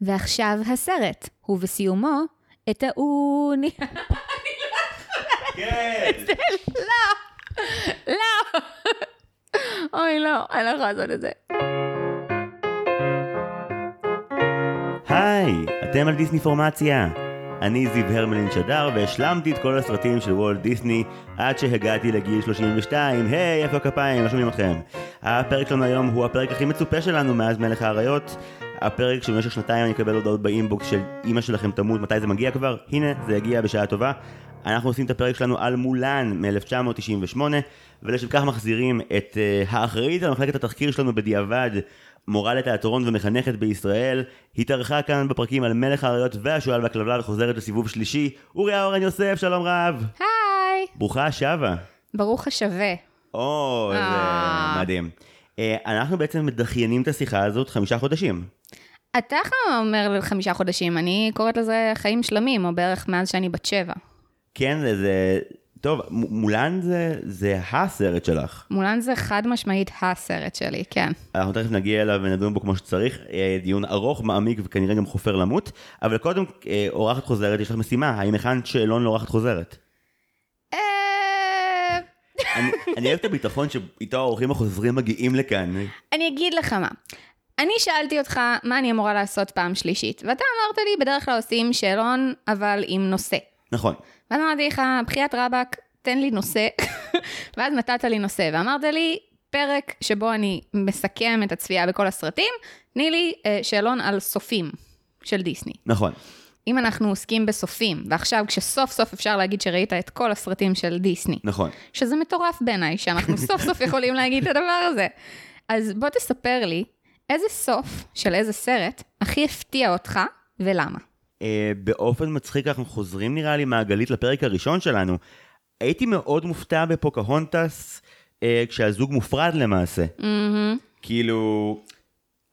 ועכשיו הסרט, ובסיומו, את האוני. כן. לא, לא. אוי, לא, אני לא יכולה לעשות את זה. היי, אתם על דיסני פורמציה. אני זיו הרמלין שדר והשלמתי את כל הסרטים של וולט דיסני עד שהגעתי לגיל 32, היי, איפה הכפיים? לא שומעים אתכם. הפרק שלנו היום הוא הפרק הכי מצופה שלנו מאז מלך האריות. הפרק שבמשך שנתיים אני אקבל הודעות באינבוקס של אמא שלכם תמות, מתי זה מגיע כבר? הנה, זה יגיע בשעה טובה. אנחנו עושים את הפרק שלנו על מולן מ-1998, ולשם כך מחזירים את uh, האחראית על מחלקת התחקיר שלנו בדיעבד, מורה לתיאטרון ומחנכת בישראל, התארחה כאן בפרקים על מלך האריות והשועל והכלבלה וחוזרת לסיבוב שלישי, אוריה אורן יוסף, שלום רב. היי. ברוכה השבה. ברוך השווה. או, זה אה. מדהים. אה, אנחנו בעצם מדחיינים את השיחה הזאת חמישה חודשים. אתה אומר חמישה חודשים, אני קוראת לזה חיים שלמים, או בערך מאז שאני בת שבע. כן, זה, זה... טוב, מולן זה, זה הסרט שלך. מולן זה חד משמעית הסרט שלי, כן. אנחנו תכף נגיע אליו ונדון בו כמו שצריך, אה, דיון ארוך, מעמיק וכנראה גם חופר למות, אבל קודם, אה, אורחת חוזרת, יש לך משימה, האם הכנת שאלון לאורחת חוזרת? אני, אני אוהב את הביטחון שאיתו האורחים החוזרים מגיעים לכאן. אני אגיד לך מה. אני שאלתי אותך מה אני אמורה לעשות פעם שלישית, ואתה אמרת לי, בדרך כלל עושים שאלון, אבל עם נושא. נכון. ואז אמרתי לך, בחיית רבאק, תן לי נושא. ואז נתת לי נושא, ואמרת לי, פרק שבו אני מסכם את הצפייה בכל הסרטים, תני לי אה, שאלון על סופים של דיסני. נכון. אם אנחנו עוסקים בסופים, ועכשיו כשסוף סוף אפשר להגיד שראית את כל הסרטים של דיסני, נכון. שזה מטורף בעיניי, שאנחנו סוף סוף יכולים להגיד את הדבר הזה. אז בוא תספר לי, איזה סוף של איזה סרט הכי הפתיע אותך, ולמה? אה, באופן מצחיק אנחנו חוזרים נראה לי מעגלית לפרק הראשון שלנו. הייתי מאוד מופתע בפוקהונטס אה, כשהזוג מופרד למעשה. מהמם. כאילו,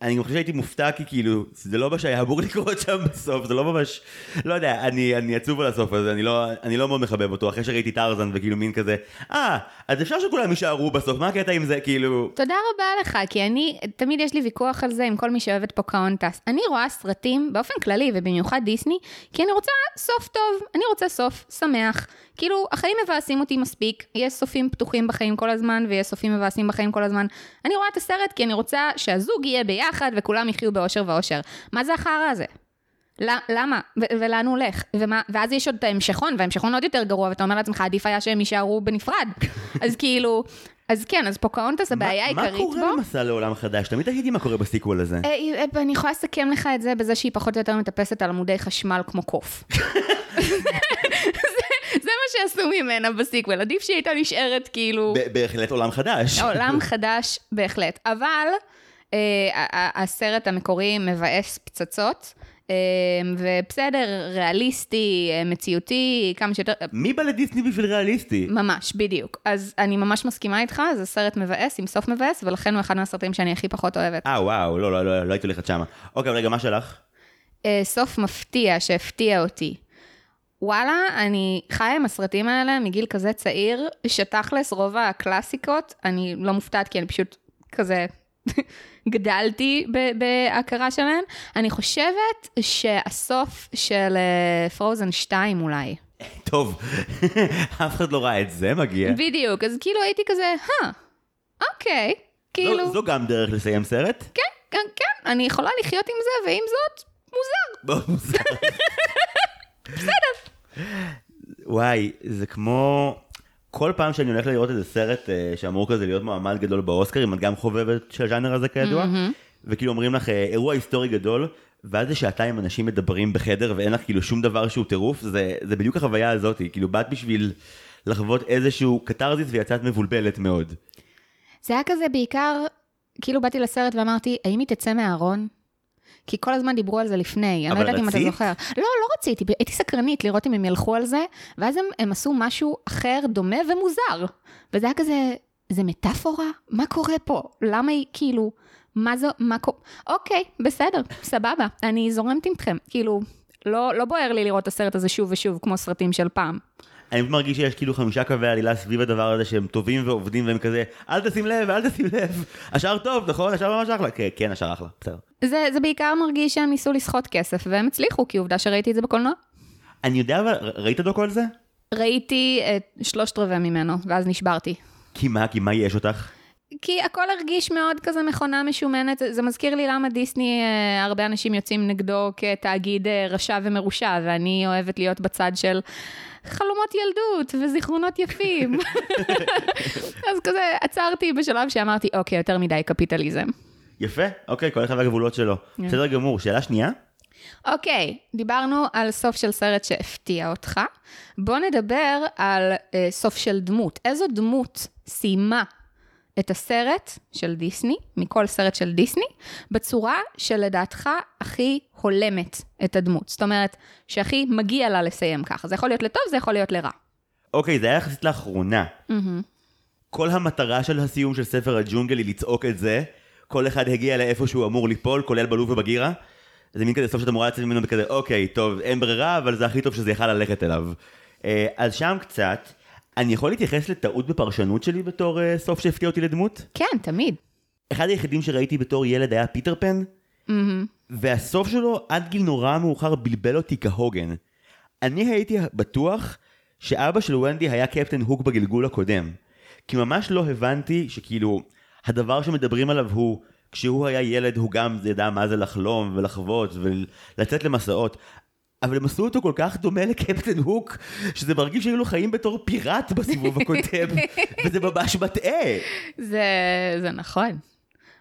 אני חושב שהייתי מופתע כי כאילו, זה לא מה שהיה אמור לקרות שם בסוף, זה לא ממש, לא יודע, אני, אני עצוב על הסוף הזה, אני לא, אני לא מאוד מחבב אותו, אחרי שראיתי טרזן וכאילו מין כזה, אה, אז אפשר שכולם יישארו בסוף, מה הקטע עם זה, כאילו, תודה רבה לך, כי אני, תמיד יש לי ויכוח על זה עם כל מי שאוהב את פוקהונטס. אני רואה סרטים, באופן כללי, ובמיוחד דיסני, כי אני רוצה סוף טוב, אני רוצה סוף שמח. כאילו, החיים מבאסים אותי מספיק, יש סופים פתוחים בחיים כל הזמן, ויש סופים מבאסים בחיים כל הזמן. אני רואה את הסרט כי אני רוצה שהזוג יהיה ביחד, וכולם יחיו באושר ואושר. מה זה החרא הזה? למה? ו- ולאן הוא הולך? ומה, ואז יש עוד את ההמשכון, וההמשכון עוד יותר גרוע, ואתה אומר לעצמך, עדיף היה שהם יישארו בנפרד. אז כאילו, אז כן, אז פוקהונטס הבעיה מה, העיקרית מה בו... קורה במסע לעולם חדש? תמיד תגידי מה קורה בסיקוול הזה. אה, אה, אני יכולה לסכם לך את זה בזה שהיא פחות או יותר מטפסת על עמודי חשמל כמו קוף. מה שעשו ממנה בסיקוול, עדיף שהיא הייתה נשארת כאילו בהחלט עולם חדש. עולם חדש בהחלט. אבל אה, הסרט המקורי מבאס פצצות, אה, ובסדר, ריאליסטי, אה, מציאותי, כמה שיותר, מי בא לדיסני בשביל ריאליסטי? ממש, בדיוק. אז אני ממש מסכימה איתך, זה סרט מבאס עם סוף מבאס, ולכן הוא אחד מהסרטים שאני הכי פחות אוהבת. אה וואו, לא, לא, לא, לא הייתי הולכת שמה. אוקיי, רגע, מה שלך? אה, סוף מפתיע שהפתיע אותי. וואלה, אני חיה עם הסרטים האלה מגיל כזה צעיר, שתכלס רוב הקלאסיקות, אני לא מופתעת כי אני פשוט כזה גדלתי ב- בהכרה שלהן. אני חושבת שהסוף של פרוזן 2 אולי. טוב, אף אחד לא ראה את זה מגיע. בדיוק, אז כאילו הייתי כזה, אה, אוקיי, כאילו, זו, זו גם דרך לסיים סרט? כן, כן, כן, אני יכולה לחיות עם זה, ועם זאת, מוזר. מוזר. וואי, זה כמו... כל פעם שאני הולך לראות איזה סרט אה, שאמור כזה להיות מועמד גדול באוסקר, אם את גם חובבת של הז'אנר הזה כידוע, וכאילו אומרים לך אה, אירוע היסטורי גדול, ואז זה שעתיים אנשים מדברים בחדר ואין לך כאילו שום דבר שהוא טירוף, זה, זה בדיוק החוויה הזאת, כאילו באת בשביל לחוות איזשהו קתרזיס ויצאת מבולבלת מאוד. זה היה כזה בעיקר, כאילו באתי לסרט ואמרתי, האם היא תצא מהארון? כי כל הזמן דיברו על זה לפני, אני לא יודעת אם אתה? זוכר. לא, לא רציתי, הייתי סקרנית לראות אם הם ילכו על זה, ואז הם, הם עשו משהו אחר, דומה ומוזר. וזה היה כזה, זה מטאפורה? מה קורה פה? למה היא, כאילו, מה זה, מה קורה? אוקיי, בסדר, סבבה, אני זורמת איתכם. כאילו, לא, לא בוער לי לראות את הסרט הזה שוב ושוב, כמו סרטים של פעם. אני מרגיש שיש כאילו חמישה קווי עלילה סביב הדבר הזה שהם טובים ועובדים והם כזה, אל תשים לב, אל תשים לב. השאר טוב, נכון? השאר ממש אחלה. כן, כן, השאר אחלה, בסדר. זה, זה בעיקר מרגיש שהם ניסו לסחוט כסף, והם הצליחו, כי עובדה שראיתי את זה בקולנוע. אני יודע, אבל ראית דוקו על זה? ראיתי את שלושת רבעי ממנו, ואז נשברתי. כי מה, כי מה יש אותך? כי הכל הרגיש מאוד כזה מכונה משומנת, זה מזכיר לי למה דיסני, אה, הרבה אנשים יוצאים נגדו כתאגיד אה, רשע ומרושע, ואני אוהבת להיות בצד של חלומות ילדות וזיכרונות יפים. אז כזה עצרתי בשלב שאמרתי, אוקיי, יותר מדי קפיטליזם. יפה, אוקיי, כל אחד והגבולות שלו. כן. בסדר גמור, שאלה שנייה? אוקיי, דיברנו על סוף של סרט שהפתיע אותך. בוא נדבר על אה, סוף של דמות. איזו דמות סיימה את הסרט של דיסני, מכל סרט של דיסני, בצורה שלדעתך הכי הולמת את הדמות. זאת אומרת, שהכי מגיע לה לסיים ככה. זה יכול להיות לטוב, זה יכול להיות לרע. אוקיי, זה היה יחסית לאחרונה. כל המטרה של הסיום של ספר הג'ונגל היא לצעוק את זה. כל אחד הגיע לאיפה שהוא אמור ליפול, כולל בלוב ובגירה. זה מין כזה סוף שאת אמורה לצאת ממנו בכזה, אוקיי, טוב, אין ברירה, אבל זה הכי טוב שזה יכל ללכת אליו. אה, אז שם קצת, אני יכול להתייחס לטעות בפרשנות שלי בתור אה, סוף שהפתיע אותי לדמות? כן, תמיד. אחד היחידים שראיתי בתור ילד היה פיטר פן, והסוף שלו עד גיל נורא מאוחר בלבל אותי כהוגן. אני הייתי בטוח שאבא של ונדי היה קפטן הוק בגלגול הקודם. כי ממש לא הבנתי שכאילו, הדבר שמדברים עליו הוא, כשהוא היה ילד הוא גם ידע מה זה לחלום ולחוות ולצאת למסעות. אבל הם עשו אותו כל כך דומה לקפטן הוק, שזה מרגיש שהיו לו חיים בתור פיראט בסיבוב הקודם, וזה ממש מטעה. זה, זה נכון.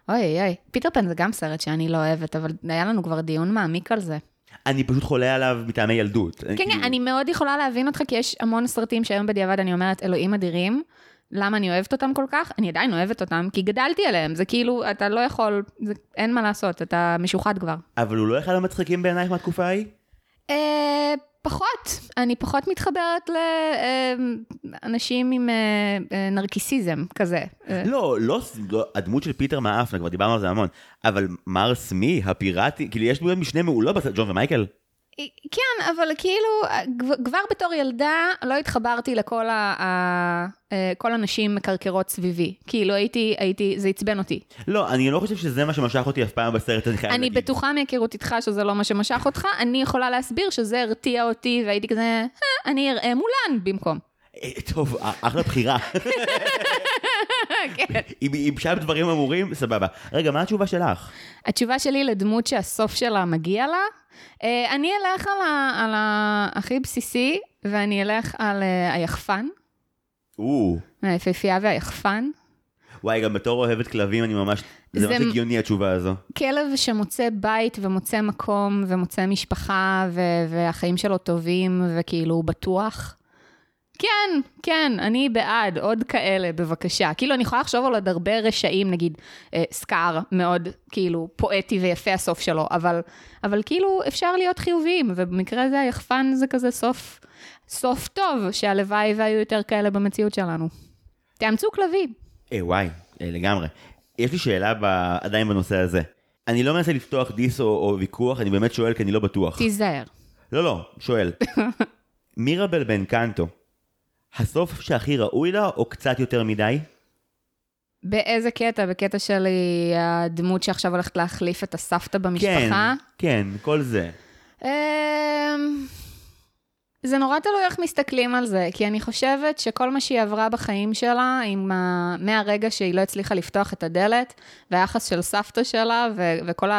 אוי אוי אוי, פיטר פן זה גם סרט שאני לא אוהבת, אבל היה לנו כבר דיון מעמיק על זה. אני פשוט חולה עליו מטעמי ילדות. כן, כאילו- כן, אני מאוד יכולה להבין אותך, כי יש המון סרטים שהיום בדיעבד אני אומרת, אלוהים אדירים, למה אני אוהבת אותם כל כך? אני עדיין אוהבת אותם, כי גדלתי עליהם, זה כאילו, אתה לא יכול, זה, אין מה לעשות, אתה משוחד כבר. אבל הוא לא אחד המצחיקים בעינייך מהתקופה ההיא? אה, פחות, אני פחות מתחברת לאנשים עם אה, אה, נרקיסיזם כזה. אה, לא, לא, לא, הדמות של פיטר מאפנה, כבר דיברנו על זה המון, אבל מר סמי, הפיראטי, כאילו יש דמויות משנה בסרט, ג'ון ומייקל. כן, אבל כאילו, כבר בתור ילדה לא התחברתי לכל ה... ה- אה, כל הנשים מקרקרות סביבי. כאילו, הייתי, הייתי, זה עצבן אותי. לא, אני לא חושב שזה מה שמשך אותי אף פעם בסרט, אני חייב אני להגיד. בטוחה מהיכרות איתך שזה לא מה שמשך אותך, אני יכולה להסביר שזה הרתיע אותי, והייתי כזה, "אה, אני אראה מולן במקום. אה, טוב, אחלה בחירה. כן. אם שם דברים אמורים, סבבה. רגע, מה התשובה שלך? התשובה שלי לדמות שהסוף שלה מגיע לה, אה, אני אלך על, ה, על הכי בסיסי, ואני אלך על אה, היחפן, או, היפהפייה והיחפן. וואי, גם בתור אוהבת כלבים, אני ממש, זה זה- ממש הגיוני התשובה הזו. כלב שמוצא בית ומוצא מקום ומוצא משפחה ו- והחיים שלו טובים וכאילו הוא בטוח. כן, כן, אני בעד, עוד כאלה, בבקשה. כאילו, אני יכולה לחשוב על עוד הרבה רשעים, נגיד אה, סקאר, מאוד כאילו פואטי ויפה הסוף שלו, אבל, אבל כאילו אפשר להיות חיוביים, ובמקרה הזה היחפן זה כזה סוף, סוף טוב, שהלוואי והיו יותר כאלה במציאות שלנו. תאמצו כלבים. אה, וואי, אה, לגמרי. יש לי שאלה ב... עדיין בנושא הזה. אני לא מנסה לפתוח דיס או, או ויכוח, אני באמת שואל כי אני לא בטוח. תיזהר. לא, לא, שואל. מירבל בן קנטו, הסוף שהכי ראוי לה או קצת יותר מדי? באיזה קטע? בקטע של היא הדמות שעכשיו הולכת להחליף את הסבתא במשפחה? כן, כן, כל זה. זה נורא תלוי איך מסתכלים על זה, כי אני חושבת שכל מה שהיא עברה בחיים שלה, ה... מהרגע שהיא לא הצליחה לפתוח את הדלת, והיחס של סבתא שלה, ו... וכל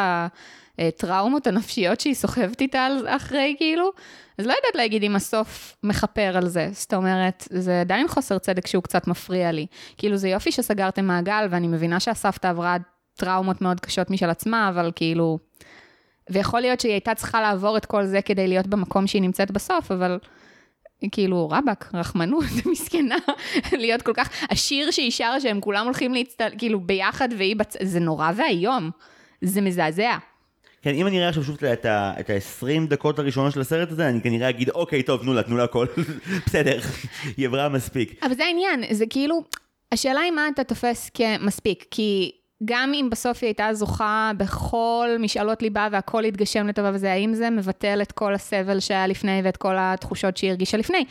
הטראומות הנפשיות שהיא סוחבת איתה אחרי, כאילו, אז לא יודעת להגיד אם הסוף מכפר על זה. זאת אומרת, זה עדיין חוסר צדק שהוא קצת מפריע לי. כאילו, זה יופי שסגרתם מעגל, ואני מבינה שהסבתא עברה טראומות מאוד קשות משל עצמה, אבל כאילו... ויכול להיות שהיא הייתה צריכה לעבור את כל זה כדי להיות במקום שהיא נמצאת בסוף, אבל כאילו, רבאק, רחמנות, מסכנה, להיות כל כך... השיר שהיא שרה שהם כולם הולכים להצטל... כאילו, ביחד והיא בצ... זה נורא ואיום. זה מזעזע. כן, אם אני אראה עכשיו שוב את ה- את ה-20 דקות הראשונות של הסרט הזה, אני כנראה אגיד, אוקיי, טוב, תנו לה, תנו לה הכל. בסדר, היא עברה מספיק. אבל זה העניין, זה כאילו, השאלה היא מה אתה תופס כמספיק, כי גם אם בסוף היא הייתה זוכה בכל משאלות ליבה והכל התגשם לטובה וזה, האם זה מבטל את כל הסבל שהיה לפני ואת כל התחושות שהיא הרגישה לפני?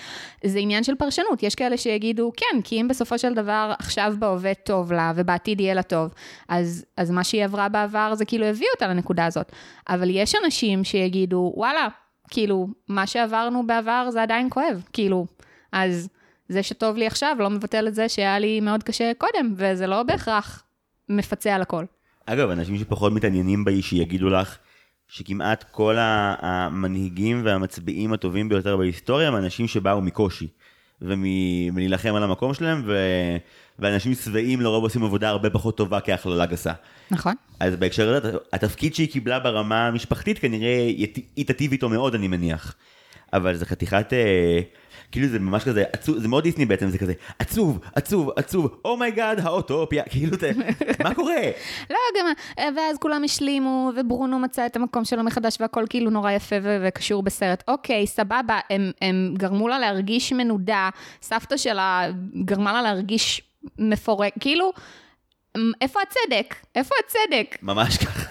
זה עניין של פרשנות. יש כאלה שיגידו, כן, כי אם בסופו של דבר עכשיו בהווה טוב לה ובעתיד יהיה לה טוב, אז, אז מה שהיא עברה בעבר זה כאילו הביא אותה לנקודה הזאת. אבל יש אנשים שיגידו, וואלה, כאילו, מה שעברנו בעבר זה עדיין כואב, כאילו, אז זה שטוב לי עכשיו לא מבטל את זה שהיה לי מאוד קשה קודם, וזה לא בהכרח מפצה על הכל. אגב, אנשים שפחות מתעניינים באיש יגידו לך שכמעט כל המנהיגים והמצביעים הטובים ביותר בהיסטוריה הם אנשים שבאו מקושי. ומלהילחם על המקום שלהם, ו... ואנשים שבעים לרוב עושים עבודה הרבה פחות טובה כהכללה גסה. נכון. אז בהקשר הזה, התפקיד שהיא קיבלה ברמה המשפחתית כנראה היא תטיב איתו מאוד, אני מניח. אבל זה חתיכת... אה, כאילו זה ממש כזה עצוב, זה מאוד דיסני בעצם, זה כזה עצוב, עצוב, עצוב, oh my god, oh האוטופיה, כאילו זה, מה קורה? לא, גם, ואז כולם השלימו, וברונו מצא את המקום שלו מחדש, והכל כאילו נורא יפה וקשור בסרט. אוקיי, סבבה, הם, הם גרמו לה להרגיש מנודה, סבתא שלה גרמה לה להרגיש מפורק, כאילו, איפה הצדק? איפה הצדק? ממש ככה.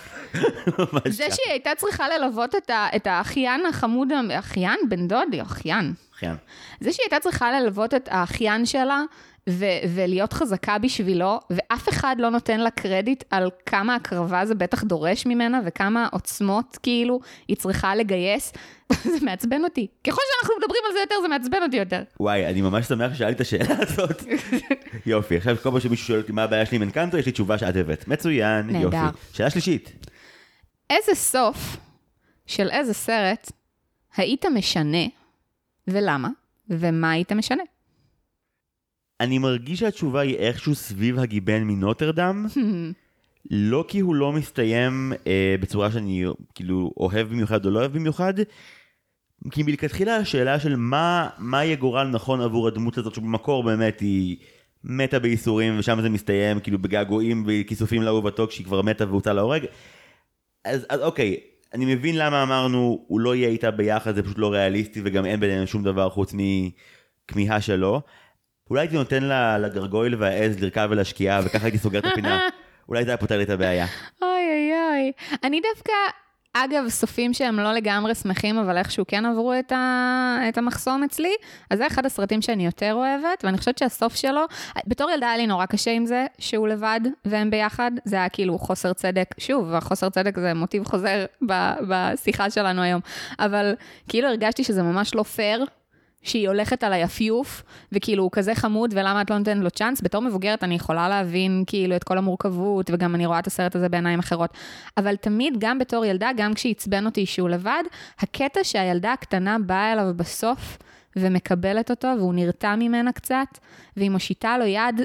זה שהיא הייתה צריכה ללוות את, ה, את האחיין החמוד, אחיין? בן דודי, אחיין. אחיין. זה שהיא הייתה צריכה ללוות את האחיין שלה ו- ולהיות חזקה בשבילו, ואף אחד לא נותן לה קרדיט על כמה הקרבה זה בטח דורש ממנה, וכמה עוצמות כאילו היא צריכה לגייס, זה מעצבן אותי. ככל שאנחנו מדברים על זה יותר, זה מעצבן אותי יותר. וואי, אני ממש שמח ששאלתי את השאלה הזאת. יופי, עכשיו כל פעם שמישהו שואל אותי מה הבעיה שלי עם אנקנטו, יש לי תשובה שאת הבאת. מצוין. יופי. שאלה שלישית. איזה סוף של איזה סרט היית משנה, ולמה, ומה היית משנה? אני מרגיש שהתשובה היא איכשהו סביב הגיבן מנוטרדם. לא כי הוא לא מסתיים אה, בצורה שאני כאילו אוהב במיוחד או לא אוהב במיוחד, כי מלכתחילה השאלה של מה, מה יהיה גורל נכון עבור הדמות הזאת שבמקור באמת היא מתה בייסורים ושם זה מסתיים כאילו בגעגועים וכיסופים לאהובתו כשהיא כבר מתה והוצאה להורג. אז, אז אוקיי, אני מבין למה אמרנו הוא לא יהיה איתה ביחד זה פשוט לא ריאליסטי וגם אין ביניהם שום דבר חוץ מכמיהה שלו. אולי הייתי נותן לה, לגרגויל והעז לרכב אל השקיעה וככה הייתי סוגר את הפינה. אולי זה היה פותר לי את הבעיה. אוי אוי אוי. אני דווקא, אגב, סופים שהם לא לגמרי שמחים, אבל איכשהו כן עברו את, ה... את המחסום אצלי, אז זה אחד הסרטים שאני יותר אוהבת, ואני חושבת שהסוף שלו, בתור ילדה היה לי נורא קשה עם זה, שהוא לבד והם ביחד, זה היה כאילו חוסר צדק. שוב, החוסר צדק זה מוטיב חוזר ב... בשיחה שלנו היום, אבל כאילו הרגשתי שזה ממש לא פייר. שהיא הולכת על היפיוף, וכאילו הוא כזה חמוד, ולמה את לא נותנת לו צ'אנס? בתור מבוגרת אני יכולה להבין כאילו את כל המורכבות, וגם אני רואה את הסרט הזה בעיניים אחרות. אבל תמיד, גם בתור ילדה, גם כשעצבן אותי שהוא לבד, הקטע שהילדה הקטנה באה אליו בסוף, ומקבלת אותו, והוא נרתע ממנה קצת, והיא מושיטה לו יד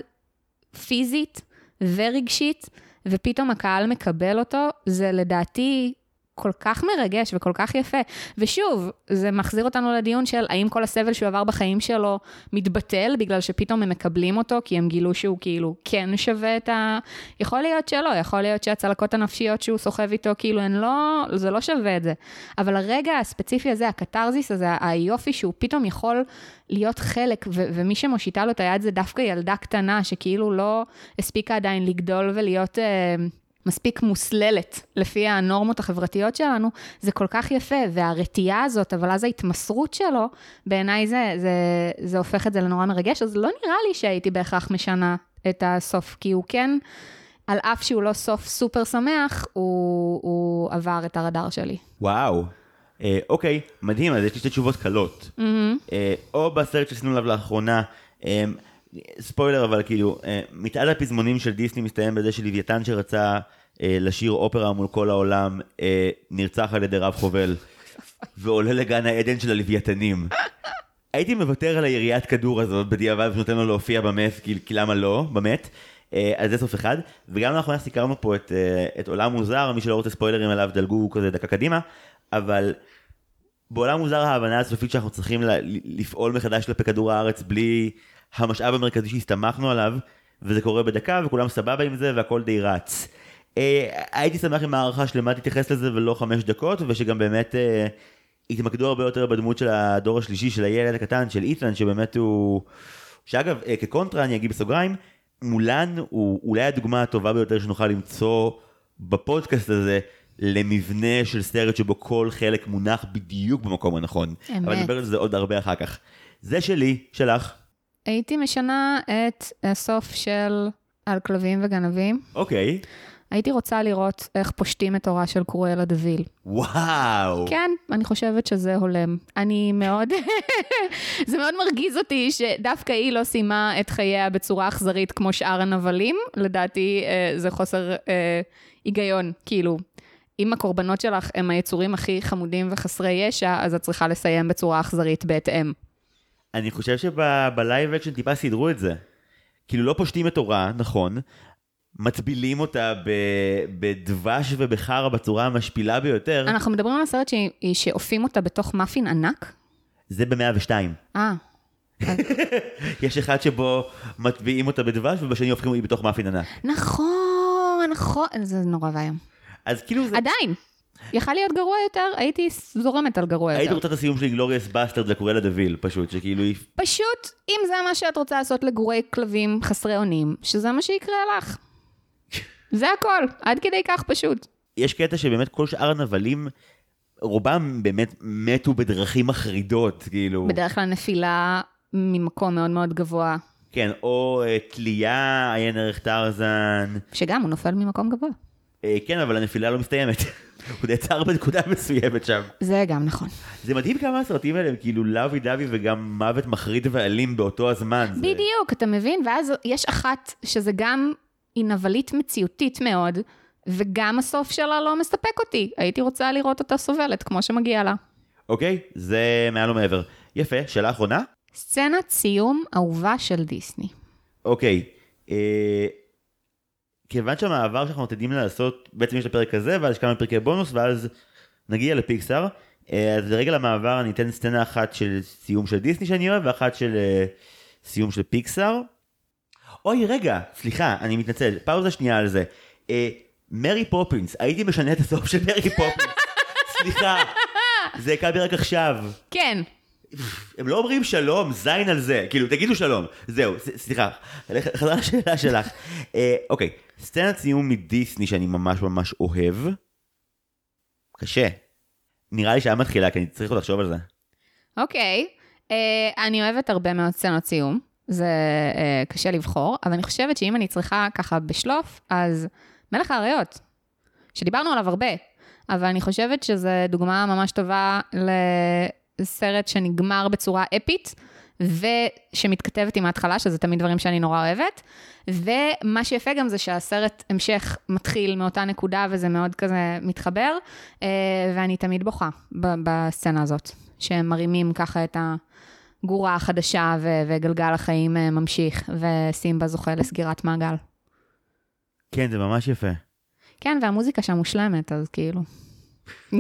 פיזית ורגשית, ופתאום הקהל מקבל אותו, זה לדעתי כל כך מרגש וכל כך יפה. ושוב, זה מחזיר אותנו לדיון של האם כל הסבל שהוא עבר בחיים שלו מתבטל בגלל שפתאום הם מקבלים אותו, כי הם גילו שהוא כאילו כן שווה את ה... יכול להיות שלא, יכול להיות שהצלקות הנפשיות שהוא סוחב איתו, כאילו הן לא, זה לא שווה את זה. אבל הרגע הספציפי הזה, הקתרזיס הזה, היופי שהוא פתאום יכול להיות חלק, ו- ומי שמושיטה לו את היד זה דווקא ילדה קטנה, שכאילו לא הספיקה עדיין לגדול ולהיות... אה, מספיק מוסללת לפי הנורמות החברתיות שלנו, זה כל כך יפה, והרתיעה הזאת, אבל אז ההתמסרות שלו, בעיניי זה, זה, זה הופך את זה לנורא מרגש, אז לא נראה לי שהייתי בהכרח משנה את הסוף, כי הוא כן, על אף שהוא לא סוף סופר שמח, הוא, הוא עבר את הרדאר שלי. וואו. אה, אוקיי, מדהים, אז יש לי שתי תשובות קלות. Mm-hmm. אה, או בסרט שעשינו עליו לאחרונה, אה, ספוילר אבל כאילו, אה, מצעד הפזמונים של דיסני מסתיים בזה שלוויתן שרצה לשיר אופרה מול כל העולם, אה, נרצח על ידי רב חובל, ועולה לגן העדן של הלוויתנים. הייתי מוותר על היריית כדור הזאת בדיעבד ונותן לו להופיע במת, כי, כי למה לא, במת. אז זה סוף אחד, וגם לאחרונה סיקרנו פה את, את עולם מוזר, מי שלא רוצה ספוילרים עליו דלגו כזה דקה קדימה, אבל בעולם מוזר ההבנה הסופית שאנחנו צריכים לפעול מחדש כלפי כדור הארץ בלי המשאב המרכזי שהסתמכנו עליו, וזה קורה בדקה וכולם סבבה עם זה והכל די רץ. אה, הייתי שמח אם הערכה שלמה תתייחס לזה ולא חמש דקות, ושגם באמת אה, יתמקדו הרבה יותר בדמות של הדור השלישי, של הילד הקטן, של איתן, שבאמת הוא... שאגב, אה, כקונטרה אני אגיד בסוגריים, מולן הוא אולי הדוגמה הטובה ביותר שנוכל למצוא בפודקאסט הזה למבנה של סרט שבו כל חלק מונח בדיוק במקום הנכון. אמת. אבל נדבר על זה עוד הרבה אחר כך. זה שלי, שלך. הייתי משנה את הסוף של על כלבים וגנבים. אוקיי. הייתי רוצה לראות איך פושטים את הורה של קרואלה דוויל. וואו. כן, אני חושבת שזה הולם. אני מאוד, זה מאוד מרגיז אותי שדווקא היא לא סיימה את חייה בצורה אכזרית כמו שאר הנבלים. לדעתי אה, זה חוסר אה, היגיון. כאילו, אם הקורבנות שלך הם היצורים הכי חמודים וחסרי ישע, אז את צריכה לסיים בצורה אכזרית בהתאם. אני חושב שב live action טיפה סידרו את זה. כאילו לא פושטים את עורה, נכון, מטבילים אותה בדבש ובחרא בצורה המשפילה ביותר, אנחנו מדברים על הסרט שאופים אותה בתוך מאפין ענק? זה ב-102. אה, יש אחד שבו מטביעים אותה בדבש ובשני אופים אותה בתוך מאפין ענק. נכון, נכון, זה נורא ואיום. אז כאילו זה... עדיין, יכל להיות גרוע יותר, הייתי זורמת על גרוע היית יותר. רוצה את הסיום של Inglourious Basterds לקרואלה דה ויל, פשוט, שכאילו היא... פשוט, אם זה מה שאת רוצה לעשות לגורי כלבים חסרי אונים, שזה מה שיקרה לך. זה הכל, עד כדי כך פשוט. יש קטע שבאמת כל שאר הנבלים, רובם באמת מתו בדרכים מחרידות, כאילו... בדרך כלל נפילה ממקום מאוד מאוד גבוה, כן, או אה, תלייה, עיין ערך טרזן. שגם הוא נופל ממקום גבוה. אה, כן, אבל הנפילה לא מסתיימת. הוא נעצר בנקודה מסוימת שם. זה גם נכון. זה מדהים כמה הסרטים האלה הם כאילו לאבי דווי וגם מוות מחריד ואלים באותו הזמן. זה- בדיוק, אתה מבין? ואז יש אחת שזה גם, היא נבלית מציאותית מאוד, וגם הסוף שלה לא מספק אותי. הייתי רוצה לראות אותה סובלת כמו שמגיע לה. אוקיי, זה מעל ומעבר. יפה, שאלה אחרונה? סצנת סיום אהובה של דיסני. אוקיי. אה, כיוון שהמעבר שאנחנו עתידים לעשות, בעצם יש את הפרק הזה, ואז יש כמה פרקי בונוס, ואז נגיע לפיקסאר. אה, אז לרגע למעבר אני אתן סצנה אחת של סיום של דיסני שאני אוהב, ואחת של אה, סיום של פיקסאר. אוי, רגע, סליחה, אני מתנצל, פאוזה שנייה על זה. אה, מרי פופינס, הייתי משנה את הסוף של מרי פופינס. סליחה, זה הכה בי רק עכשיו. כן, הם לא אומרים שלום, זין על זה, כאילו תגידו שלום, זהו, סליחה, חזרה לשאלה שלך. אה, אוקיי, סצנת סיום מדיסני שאני ממש ממש אוהב, קשה. נראה לי שאת מתחילה, כי אני צריך עוד לחשוב על זה. אוקיי. אה, אני אוהבת הרבה מאוד סצנות סיום. זה אה, קשה לבחור, אבל אני חושבת שאם אני צריכה ככה בשלוף, אז מלך האריות, שדיברנו עליו הרבה, אבל אני חושבת שזו דוגמה ממש טובה לסרט שנגמר בצורה אפית, ושמתכתבת עם ההתחלה, שזה תמיד דברים שאני נורא אוהבת. ומה שיפה גם זה שהסרט המשך מתחיל מאותה נקודה, וזה מאוד כזה מתחבר, אה, ואני תמיד בוכה בסצנה הזאת, שהם מרימים ככה את הגורה החדשה, ו- וגלגל החיים אה, ממשיך, וסימבה זוכה לסגירת מעגל. כן, זה ממש יפה. כן, והמוזיקה שם מושלמת, אז כאילו.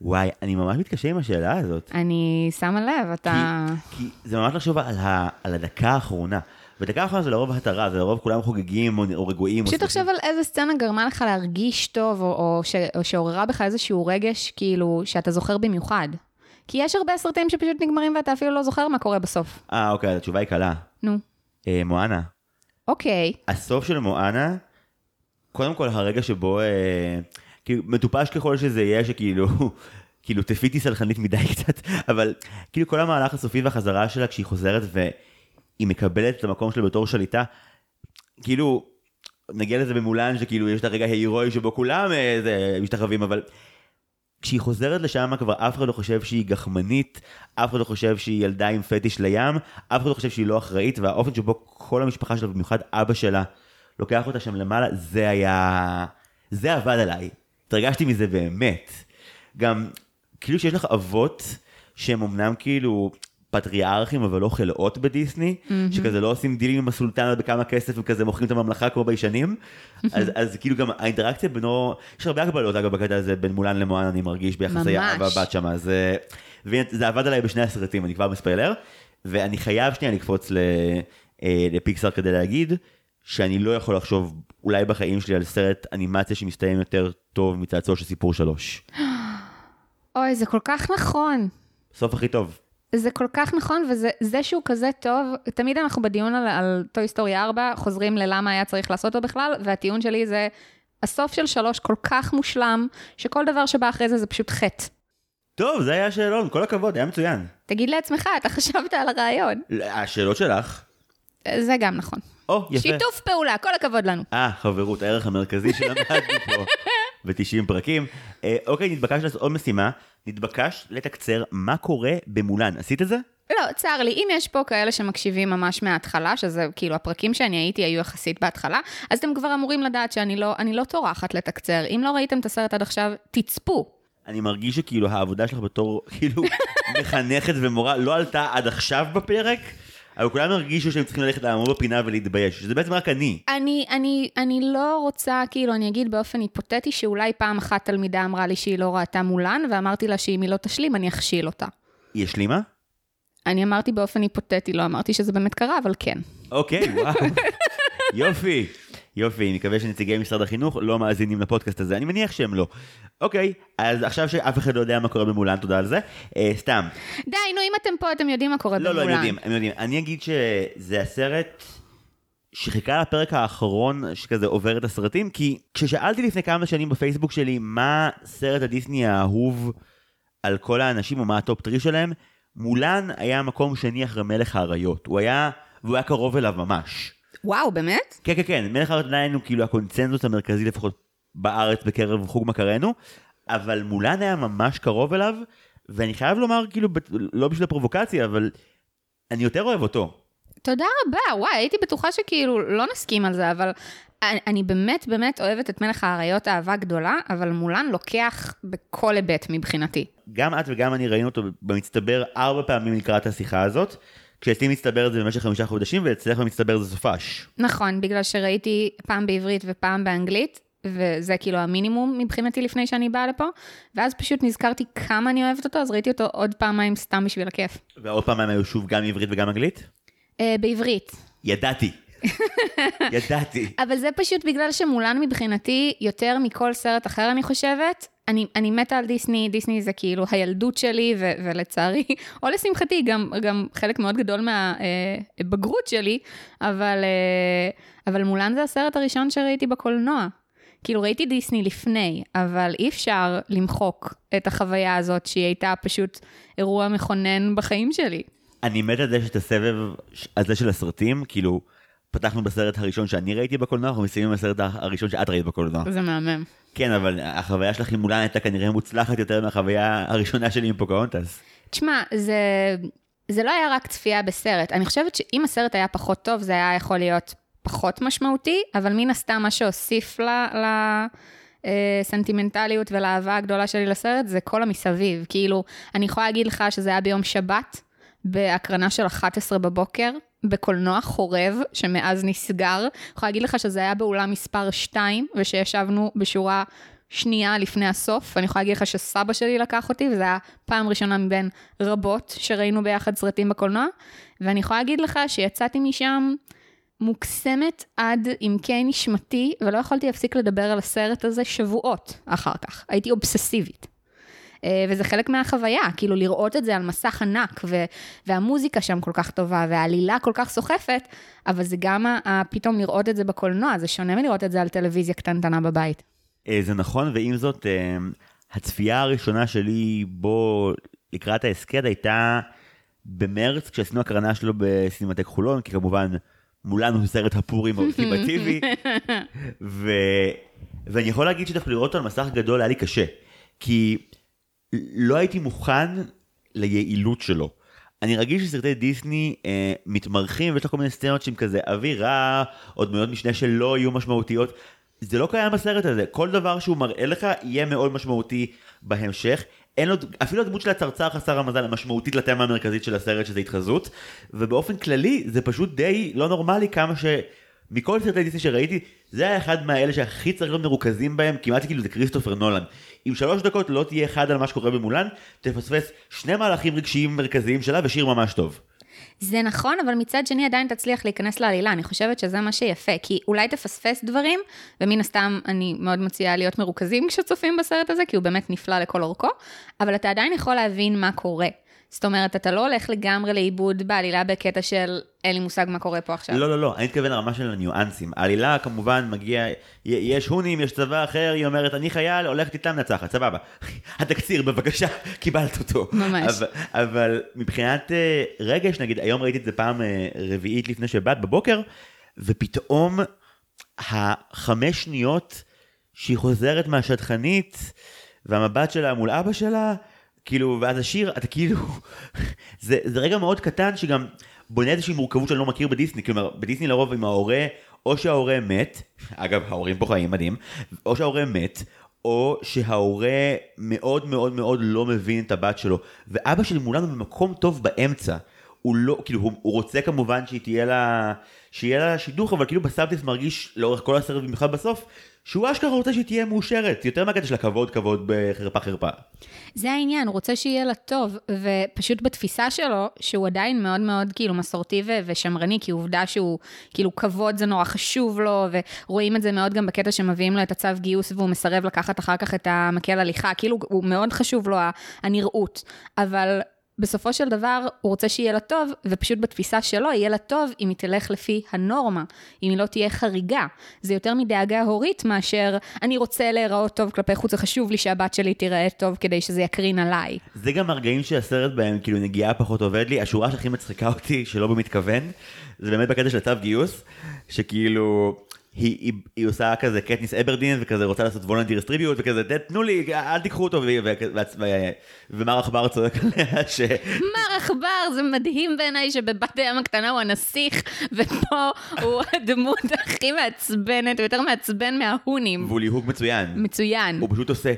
וואי, אני ממש מתקשה עם השאלה הזאת. אני שמה לב, אתה... כי זה ממש לחשוב על, ה, על הדקה האחרונה. ודקה האחרונה זה לרוב התרה, זה לרוב כולם חוגגים או, או רגועים. פשוט. תחשוב על איזה סצנה גרמה לך להרגיש טוב, או, או, ש, או שעוררה בך איזשהו רגש, כאילו, שאתה זוכר במיוחד. כי יש הרבה סרטים שפשוט נגמרים ואתה אפילו לא זוכר מה קורה בסוף. אה, אוקיי, אז התשובה היא קלה. נו. אה, מואנה. אוקיי. הסוף של מואנה, קודם כל הרגע שבו, אה, כאילו, מטופש ככל שזה יהיה, שכאילו, כאילו, תפיתי סלחנית מדי קצת, אבל כאילו כל המהלך הסופי והחזרה שלה כשהיא חוזרת והיא מקבלת את המקום שלה בתור שליטה, כאילו, נגיע לזה במולן, שכאילו יש את הרגע ההירואי שבו כולם אה, זה, משתחווים, אבל כשהיא חוזרת לשם כבר אף אחד לא חושב שהיא גחמנית, אף אחד לא חושב שהיא ילדה עם פטיש לים, אף אחד לא חושב שהיא לא אחראית, והאופן שבו כל המשפחה שלה, במיוחד אבא שלה, לוקח אותה שם למעלה, זה היה... זה עבד עליי. התרגשתי מזה באמת. גם, כאילו שיש לך אבות שהם אמנם כאילו פטריארכים, אבל לא חלאות בדיסני, mm-hmm. שכזה לא עושים דילים עם הסולטנה בכמה כסף וכזה מוכרים את הממלכה כמו ביישנים. אז, אז כאילו גם האינטראקציה בינו, יש הרבה הגבלות אגב בקטע הזה בין מולן למואן, אני מרגיש ביחסי. האב והבת אה, והנה, זה עבד עליי בשני הסרטים, אני כבר מספיילר, ואני חייב שנייה לקפוץ ל, אה, לפיקסאר כדי להגיד, שאני לא יכול לחשוב אולי בחיים שלי על סרט אנימציה שמסתיים יותר טוב מצעצוע של סיפור שלוש. אוי, זה כל כך נכון. סוף הכי טוב. זה כל כך נכון, וזה שהוא כזה טוב, תמיד אנחנו בדיון על, על Toy Story 4, חוזרים ללמה היה צריך לעשות אותו בכלל, והטיעון שלי זה, הסוף של שלוש כל כך מושלם, שכל דבר שבא אחרי זה זה פשוט חטא. טוב, זה היה השאלון, כל הכבוד, היה מצוין. תגיד לעצמך, אתה חשבת על הרעיון. השאלות שלך. זה גם נכון. או, יפה. שיתוף פעולה, כל הכבוד לנו. אה, חברות, הערך המרכזי שלמדנו פה ב-90 פרקים. אה, אוקיי, נתבקשת לעשות עוד משימה, נתבקשת לתקצר מה קורה במולן. עשית את זה? לא, צר לי, אם יש פה כאלה שמקשיבים ממש מההתחלה, שזה כאילו הפרקים שאני הייתי היו יחסית בהתחלה, אז אתם כבר אמורים לדעת שאני לא, לא טורחת לתקצר. אם לא ראיתם את הסרט עד עכשיו, תצפו. אני מרגיש שכאילו העבודה שלך בתור כאילו מחנכת ומורה לא עלתה עד עכשיו בפרק. אבל כולם הרגישו שהם צריכים ללכת לעמוד בפינה ולהתבייש, שזה בעצם רק אני. אני, אני, אני לא רוצה, כאילו, אני אגיד באופן היפותטי, שאולי פעם אחת תלמידה אמרה לי שהיא לא ראתה מולן, ואמרתי לה שאם היא לא תשלים, אני אכשיל אותה. היא השלימה? אני אמרתי באופן היפותטי, לא אמרתי שזה באמת קרה, אבל כן. אוקיי, וואו. יופי. יופי, אני מקווה שנציגי משרד החינוך לא מאזינים לפודקאסט הזה, אני מניח שהם לא. אוקיי, אז עכשיו שאף אחד לא יודע מה קורה במולן, תודה על זה. אה, סתם. די, נו, אם אתם פה, אתם יודעים מה קורה לא, במולן. לא, לא, הם יודעים, הם יודעים. אני אגיד שזה הסרט שחיכה לפרק האחרון שכזה עובר את הסרטים, כי כששאלתי לפני כמה שנים בפייסבוק שלי מה סרט הדיסני האהוב על כל האנשים או מה ה top three שלהם, מולן היה מקום שני אחרי מלך האריות. הוא היה, והוא היה קרוב אליו ממש. וואו, באמת? כן, כן, כן, מלך האריות עדיין הוא כאילו הקונצנזוס המרכזי לפחות בארץ בקרב חוג מכרינו, אבל מולן היה ממש קרוב אליו, ואני חייב לומר, כאילו, לא בשביל הפרובוקציה, אבל אני יותר אוהב אותו. תודה רבה, וואי, הייתי בטוחה שכאילו לא נסכים על זה, אבל אני, אני באמת באמת אוהבת את מלך האריות אהבה גדולה, אבל מולן לוקח בכל היבט מבחינתי. גם את וגם אני ראינו אותו במצטבר ארבע פעמים לקראת השיחה הזאת. כשאצלי מצטבר את זה במשך חמישה חודשים, ואצלך במצטבר זה סופש. נכון, בגלל שראיתי פעם בעברית ופעם באנגלית, וזה כאילו המינימום מבחינתי לפני שאני באה לפה, ואז פשוט נזכרתי כמה אני אוהבת אותו, אז ראיתי אותו עוד פעמיים סתם בשביל הכיף. ועוד פעמיים היו שוב גם עברית וגם אנגלית? Uh, בעברית. ידעתי. ידעתי. אבל זה פשוט בגלל שמולן מבחינתי, יותר מכל סרט אחר אני חושבת, אני, אני מתה על דיסני, דיסני זה כאילו הילדות שלי, ו, ולצערי, או לשמחתי, גם, גם חלק מאוד גדול מהבגרות אה, שלי, אבל, אה, אבל מולן זה הסרט הראשון שראיתי בקולנוע. כאילו ראיתי דיסני לפני, אבל אי אפשר למחוק את החוויה הזאת שהיא הייתה פשוט אירוע מכונן בחיים שלי. אני מת על זה שאת הסבב הזה של הסרטים, כאילו, פתחנו בסרט הראשון שאני ראיתי בקולנוע, אנחנו מסיימים בסרט הראשון שאת ראית בקולנוע. זה מהמם. כן, אבל החוויה שלך עם מולן הייתה כנראה מוצלחת יותר מהחוויה הראשונה שלי עם פוקהונטס. תשמע, זה, זה לא היה רק צפייה בסרט. אני חושבת שאם הסרט היה פחות טוב, זה היה יכול להיות פחות משמעותי, אבל מן הסתם מה שהוסיף לסנטימנטליות ולאהבה הגדולה שלי לסרט זה כל המסביב. כאילו, אני יכולה להגיד לך שזה היה ביום שבת, בהקרנה של 11 בבוקר, בקולנוע חורב, שמאז נסגר. אני יכולה להגיד לך שזה היה באולם מספר 2, ושישבנו בשורה שנייה לפני הסוף. אני יכולה להגיד לך שסבא שלי לקח אותי, וזו הייתה פעם ראשונה מבין רבות שראינו ביחד סרטים בקולנוע. ואני יכולה להגיד לך שיצאתי משם מוקסמת עד עמקי נשמתי, ולא יכולתי להפסיק לדבר על הסרט הזה שבועות אחר כך. הייתי אובססיבית. אה, וזה חלק מהחוויה, כאילו לראות את זה על מסך ענק, ו- והמוזיקה שם כל כך טובה, והעלילה כל כך סוחפת, אבל זה גם ה- פתאום לראות את זה בקולנוע, זה שונה מלראות את זה על טלוויזיה קטנטנה בבית. אה, זה נכון, ועם זאת, אה, הצפייה הראשונה שלי בו לקראת ההסכת הייתה במרץ, כשעשינו הקרנה שלו בסינמטק חולון, כי כמובן מולנו הוא סרט הפורים האולטימטיבי, ו... ואני יכול להגיד שדווקא לראות אותו על מסך גדול היה לי קשה, כי לא הייתי מוכן ליעילות שלו. אני רגיל שסרטי דיסני אה, מתמרחים ויש לך כל מיני סצנות שהם כזה אווירה, או דמויות משנה שלא יהיו משמעותיות. זה לא קיים בסרט הזה, כל דבר שהוא מראה לך יהיה מאוד משמעותי בהמשך. אין לו, אפילו הדמות של הצרצר חסר המזל המשמעותית לתמה המרכזית של הסרט שזה התחזות, ובאופן כללי זה פשוט די לא נורמלי כמה ש... מכל סרטי דיסני שראיתי, זה היה אחד מהאלה שהכי צריך להיות מרוכזים בהם, כמעט כאילו זה כריסטופר נולן. אם שלוש דקות לא תהיה אחד על מה שקורה במולן, תפספס שני מהלכים רגשיים מרכזיים שלה ושיר ממש טוב. זה נכון, אבל מצד שני עדיין תצליח להיכנס לעלילה, אני חושבת שזה מה שיפה, כי אולי תפספס דברים, ומן הסתם אני מאוד מציעה להיות מרוכזים כשצופים בסרט הזה, כי הוא באמת נפלא לכל אורכו, אבל אתה עדיין יכול להבין מה קורה. זאת אומרת, אתה לא הולך לגמרי לאיבוד בעלילה בקטע של אין לי מושג מה קורה פה עכשיו. לא, לא, לא, אני מתכוון לרמה של הניואנסים. העלילה כמובן מגיע, יש הונים, יש צבא אחר, היא אומרת, אני חייל, הולכת איתם נצחת, סבבה. התקציר, בבקשה, קיבלת אותו. ממש. אבל, אבל מבחינת אה, רגש, נגיד, היום ראיתי את זה פעם אה, רביעית לפני שבאת בבוקר, ופתאום החמש שניות שהיא חוזרת מהשטחנית, והמבט שלה מול אבא שלה, כאילו, ואז השיר, אתה כאילו, זה, זה רגע מאוד קטן שגם בונה איזושהי מורכבות שאני לא מכיר בדיסני, כלומר, בדיסני לרוב עם ההורה, או שההורה מת, אגב, ההורים פה חיים מדהים, או שההורה מת, או שההורה מאוד מאוד מאוד לא מבין את הבת שלו, ואבא שלי מולנו במקום טוב באמצע. הוא לא, כאילו, הוא, הוא רוצה כמובן שהיא תהיה לה, שיהיה לה שידוך, אבל כאילו בסבטיס מרגיש לאורך כל הסרט, במיוחד בסוף, שהוא אשכרה רוצה שהיא תהיה מאושרת, יותר מהקטע של הכבוד כבוד בחרפה חרפה. זה העניין, הוא רוצה שיהיה לה טוב, ופשוט בתפיסה שלו, שהוא עדיין מאוד מאוד כאילו מסורתי ו- ושמרני, כי עובדה שהוא, כאילו כבוד זה נורא חשוב לו, ורואים את זה מאוד גם בקטע שמביאים לו את הצו גיוס, והוא מסרב לקחת אחר כך את המקל הליכה, כאילו הוא מאוד חשוב לו הנראות, אבל בסופו של דבר הוא רוצה שיהיה לה טוב, ופשוט בתפיסה שלו יהיה לה טוב אם היא תלך לפי הנורמה, אם היא לא תהיה חריגה. זה יותר מדאגה הורית מאשר אני רוצה להיראות טוב כלפי חוץ, זה חשוב לי שהבת שלי תיראה טוב כדי שזה יקרין עליי. זה גם הרגעים שהסרט בהם כאילו נגיעה פחות עובד לי, השורה שהכי מצחיקה אותי, שלא במתכוון, זה באמת בקטע של צו גיוס, שכאילו... היא, היא, היא עושה כזה קטניס אברדין וכזה רוצה לעשות וולנטיר סטריביוט וכזה תנו לי אל תיקחו אותו ומר עכבר צועק עליה ש... מר עכבר זה מדהים בעיניי שבבת הים הקטנה הוא הנסיך ופה הוא הדמות הכי מעצבנת ויותר מעצבן מההונים. והוא ליהוק מצוין. מצוין. הוא פשוט עושה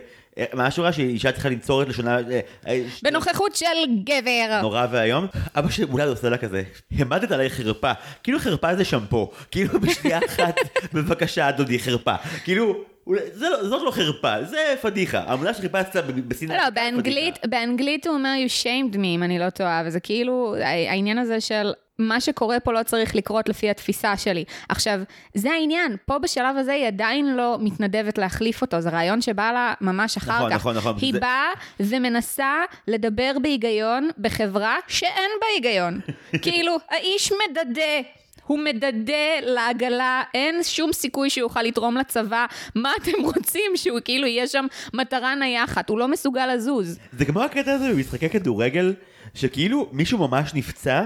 מה השורה שאישה צריכה לנצור את לשונה... אה, אה, בנוכחות של גבר. נורא ואיום. אבא שלי אולי עושה לה כזה, העמדת עליי חרפה. כאילו חרפה זה שמפו. כאילו בשנייה אחת, בבקשה דודי, חרפה. כאילו... זה לא, זאת לא חרפה, זה פדיחה. המילה שחיפשת בסינאי... לא, באנגלית, באנגלית הוא אומר you shamed me, אם אני לא טועה, וזה כאילו, העניין הזה של מה שקורה פה לא צריך לקרות לפי התפיסה שלי. עכשיו, זה העניין, פה בשלב הזה היא עדיין לא מתנדבת להחליף אותו, זה רעיון שבא לה ממש אחר נכון, כך. נכון, נכון. היא זה... באה ומנסה לדבר בהיגיון בחברה שאין בה היגיון. כאילו, האיש מדדה. הוא מדדה לעגלה, אין שום סיכוי שהוא יוכל לתרום לצבא. מה אתם רוצים? שהוא כאילו יהיה שם מטרה נייחת, הוא לא מסוגל לזוז. זה כמו הקטע הזה במשחקי כדורגל, שכאילו מישהו ממש נפצע,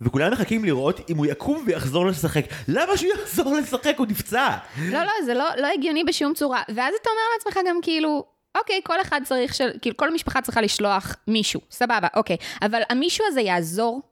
וכולם מחכים לראות אם הוא יקום ויחזור לשחק. למה שהוא יחזור לשחק? הוא נפצע. לא, לא, זה לא, לא הגיוני בשום צורה. ואז אתה אומר לעצמך גם כאילו, אוקיי, כל אחד צריך, של, כאילו כל משפחה צריכה לשלוח מישהו, סבבה, אוקיי. אבל המישהו הזה יעזור?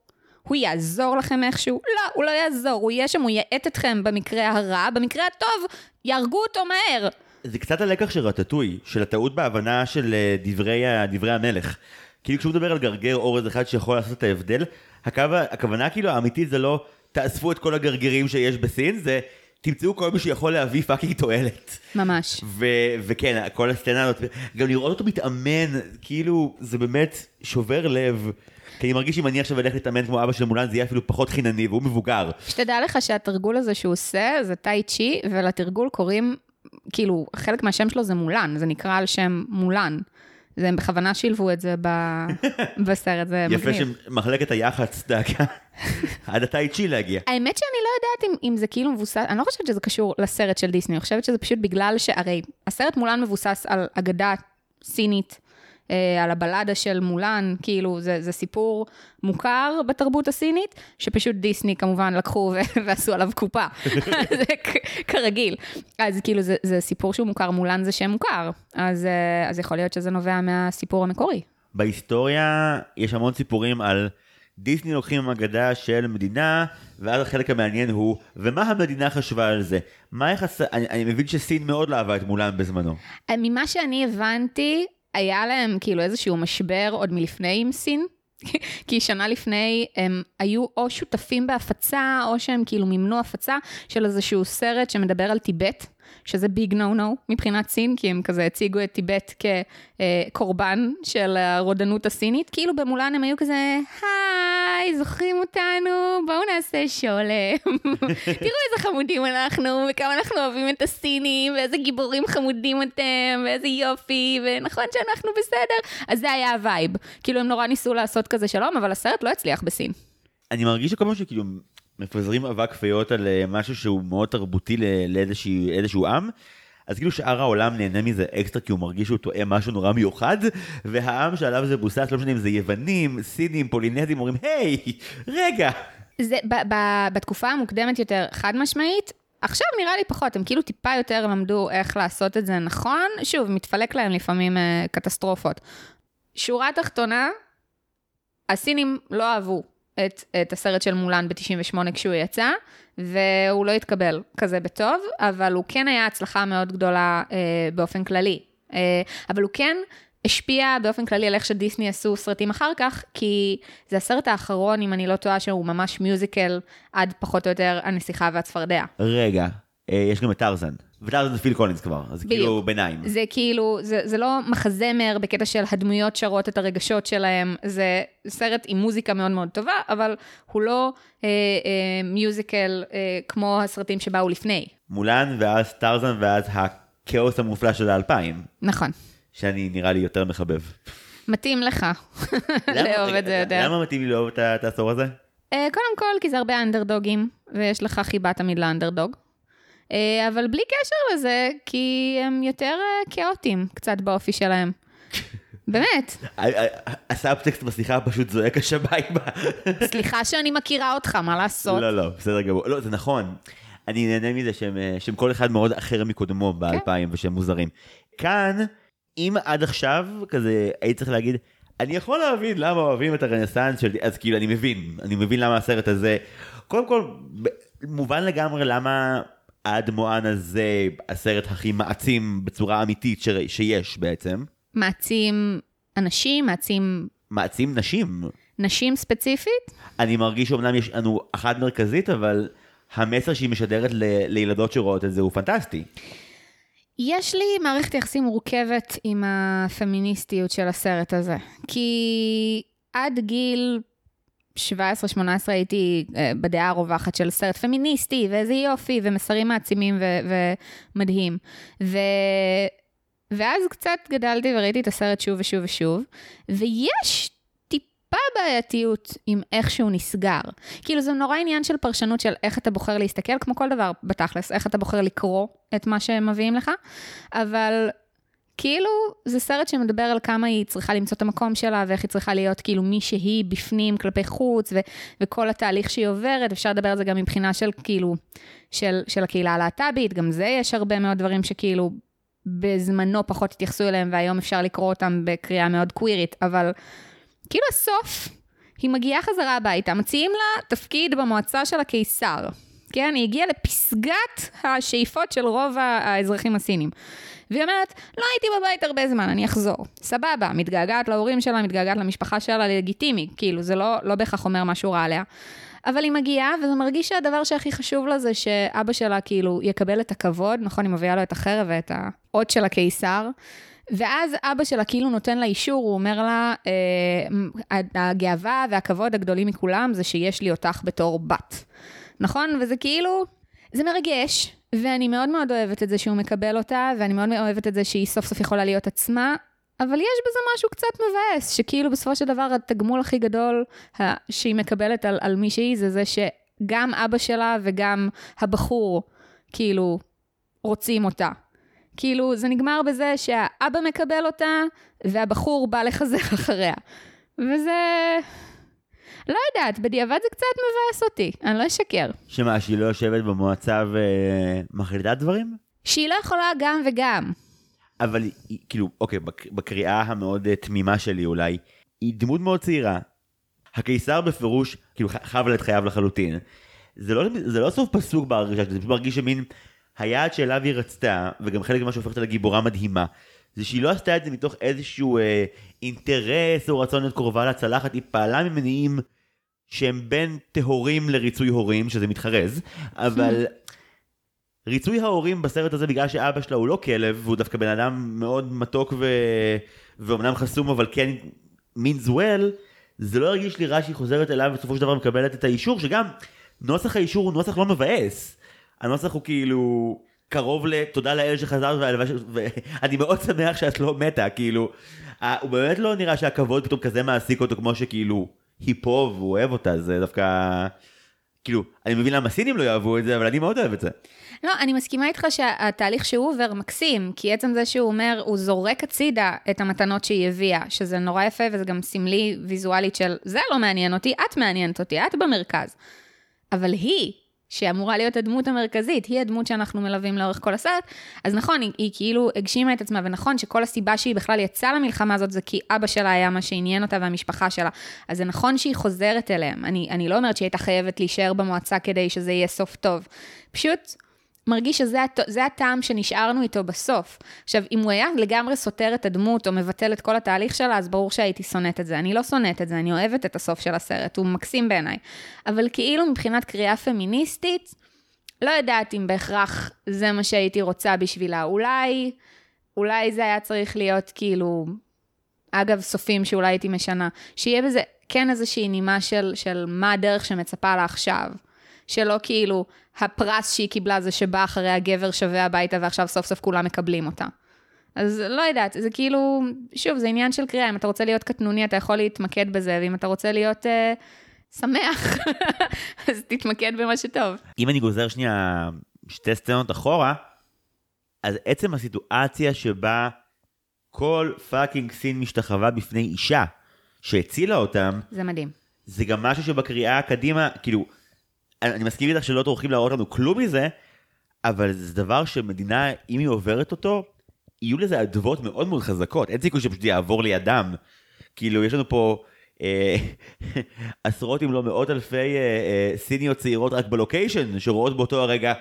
הוא יעזור לכם איכשהו? לא, הוא לא יעזור, הוא יהיה שם, הוא יאט אתכם במקרה הרע, במקרה הטוב, יהרגו אותו מהר. זה קצת הלקח של רטטוי, של הטעות בהבנה של אה, דברי, דברי המלך. כאילו כשהוא מדבר על גרגר אורז אחד שיכול לעשות את ההבדל, הקו, הכוונה כאילו האמיתית זה לא תאספו את כל הגרגירים שיש בסין, זה תמצאו כל מי שיכול להביא fucking תועלת. ממש. ו- וכן, כל הסצנה הזאת, גם לראות אותו מתאמן, כאילו, זה באמת שובר לב. כי אני מרגיש שאם אני עכשיו אלך להתאמן כמו אבא של מולן, זה יהיה אפילו פחות חינני, והוא מבוגר. שתדע לך שהתרגול הזה שהוא עושה, זה טאי צ'י, ולתרגול קוראים, כאילו, חלק מהשם שלו זה מולן, זה נקרא על שם מולן. זה הם בכוונה שילבו את זה ב... בסרט, זה יפה מגניב. יפה שמחלקת היח"צ דאגה עד הטאי צ'י להגיע. האמת שאני לא יודעת אם, אם זה כאילו מבוסס, אני לא חושבת שזה קשור לסרט של דיסני, אני חושבת שזה פשוט בגלל שהרי הסרט מולן מבוסס על אגדה סינית על הבלדה של מולן, כאילו זה, זה סיפור מוכר בתרבות הסינית, שפשוט דיסני כמובן לקחו ועשו עליו קופה, זה כרגיל. אז כאילו זה, זה סיפור שהוא מוכר, מולן זה שם מוכר, אז, אה, אז יכול להיות שזה נובע מהסיפור המקורי. בהיסטוריה יש המון סיפורים על דיסני לוקחים אגדה של מדינה, ואז החלק המעניין הוא, ומה המדינה חשבה על זה? מה יחס... אני, אני מבין שסין מאוד לא אהבה את מולן בזמנו. ממה שאני הבנתי, היה להם כאילו איזשהו משבר עוד מלפני עם סין. כי שנה לפני הם היו או שותפים בהפצה, או שהם כאילו מימנו הפצה של איזשהו סרט שמדבר על טיבט, שזה big no no מבחינת סין, כי הם כזה הציגו את טיבט כקורבן של הרודנות הסינית. כאילו במולן הם היו כזה, היי, היי, זוכרים אותנו? בואו נעשה שולם. תראו איזה חמודים אנחנו, וכמה אנחנו אוהבים את הסינים, ואיזה גיבורים חמודים אתם, ואיזה יופי, ונכון שאנחנו בסדר. אז זה היה ה vibe. כאילו, הם נורא ניסו לעשות כזה שלום, אבל הסרט לא הצליח בסין. אני מרגיש שכל פעם שכאילו מפזרים אבק פיות על אה, משהו שהוא מאוד תרבותי לאיזשהו עם, אז כאילו שאר העולם נהנה מזה אקסטרה כי הוא מרגיש שהוא טועה משהו נורא מיוחד, והעם שעליו זה מבוסס, לא משנה אם זה יוונים, סינים, פולינזים, אומרים, היי, רגע. זה, ב- ב- בתקופה המוקדמת יותר, חד משמעית, עכשיו נראה לי פחות, הם כאילו טיפה יותר למדו איך לעשות את זה נכון. שוב, מתפלק להם לפעמים אה, קטסטרופות. שורה תחתונה, הסינים לא אהבו את, את הסרט של מולן ב-98 כשהוא יצא, והוא לא התקבל כזה בטוב, אבל הוא כן היה הצלחה מאוד גדולה אה, באופן כללי. אה, אבל הוא כן השפיע באופן כללי על איך שדיסני עשו סרטים אחר כך, כי זה הסרט האחרון, אם אני לא טועה, שהוא ממש מיוזיקל עד פחות או יותר הנסיכה והצפרדע. רגע, אה, יש גם את טרזן, וטרזן זה פיל קולינס כבר, אז בדיוק. כאילו ביניים. זה כאילו, זה, זה לא מחזמר בקטע של הדמויות שרות את הרגשות שלהם, זה סרט עם מוזיקה מאוד מאוד טובה, אבל הוא לא אה, אה, מיוזיקל אה, כמו הסרטים שבאו לפני. מולן ואז טרזן ואז הכאוס המופלא של האלפיים, נכון. שאני נראה לי יותר מחבב. מתאים לך לאהוב את זה יותר. למה מתאים לי לאהוב את העשור הזה? אה, קודם כל, כי זה הרבה אנדרדוגים, ויש לך חיבה תמיד לאנדרדוג. אה, אבל בלי קשר לזה, כי הם יותר אה, כאוטים קצת באופי שלהם. באמת. ה- ה- הסאבטקסט בשיחה פשוט זועק השמיים. סליחה שאני מכירה אותך, מה לעשות? לא, לא, בסדר גמור. לא, זה נכון. אני נהנה מזה שהם, אה, שהם כל אחד מאוד אחר מקודמו כן. באלפיים ושהם מוזרים. כאן, אם עד עכשיו, כזה, הייתי צריך להגיד, אני יכול להבין למה אוהבים את הרנסאנס של... אז כאילו, אני מבין. אני מבין למה הסרט הזה... קודם כל, מובן לגמרי למה עד מואנה זה הסרט הכי מעצים בצורה אמיתית ש... שיש בעצם. מעצים אנשים, מעצים מעצים נשים. נשים ספציפית? אני מרגיש שאומנם יש לנו אחת מרכזית, אבל המסר שהיא משדרת ל... לילדות שרואות את זה הוא פנטסטי. יש לי מערכת יחסים מורכבת עם הפמיניסטיות של הסרט הזה. כי עד גיל 17-18 הייתי אה, בדעה הרווחת של סרט פמיניסטי, ואיזה יופי, ומסרים מעצימים ו- ומדהים. ו... ואז קצת גדלתי וראיתי את הסרט שוב ושוב ושוב, ויש טיפה בעייתיות עם איך שהוא נסגר. כאילו זה נורא עניין של פרשנות של איך אתה בוחר להסתכל, כמו כל דבר בתכלס, איך אתה בוחר לקרוא את מה שהם מביאים לך, אבל כאילו זה סרט שמדבר על כמה היא צריכה למצוא את המקום שלה, ואיך היא צריכה להיות כאילו מי שהיא בפנים כלפי חוץ, ו- וכל התהליך שהיא עוברת, אפשר לדבר על זה גם מבחינה של כאילו, של, של הקהילה הלהט"בית, גם זה יש הרבה מאוד דברים שכאילו בזמנו פחות התייחסו אליהם, והיום אפשר לקרוא אותם בקריאה מאוד קווירית, אבל כאילו הסוף, היא מגיעה חזרה הביתה, מציעים לה תפקיד במועצה של הקיסר. כן, היא הגיעה לפסגת השאיפות של רוב האזרחים הסינים. והיא אומרת, לא הייתי בבית הרבה זמן, אני אחזור. סבבה, מתגעגעת להורים שלה, מתגעגעת למשפחה שלה, לגיטימי, כאילו, זה לא, לא בהכרח אומר משהו רע עליה. אבל היא מגיעה, וזה מרגיש שהדבר שהכי חשוב לה זה שאבא שלה כאילו יקבל את הכבוד, נכון, היא מביאה לו את החרב ואת האות של הקיסר. ואז אבא שלה כאילו נותן לה אישור, הוא אומר לה, אה, הגאווה והכבוד הגדולים מכולם זה שיש לי אותך בתור בת. נכון? וזה כאילו, זה מרגש, ואני מאוד מאוד אוהבת את זה שהוא מקבל אותה, ואני מאוד אוהבת את זה שהיא סוף סוף יכולה להיות עצמה, אבל יש בזה משהו קצת מבאס, שכאילו בסופו של דבר התגמול הכי גדול שהיא מקבלת על, על מי שהיא, זה זה שגם אבא שלה וגם הבחור, כאילו, רוצים אותה. כאילו, זה נגמר בזה שהאבא מקבל אותה, והבחור בא לחזר אחריה. וזה... לא יודעת, בדיעבד זה קצת מבאס אותי, אני לא אשקר. שמה, שהיא לא יושבת במועצה ומחליטה דברים? שהיא לא יכולה גם וגם. אבל היא, כאילו, אוקיי, בק, בקריאה המאוד אה, תמימה שלי אולי, היא דמות מאוד צעירה. הקיסר בפירוש, כאילו, ח- חייב לה את חייו לחלוטין. זה לא, זה לא סוף פסוק בהרגשה, זה פשוט מרגיש שמין היעד שאליו היא רצתה, וגם חלק ממה שהופך אותה לגיבורה מדהימה, זה שהיא לא עשתה את זה מתוך איזשהו אה, אינטרס או רצון להיות קרובה לצלחת, היא פעלה ממניעים שהם בין טהורים לריצוי הורים, שזה מתחרז, אבל ריצוי ההורים בסרט הזה בגלל שאבא שלה הוא לא כלב, והוא דווקא בן אדם מאוד מתוק ו... ואומנם חסום, אבל כן means well, זה לא הרגיש לי רע שהיא חוזרת אליו ובסופו של דבר מקבלת את האישור, שגם נוסח האישור הוא נוסח לא מבאס. הנוסח הוא כאילו קרוב לתודה לאל שחזרת ואני מאוד שמח שאת לא מתה, כאילו. הוא באמת לא נראה שהכבוד פתאום כזה מעסיק אותו כמו שכאילו היא פה והוא אוהב אותה, זה דווקא... כאילו, אני מבין למה הסינים לא יאהבו את זה, אבל אני מאוד אוהב את זה. לא, אני מסכימה איתך שהתהליך שהוא עובר מקסים, כי עצם זה שהוא אומר, הוא זורק הצידה את המתנות שהיא הביאה, שזה נורא יפה וזה גם סמלי ויזואלית של, זה לא מעניין אותי, את מעניינת אותי, את במרכז. אבל היא, שאמורה להיות הדמות המרכזית, היא הדמות שאנחנו מלווים לאורך כל הסרט, אז נכון, היא, היא כאילו הגשימה את עצמה, ונכון שכל הסיבה שהיא בכלל יצאה למלחמה הזאת זה כי אבא שלה היה מה שעניין אותה והמשפחה שלה. אז זה נכון שהיא חוזרת אליהם. אני, אני לא אומרת שהיא הייתה חייבת להישאר במועצה כדי שזה יהיה סוף טוב. פשוט מרגיש שזה הט... זה הטעם שנשארנו איתו בסוף. עכשיו, אם הוא היה לגמרי סותר את הדמות או מבטל את כל התהליך שלה, אז ברור שהייתי שונאת את זה. אני לא שונאת את זה, אני אוהבת את הסוף של הסרט, הוא מקסים בעיניי. אבל כאילו מבחינת קריאה פמיניסטית, לא יודעת אם בהכרח זה מה שהייתי רוצה בשבילה. אולי, אולי זה היה צריך להיות כאילו, אגב, סופים שאולי הייתי משנה, שיהיה בזה כן איזושהי נימה של, של מה הדרך שמצפה לה עכשיו. שלא כאילו, הפרס שהיא קיבלה זה שבא אחרי הגבר שווה הביתה ועכשיו סוף סוף כולם מקבלים אותה. אז לא יודעת, זה כאילו, שוב, זה עניין של קריאה, אם אתה רוצה להיות קטנוני, אתה יכול להתמקד בזה, ואם אתה רוצה להיות אה, שמח, אז תתמקד במה שטוב. אם אני גוזר שנייה שתי סצנות אחורה, אז עצם הסיטואציה שבה כל fucking סין משתחווה בפני אישה שהצילה אותם, זה מדהים. זה גם משהו שבקריאה קדימה, כאילו, אני מסכים איתך שלא טורחים להראות לנו כלום מזה, אבל זה דבר שמדינה, אם היא עוברת אותו, יהיו לזה אדוות מאוד מאוד חזקות, אין סיכוי שפשוט יעבור לידם. כאילו, יש לנו פה אה, עשרות אם לא מאות אלפי אה, אה, סיניות צעירות רק בלוקיישן, שרואות באותו הרגע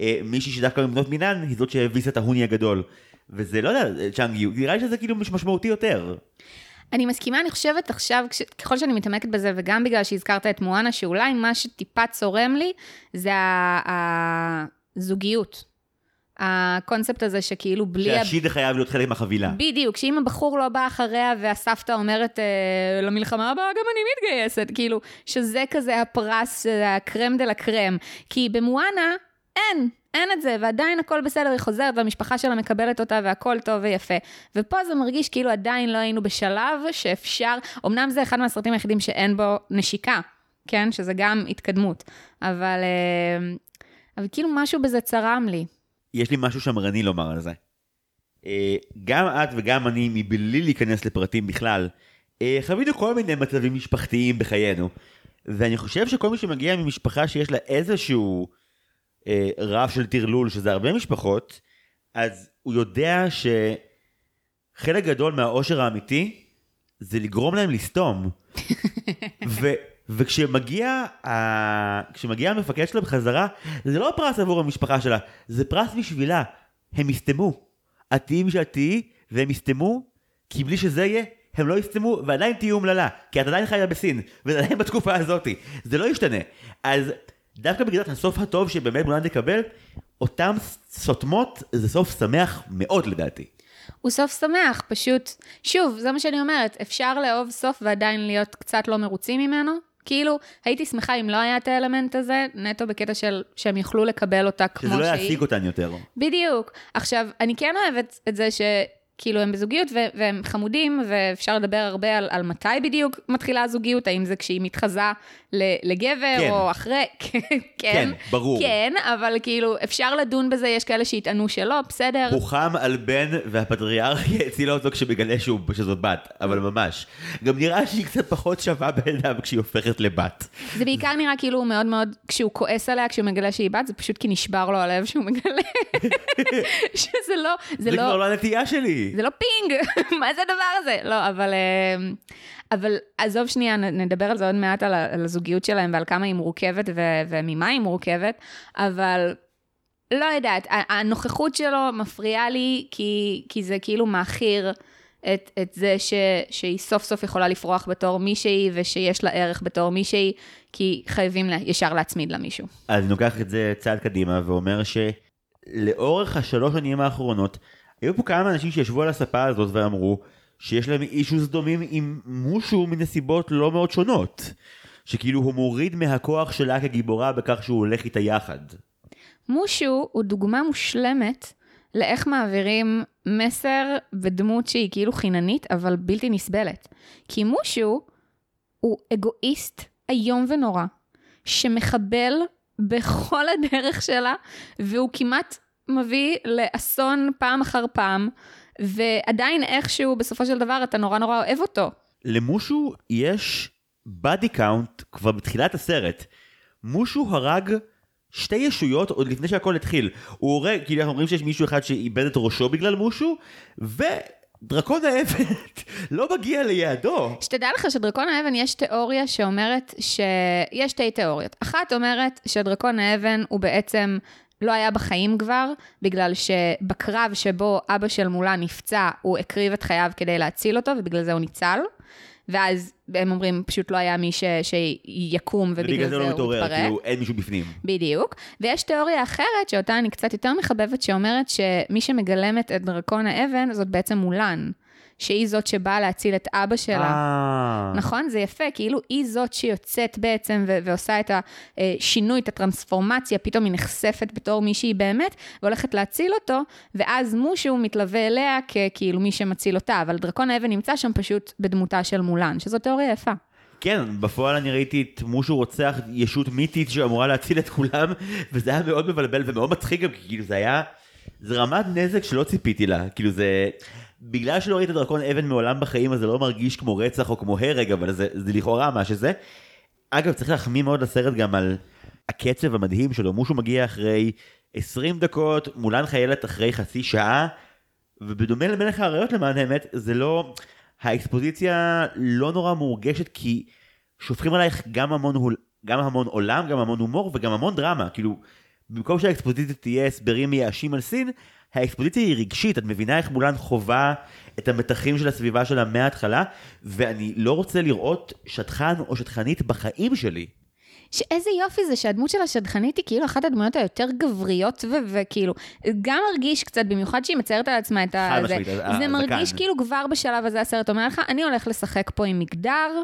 אה, מישהי שדווקא מבנות מינן, היא זאת שהביסה את ההוני הגדול. וזה, לא יודע, צ'אנג יו, נראה לי שזה כאילו משמעותי יותר. אני מסכימה, אני חושבת עכשיו, כש, ככל שאני מתעמקת בזה, וגם בגלל שהזכרת את מואנה, שאולי מה שטיפה צורם לי, זה הזוגיות. הקונספט הזה שכאילו בלי... ה- שהשיד חייב להיות חלק מהחבילה. בדיוק, שאם הבחור לא בא אחריה והסבתא אומרת אה, למלחמה הבאה גם אני מתגייסת, כאילו, שזה כזה הפרס, שזה הקרם דה לה קרם. כי במואנה אין, אין את זה, ועדיין הכל בסדר, היא חוזרת והמשפחה שלה מקבלת אותה והכל טוב ויפה. ופה זה מרגיש כאילו עדיין לא היינו בשלב שאפשר, אמנם זה אחד מהסרטים היחידים שאין בו נשיקה, כן? שזה גם התקדמות, אבל, אה, אבל כאילו משהו בזה צרם לי. יש לי משהו שמרני לומר על זה. אה, גם את וגם אני, מבלי להיכנס לפרטים בכלל, אה, חווינו כל מיני מצבים משפחתיים בחיינו. ואני חושב שכל מי שמגיע ממשפחה שיש לה איזשהו אה, רף של טרלול, שזה הרבה משפחות, אז הוא יודע שחלק גדול מהאושר האמיתי זה לגרום להם לסתום. ו... וכשמגיע, ה... כשמגיע המפקד שלה בחזרה, זה לא פרס עבור המשפחה שלה, זה פרס בשבילה. הם יסתמו. את תהיי מי שאת תהיי, והם יסתמו, כי בלי שזה יהיה, הם לא יסתמו, ועדיין תהיי אומללה. כי את עדיין חיה בסין, וזה עדיין בתקופה הזאתי. זה לא ישתנה. אז דווקא בגלל הסוף הטוב שבאמת מולד לקבל, אותם סותמות זה סוף שמח מאוד לדעתי. הוא סוף שמח, פשוט, שוב, זה מה שאני אומרת, אפשר לאהוב סוף ועדיין להיות קצת לא מרוצים ממנו. כאילו, הייתי שמחה אם לא היה את האלמנט הזה, נטו בקטע של שהם יוכלו לקבל אותה כמו שזה שהיא. לא יעסיק אותן יותר. בדיוק. עכשיו, אני כן אוהבת את זה שכאילו הם בזוגיות ו- והם חמודים, ואפשר לדבר הרבה על, על מתי בדיוק מתחילה הזוגיות, האם זה כשהיא מתחזה לגבר, כן. או אחרי, כן, כן, ברור. כן, אבל כאילו, אפשר לדון בזה, יש כאלה שיטענו שלא, בסדר. הוא חם על בן והפטריארכיה הצילה אותו כשמגלה שהוא, שזאת בת, אבל ממש. גם נראה שהיא קצת פחות שווה בעיניו כשהיא הופכת לבת. זה בעיקר נראה כאילו הוא מאוד מאוד, כשהוא כועס עליה, כשהוא מגלה שהיא בת, זה פשוט כי נשבר לו הלב שהוא מגלה. שזה לא, זה זה לא... כבר לא הנטייה שלי. זה לא פינג, מה זה הדבר הזה? לא, אבל, אה, אבל עזוב שנייה, נדבר על זה עוד מעט, על, על הזוגיות שלהם ועל כמה היא מורכבת ו- וממה היא מורכבת, אבל לא יודעת, הנוכחות שלו מפריעה לי, כי, כי זה כאילו מעכיר את, את זה ש, שהיא סוף סוף יכולה לפרוח בתור מישהי, ושיש לה ערך בתור מישהי, כי חייבים לה, ישר להצמיד לה מישהו. אז אני לוקח את זה צעד קדימה ואומר שלאורך השלוש שנים האחרונות, היו פה כמה אנשים שישבו על הספה הזאת ואמרו שיש להם אישוס דומים עם מושו מנסיבות לא מאוד שונות. שכאילו הוא מוריד מהכוח שלה כגיבורה בכך שהוא הולך איתה יחד. מושו הוא דוגמה מושלמת לאיך מעבירים מסר ודמות שהיא כאילו חיננית, אבל בלתי נסבלת. כי מושו הוא אגואיסט איום ונורא, שמחבל בכל הדרך שלה, והוא כמעט מביא לאסון פעם אחר פעם, ועדיין איכשהו בסופו של דבר אתה נורא נורא אוהב אותו. למושו יש body count כבר בתחילת הסרט. מושו הרג שתי ישויות עוד לפני שהכל התחיל. הוא הורג, כאילו אנחנו אומרים שיש מישהו אחד שאיבד את ראשו בגלל מושו, ודרקון האבן לא מגיע ליעדו. שתדע לך שדרקון האבן יש תיאוריה שאומרת שיש שתי תיאוריות. אחת אומרת שדרקון האבן הוא בעצם לא היה בחיים כבר, בגלל שבקרב שבו אבא של מולאן נפצע, הוא הקריב את חייו כדי להציל אותו, ובגלל זה הוא ניצל. ואז הם אומרים, פשוט לא היה מי ש... שיקום, ובגלל זה לא הוא מתעורר, התפרק. כאילו אין מישהו בפנים. בדיוק. ויש תיאוריה אחרת, שאותה אני קצת יותר מחבבת, שאומרת שמי שמגלמת את דרקון האבן, זאת בעצם מולן. שהיא זאת שבאה להציל את אבא שלה. אה. נכון? זה יפה, כאילו היא זאת שיוצאת בעצם ו- ועושה את השינוי, את הטרנספורמציה, פתאום היא נחשפת בתור מישהי באמת, והולכת להציל אותו, ואז מושו מתלווה אליה ככאילו מי שמציל אותה, אבל דרקון האבן נמצא שם פשוט בדמותה של מולן, שזו תיאוריה יפה. כן, בפועל אני ראיתי את מושו רוצח ישות מיתית שאמורה להציל את כולם, וזה היה מאוד מבלבל ומאוד מצחיק גם, כי כאילו זה היה... זה רמת נזק שלא ציפיתי לה, כאילו זה... בגלל שלא ראית דרקון אבן מעולם בחיים, אז זה לא מרגיש כמו רצח או כמו הרג, אבל זה, זה לכאורה מה שזה. אגב, צריך להחמיא מאוד לסרט גם על הקצב המדהים שלו. מושו מגיע אחרי 20 דקות, מולן חיילת אחרי חצי שעה, ובדומה למלך האריות למען האמת, זה לא... האקספוזיציה לא נורא מורגשת כי שופכים עלייך גם המון. גם המון עולם, גם המון הומור וגם המון דרמה. כאילו, במקום שהאקספוזיציה תהיה הסברים מייאשים על סין, האקספוזיציה היא רגשית, את מבינה איך מולן חווה את המתחים של הסביבה שלה מההתחלה, ואני לא רוצה לראות שטחן או שטחנית בחיים שלי. שאיזה יופי זה שהדמות של השדכנית היא כאילו אחת הדמויות היותר גבריות ו- וכאילו, גם מרגיש קצת, במיוחד שהיא מציירת על עצמה את ה... זה, משמעית, זה הזקן. מרגיש כאילו כבר בשלב הזה הסרט אומר לך, אני הולך לשחק פה עם מגדר.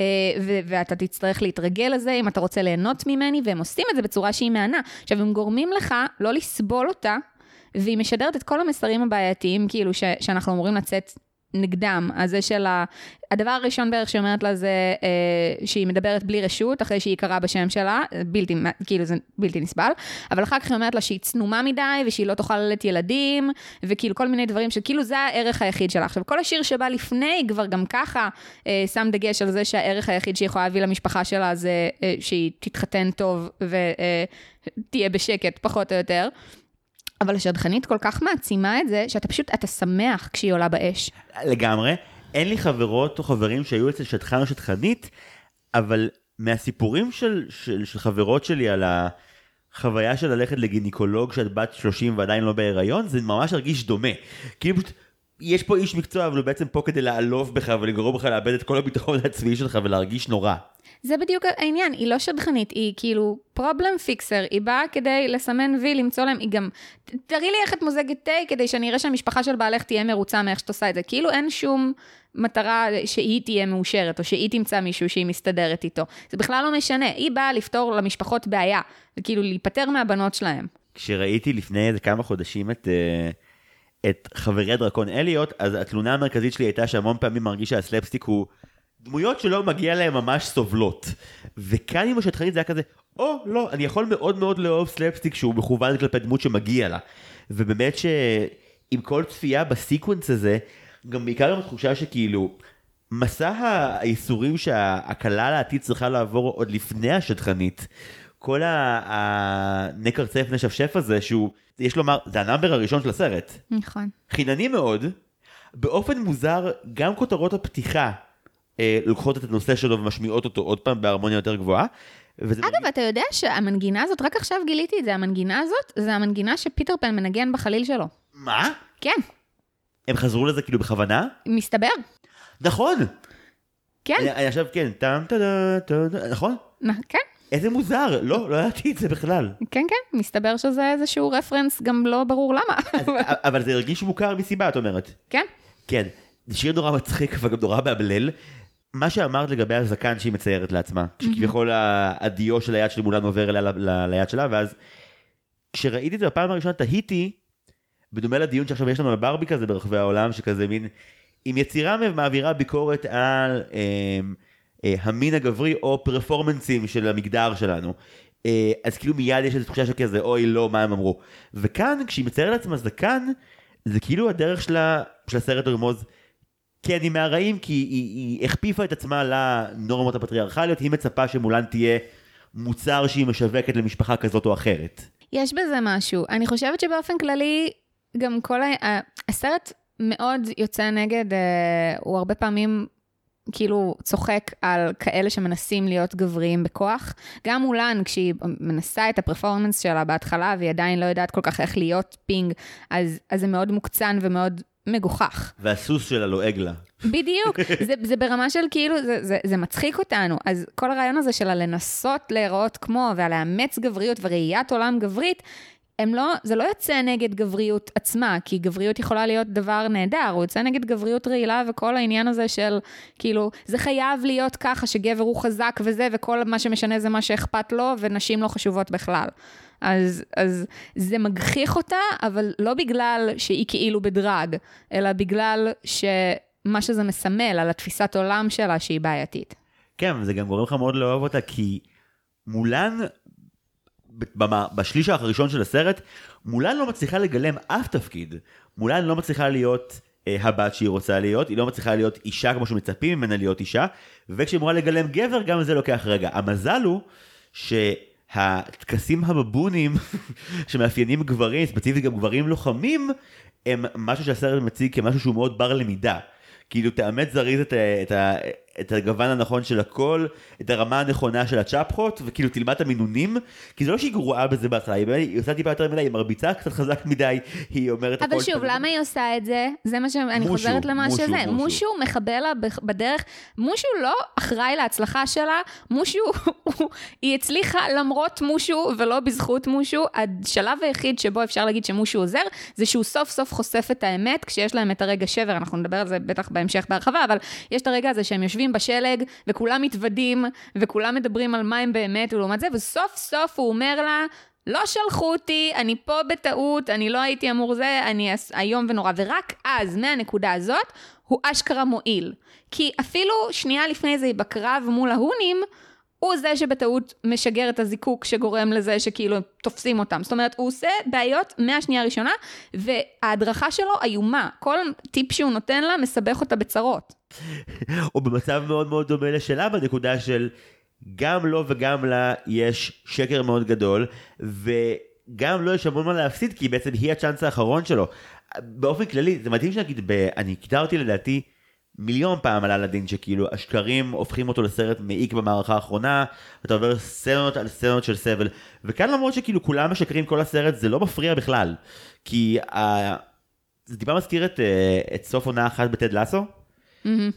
אה, ו- ואתה תצטרך להתרגל לזה אם אתה רוצה ליהנות ממני, והם עושים את זה בצורה שהיא מהנה. עכשיו, הם גורמים לך לא לסבול אותה, והיא משדרת את כל המסרים הבעייתיים, כאילו, ש- שאנחנו אמורים לצאת נגדם. אז זה של ה... הדבר הראשון בערך שהיא אומרת לה זה אה, שהיא מדברת בלי רשות, אחרי שהיא קראה בשם שלה, בלתי, כאילו זה בלתי נסבל, אבל אחר כך היא אומרת לה שהיא צנומה מדי, ושהיא לא תוכל ללדת ילדים, וכאילו כל מיני דברים שכאילו זה הערך היחיד שלה. עכשיו, כל השיר שבא לפני כבר גם ככה אה, שם דגש על זה שהערך היחיד שהיא יכולה להביא למשפחה שלה זה אה, שהיא תתחתן טוב ותהיה בשקט, פחות או יותר. אבל השדכנית כל כך מעצימה את זה, שאתה פשוט, אתה שמח כשהיא עולה באש. לגמרי. אין לי חברות או חברים שהיו אצל שטחן או שטחנית, אבל מהסיפורים של, של, של חברות שלי על החוויה של ללכת לגינקולוג שאת בת 30 ועדיין לא בהיריון, זה ממש הרגיש דומה. כאילו פשוט, יש פה איש מקצוע, אבל הוא בעצם פה כדי לעלוב בך ולגרום לך לאבד את כל הביטחון העצמי שלך ולהרגיש נורא. זה בדיוק העניין, היא לא שדכנית, היא כאילו פרובלם פיקסר, היא באה כדי לסמן וי, למצוא להם, היא גם, תראי לי איך את מוזגת תה, כדי שאני אראה שהמשפחה של בעלך תהיה מרוצה מאיך שאת עושה את זה. כאילו אין שום מטרה שהיא תהיה מאושרת, או שהיא תמצא מישהו שהיא מסתדרת איתו. זה בכלל לא משנה, היא באה לפתור למשפחות בעיה, וכאילו להיפטר מהבנות שלהם. כשראיתי לפני איזה כמה חודשים את, אה, את חברי הדרקון אליוט, אז התלונה המרכזית שלי הייתה שהמון פעמים מרגיש שהסלפסטיק הוא דמויות שלא מגיע להם ממש סובלות. וכאן עם השטחנית זה היה כזה, או לא, אני יכול מאוד מאוד לאהוב סלפסטיק שהוא מכוון כלפי דמות שמגיע לה. ובאמת שעם כל צפייה בסיקוונס הזה, גם בעיקר עם התחושה שכאילו, מסע הייסורים שהכלה לעתיד צריכה לעבור עוד לפני השדכנית, כל ה- הנקרצף נשפשף הזה שהוא, יש לומר, זה ה number הראשון של הסרט. נכון. חינני מאוד, באופן מוזר, גם כותרות הפתיחה אה, לוקחות את הנושא שלו ומשמיעות אותו עוד פעם בהרמוניה יותר גבוהה. וזה אגב, אתה יודע שהמנגינה הזאת, רק עכשיו גיליתי את זה, המנגינה הזאת, זה המנגינה שפיטר פן מנגן בחליל שלו. מה? כן, הם חזרו לזה כאילו בכוונה? מסתבר. נכון! כן, אני אני עכשיו כן, טם טדה טדה, נכון? כן, איזה מוזר, לא, לא ידעתי את זה בכלל. כן, כן, מסתבר שזה איזשהו רפרנס, גם לא ברור למה. אז- אבל זה הרגיש מוכר מסיבה, את אומרת. כן, כן. זה שיר נורא מצחיק אבל גם נורא מאמלל. מה שאמרת לגבי הזקן שהיא מציירת לעצמה, שכביכול הדיו של היד של מולן עובר אליה ליד שלה, ואז כשראיתי את זה בפעם הראשונה תהיתי, בדומה לדיון שעכשיו יש לנו על ברבי כזה ברחבי העולם, שכזה מין, אם יצירה מעבירה ביקורת על אה, אה, המין הגברי או פרפורמנסים של המגדר שלנו, אה, אז כאילו מיד יש איזו תחושה של כזה, אוי לא, מה הם אמרו. וכאן, כשהיא מציירת לעצמה זקן, זה כאילו הדרך שלה, של הסרט לרמוז, כן, היא מהרעים, כי היא, היא הכפיפה את עצמה לנורמות הפטריארכליות, היא מצפה שמולן תהיה מוצר שהיא משווקת למשפחה כזאת או אחרת. יש בזה משהו. אני חושבת שבאופן כללי, גם כל ה... הסרט מאוד יוצא נגד, אה, הוא הרבה פעמים כאילו צוחק על כאלה שמנסים להיות גבריים בכוח. גם מולן, כשהיא מנסה את הפרפורמנס שלה בהתחלה, והיא עדיין לא יודעת כל כך איך להיות פינג, אז, אז זה מאוד מוקצן ומאוד מגוחך. והסוס שלה לועג לה. בדיוק, זה, זה ברמה של כאילו, זה, זה, זה מצחיק אותנו. אז כל הרעיון הזה של הלנסות להיראות כמו, והלאמץ גבריות וראיית עולם גברית, הם לא, זה לא יוצא נגד גבריות עצמה, כי גבריות יכולה להיות דבר נהדר, הוא יוצא נגד גבריות רעילה וכל העניין הזה של, כאילו, זה חייב להיות ככה שגבר הוא חזק וזה, וכל מה שמשנה זה מה שאכפת לו, ונשים לא חשובות בכלל. אז, אז זה מגחיך אותה, אבל לא בגלל שהיא כאילו בדרג, אלא בגלל שמה שזה מסמל על התפיסת עולם שלה שהיא בעייתית. כן, זה גם גורם לך מאוד לאהוב אותה, כי מולן, בשליש הראשון של הסרט, מולן לא מצליחה לגלם אף תפקיד. מולן לא מצליחה להיות אה, הבת שהיא רוצה להיות, היא לא מצליחה להיות אישה כמו שמצפים ממנה להיות אישה, וכשהיא אמורה לגלם גבר, גם זה לוקח רגע. המזל הוא שהטקסים הבבונים שמאפיינים גברים, ספציפית גם גברים לוחמים, הם משהו שהסרט מציג כמשהו שהוא מאוד בר למידה. כאילו תאמץ זריז את, את, ה- את הגוון הנכון של הכל, את הרמה הנכונה של הצ'פחות, וכאילו תלמד את המינונים, כי זה לא שהיא גרועה בזה בהתחלה, היא, עושה טיפה יותר מדי, היא מרביצה קצת חזק מדי, היא אומרת אבל הכל שוב, תמיד. למה היא עושה את זה? זה מה שאני חוזרת למה מושו, שזה. מושו. מושו מחבל לה בדרך, מושו לא אחראי להצלחה שלה, מושו, היא הצליחה למרות מושו ולא בזכות מושו. השלב היחיד שבו אפשר להגיד שמושו עוזר, זה שהוא סוף סוף חושף את האמת, כשיש להם את הרגע שבר, אנחנו נדבר על זה בטח בהמשך בהרחבה, אבל יש את הרגע הזה שהם יושבים בשלג, וכולם מתוודים, וכולם מדברים על מה הם באמת, ולעומת זה, וסוף סוף הוא אומר לה, לא שלחו אותי, אני פה בטעות, אני לא הייתי אמור זה, אני איום ונורא. ורק אז, מהנקודה הזאת, הוא אשכרה מועיל. כי אפילו שנייה לפני זה, בקרב מול ההונים, הוא זה שבטעות משגר את הזיקוק שגורם לזה שכאילו תופסים אותם. זאת אומרת, הוא עושה בעיות מהשנייה הראשונה, וההדרכה שלו איומה. כל טיפ שהוא נותן לה מסבך אותה בצרות. הוא במצב מאוד מאוד דומה לשלה בנקודה של גם לו וגם לה יש שקר מאוד גדול, וגם לו יש המון מה להפסיד, כי בעצם היא הצ'אנס האחרון שלו. באופן כללי, זה מדהים שנגיד, ב... אני קידרתי לדעתי מיליון פעם על אלאדין, שכאילו השקרים הופכים אותו לסרט מעיק במערכה האחרונה, אתה עובר סצנות על סצנות של סבל, וכאן למרות שכאילו כולם משקרים כל הסרט, זה לא מפריע בכלל, כי ה... זה טיפה מזכיר את, אה, את סוף עונה אחת בטד לסו,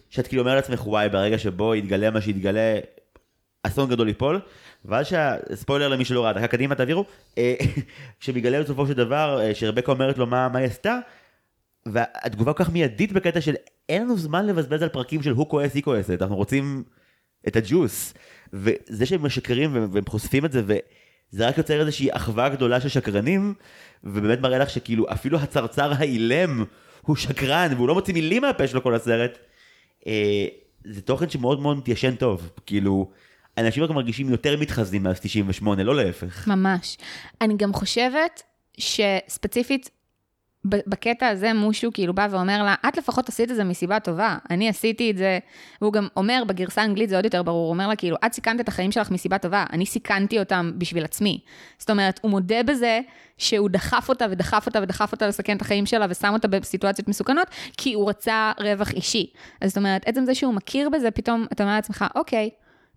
שאת כאילו אומר לעצמך וואי ברגע שבו יתגלה מה שיתגלה אסון גדול ייפול. ואז שהספוילר למי שלא ראה דקה קדימה תעבירו. אה, שמתגלה בסופו של דבר אה, שרבקה אומרת לו מה, מה היא עשתה והתגובה כל כך מיידית בקטע של אין לנו זמן לבזבז על פרקים של הוא כועס היא כועסת אנחנו רוצים את הג'וס. וזה שהם משקרים והם חושפים את זה וזה רק יוצר איזושהי אחווה גדולה של שקרנים ובאמת מראה לך שכאילו אפילו הצרצר האילם הוא שקרן והוא לא מוציא מילים מהפה שלו כל הסרט. אה, זה תוכן שמאוד מאוד מתיישן טוב כאילו אנשים רק מרגישים יותר מתחזים מאז 98 לא להפך. ממש. אני גם חושבת שספציפית, בקטע הזה מושו כאילו בא ואומר לה, את לפחות עשית את זה מסיבה טובה, אני עשיתי את זה, והוא גם אומר בגרסה האנגלית זה עוד יותר ברור, הוא אומר לה כאילו, את סיכנת את החיים שלך מסיבה טובה, אני סיכנתי אותם בשביל עצמי. זאת אומרת, הוא מודה בזה שהוא דחף אותה ודחף אותה ודחף אותה לסכן את החיים שלה ושם אותה בסיטואציות מסוכנות, כי הוא רצה רווח אישי. אז זאת אומרת, עצם זה שהוא מכיר בזה, פתאום אתה אומר לעצמך, אוקיי,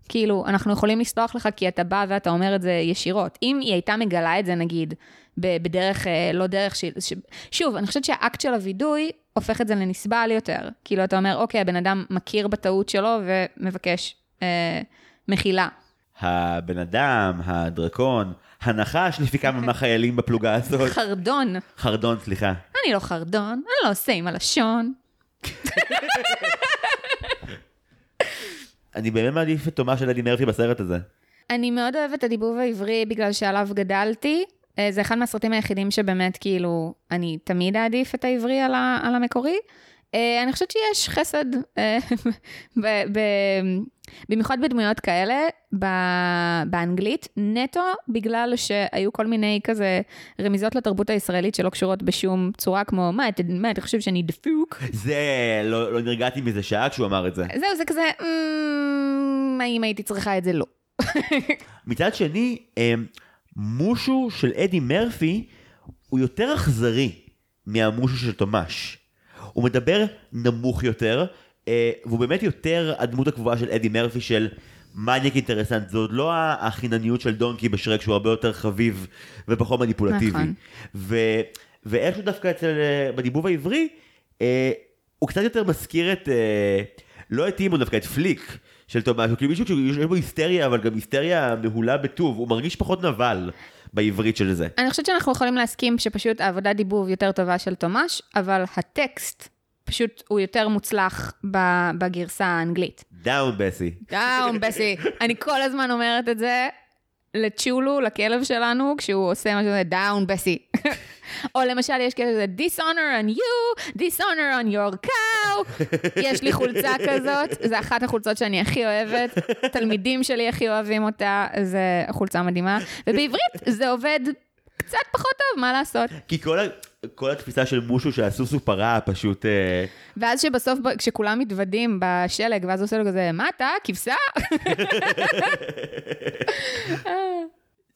כאילו, אנחנו יכולים לסלוח לך כי אתה בא ואתה אומר את זה ישירות. אם היא הייתה מגלה את זה, נגיד, בדרך, אה, לא דרך ש... ש... שוב, אני חושבת שהאקט של הווידוי הופך את זה לנסבל יותר. כאילו, אתה אומר, אוקיי, הבן אדם מכיר בטעות שלו ומבקש אה, מחילה. הבן אדם, הדרקון, הנחש לפי כמה מהחיילים בפלוגה הזאת. חרדון. חרדון סליחה. אני לא חרדון, אני לא עושה עם הלשון. אני באמת מעדיף את תומה של אדי מרפי בסרט הזה. אני מאוד אוהבת את הדיבוב העברי בגלל שעליו גדלתי. אה, זה אחד מהסרטים היחידים שבאמת, כאילו, אני תמיד אעדיף את העברי על, ה, על המקורי. אה, אני חושבת שיש חסד, אה, ב- ב- במיוחד בדמויות כאלה, ב- באנגלית, נטו בגלל שהיו כל מיני כזה רמיזות לתרבות הישראלית שלא קשורות בשום צורה, כמו, מה, אתה, מה, אתה חושב שאני דפוק? זה, לא, לא נרגעתי מזה שעה כשהוא אמר את זה. זהו, זה כזה, "אמ, האם הייתי צריכה את זה? לא. מצד שני, אמ, מושו של אדי מרפי הוא יותר אכזרי מהמושו של תומש. הוא מדבר נמוך יותר, אה, והוא באמת יותר הדמות הקבועה של אדי מרפי של מניאק אינטרסנט. זו עוד לא החינניות של דונקי בשרק שהוא הרבה יותר חביב ופחות מניפולטיבי. נכון. ו, ואיכשהו דווקא אצל, אה, בדיבוב העברי, אה, הוא קצת יותר מזכיר את, אה, לא את טימון דווקא, את פליק של הוא כאילו מישהו שיש בו היסטריה, אבל גם היסטריה מהולה בטוב, הוא מרגיש פחות נבל בעברית של זה. אני חושבת שאנחנו יכולים להסכים שפשוט העבודה דיבוב יותר טובה של תומש, אבל הטקסט פשוט הוא יותר מוצלח בגרסה האנגלית. Down Bessie. Down, Bessie. אני כל הזמן אומרת את זה לצ'ולו, לכלב שלנו, כשהוא עושה משהו כזה, Down, Bessie. או למשל, יש כזה, dishonor on you, dishonor on your cow. יש לי חולצה כזאת, זו אחת החולצות שאני הכי אוהבת. תלמידים שלי הכי אוהבים אותה, זו חולצה מדהימה. ובעברית זה עובד קצת פחות טוב, מה לעשות? כי כל, ה, כל התפיסה של מושו שהסוס הוא פרה פשוט... אה, ואז שבסוף, כשכולם מתוודים בשלג, ואז עושה לו כזה, מה אתה, כבשה?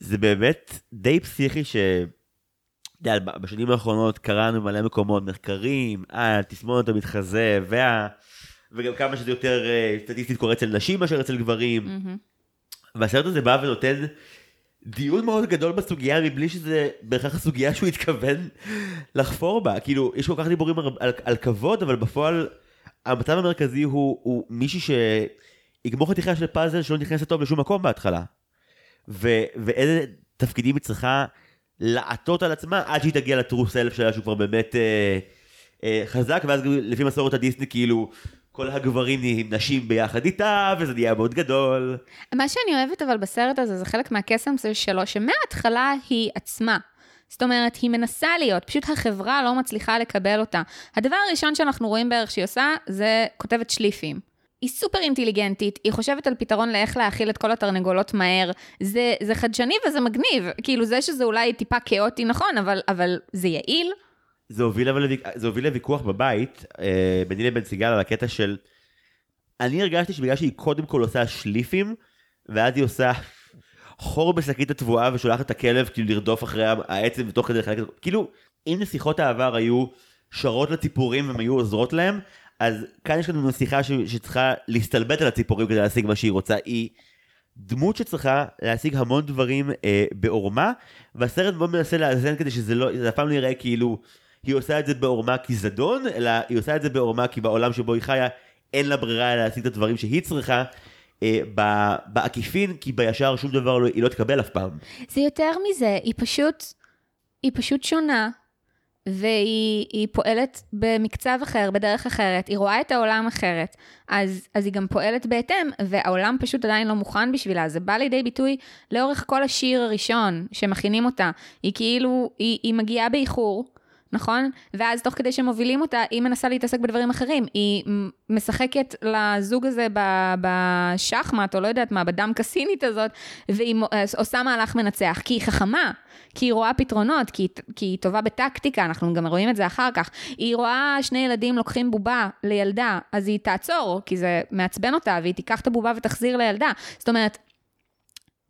זה באמת די פסיכי ש... יודע, בשנים האחרונות קראנו מלא מקומות, מחקרים, על תסמונת המתחזה, וה... וגם כמה שזה יותר אה, סטטיסטית קורה אצל נשים מאשר אצל גברים. והסרט הזה בא ונותן דיון מאוד גדול בסוגיה מבלי שזה בהכרח הסוגיה שהוא התכוון לחפור בה. כאילו, יש כל כך דיבורים על, על, על כבוד, אבל בפועל המצב המרכזי הוא, הוא מישהי שיגמור חתיכה של פאזל שלא נכנסת טוב לשום מקום בהתחלה. ו, ואיזה תפקידים היא צריכה לעטות על עצמה עד שהיא תגיע לטרו סלף שלה שהוא כבר באמת אה, אה, חזק, ואז לפי מסורת הדיסני כאילו כל הגברים נהיים נשים ביחד איתה, וזה נהיה מאוד גדול. מה שאני אוהבת אבל בסרט הזה, זה חלק מהקסם שלו, שמההתחלה היא עצמה. זאת אומרת, היא מנסה להיות, פשוט החברה לא מצליחה לקבל אותה. הדבר הראשון שאנחנו רואים בערך שהיא עושה, זה כותבת שליפים. היא סופר אינטליגנטית, היא חושבת על פתרון לאיך להאכיל את כל התרנגולות מהר. זה, זה חדשני וזה מגניב. כאילו, זה שזה אולי טיפה כאוטי, נכון, אבל, אבל זה יעיל. זה הוביל, אבל, זה הוביל לוויכוח בבית, אה, ביני לבין סיגל על הקטע של... אני הרגשתי שבגלל שהיא קודם כל עושה שליפים, ואז היא עושה חור בשקית התבואה ושולחת את הכלב כאילו לרדוף אחרי העצם ותוך כדי לחלק את... כאילו, אם נסיכות העבר היו שרות לציפורים והן היו עוזרות להם, אז כאן יש לנו נסיכה ש... שצריכה להסתלבט על הציפורים כדי להשיג מה שהיא רוצה. היא דמות שצריכה להשיג המון דברים אה, בעורמה, והסרט מאוד מנסה לאזן כדי שזה לא, זה אף פעם לא יראה כאילו היא עושה את זה בעורמה כי זדון, אלא היא עושה את זה בעורמה כי בעולם שבו היא חיה אין לה ברירה אלא להשיג את הדברים שהיא צריכה. אה, בעקיפין, כי בישר שום דבר לא, היא לא תקבל אף פעם. זה יותר מזה, היא פשוט, היא פשוט שונה, והיא היא פועלת במקצב אחר, בדרך אחרת, היא רואה את העולם אחרת, אז, אז היא גם פועלת בהתאם, והעולם פשוט עדיין לא מוכן בשבילה. זה בא לידי ביטוי לאורך כל השיר הראשון שמכינים אותה. היא כאילו, היא, היא מגיעה באיחור. נכון? ואז תוך כדי שמובילים אותה, היא מנסה להתעסק בדברים אחרים. היא משחקת לזוג הזה בשחמט, או לא יודעת מה, בדם קסינית הזאת, והיא אה, עושה מהלך מנצח, כי היא חכמה, כי היא רואה פתרונות, כי, כי היא טובה בטקטיקה, אנחנו גם רואים את זה אחר כך. היא רואה שני ילדים לוקחים בובה לילדה, אז היא תעצור, כי זה מעצבן אותה, והיא תיקח את הבובה ותחזיר לילדה. זאת אומרת,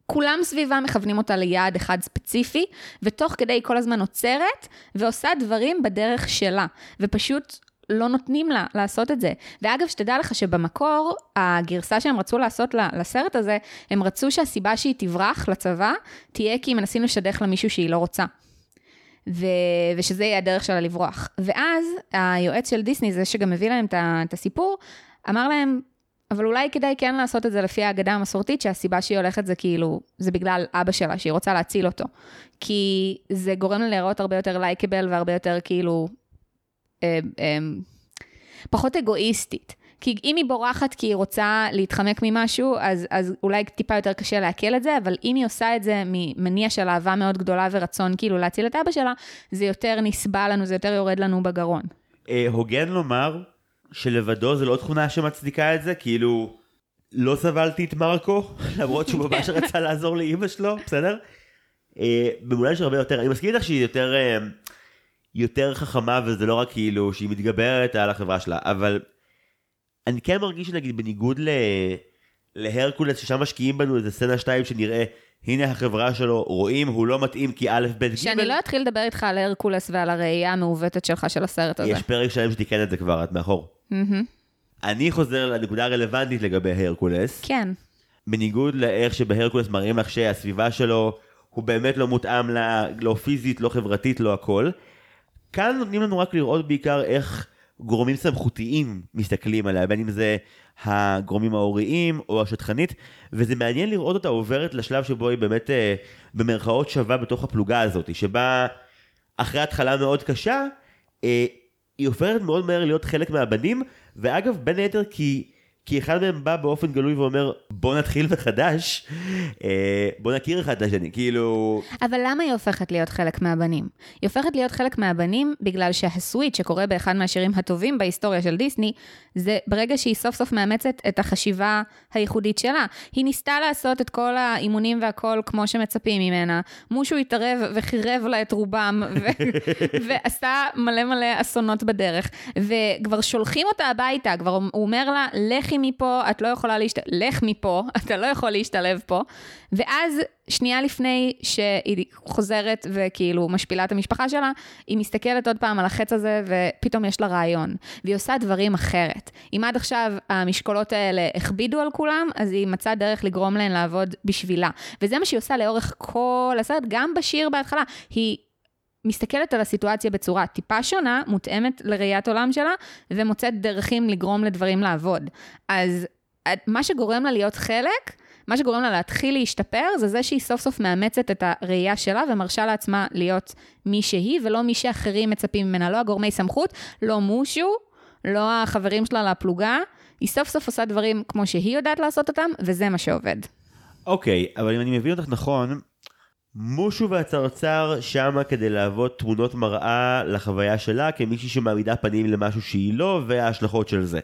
כולם סביבה מכוונים אותה ליעד אחד ספציפי, ותוך כדי היא כל הזמן עוצרת ועושה דברים בדרך שלה, ופשוט לא נותנים לה לעשות את זה. ואגב, שתדע לך שבמקור, הגרסה שהם רצו לעשות לסרט הזה, הם רצו שהסיבה שהיא תברח לצבא, תהיה כי הם מנסים לשדך לה מישהו שהיא לא רוצה. ו... ושזה יהיה הדרך שלה לברוח. ואז היועץ של דיסני, זה שגם מביא להם את הסיפור, אמר להם, אבל אולי כדאי כן לעשות את זה לפי האגדה המסורתית, שהסיבה שהיא הולכת זה כאילו, זה בגלל אבא שלה, שהיא רוצה להציל אותו. כי זה גורם לה להיראות הרבה יותר לייקבל והרבה יותר כאילו... אה, אה, פחות אגואיסטית. כי אם היא בורחת כי היא רוצה להתחמק ממשהו, אז, אז אולי טיפה יותר קשה לעכל את זה, אבל אם היא עושה את זה ממניע של אהבה מאוד גדולה ורצון כאילו להציל את אבא שלה, זה יותר נסבל לנו, זה יותר יורד לנו בגרון. אה, הוגן לומר שלבדו זה לא תכונה שמצדיקה את זה, כאילו, לא סבלתי את מרקו, למרות שהוא ממש רצה לעזור לאימא שלו, בסדר? אה, במובן יש הרבה יותר, אני מסכים איתך שהיא יותר, אה, יותר חכמה וזה לא רק כאילו שהיא מתגברת על החברה שלה, אבל אני כן מרגיש שנגיד בניגוד ל... להרקולס ששם משקיעים בנו איזה סצנה שתיים שנראה הנה החברה שלו רואים הוא לא מתאים כי א' ב' ג' שאני לא אתחיל לדבר איתך על הרקולס ועל הראייה המעוותת שלך של הסרט הזה. יש פרק שלם שתיקן את זה כבר את מאחור. אני חוזר לנקודה הרלוונטית לגבי הרקולס. כן. בניגוד לאיך שבהרקולס מראים לך שהסביבה שלו הוא באמת לא מותאם לה, לא פיזית, לא חברתית, לא הכל. כאן נותנים לנו רק לראות בעיקר איך גורמים סמכותיים מסתכלים עליה, בין אם זה הגורמים ההוריים או השטחנית, וזה מעניין לראות אותה עוברת לשלב שבו היא באמת אה, במרכאות שווה בתוך הפלוגה הזאת, שבה אחרי התחלה מאוד קשה, אה, היא הופכת מאוד מהר להיות חלק מהבנים, ואגב, בין היתר כי, כי אחד מהם בא באופן גלוי ואומר, בוא נתחיל מחדש, אה, בוא נכיר אחד את השני, כאילו... אבל למה היא הופכת להיות חלק מהבנים? היא הופכת להיות חלק מהבנים בגלל שהסוויט שקורה באחד מהשירים הטובים בהיסטוריה של דיסני, זה ברגע שהיא סוף סוף מאמצת את החשיבה הייחודית שלה. היא ניסתה לעשות את כל האימונים והכל כמו שמצפים ממנה. מושו התערב וחירב לה את רובם, ו- ועשה מלא מלא אסונות בדרך. וכבר שולחים אותה הביתה, כבר הוא אומר לה, לכי מפה, את לא יכולה להשתלב, לך מפה, אתה לא יכול להשתלב פה. ואז, שנייה לפני שהיא חוזרת וכאילו משפילה את המשפחה שלה, היא מסתכלת עוד פעם על החץ הזה, ופתאום יש לה רעיון. והיא עושה דברים אחרת. אם עד עכשיו המשקולות האלה הכבידו על כולם, אז היא מצאה דרך לגרום להן לעבוד בשבילה. וזה מה שהיא עושה לאורך כל הסרט, גם בשיר בהתחלה. היא מסתכלת על הסיטואציה בצורה טיפה שונה, מותאמת לראיית עולם שלה, ומוצאת דרכים לגרום לדברים לעבוד. אז מה שגורם לה להיות חלק, מה שגורם לה להתחיל להשתפר, זה זה שהיא סוף סוף מאמצת את הראייה שלה ומרשה לעצמה להיות מי שהיא, ולא מי שאחרים מצפים ממנה, לא הגורמי סמכות, לא מושו, לא החברים שלה לפלוגה. היא סוף סוף עושה דברים כמו שהיא יודעת לעשות אותם, וזה מה שעובד. אוקיי, אבל אם אני מבין אותך נכון, מושו והצרצר שמה כדי להוות תמונות מראה לחוויה שלה כמישהי שמעמידה פנים למשהו שהיא לא וההשלכות של זה.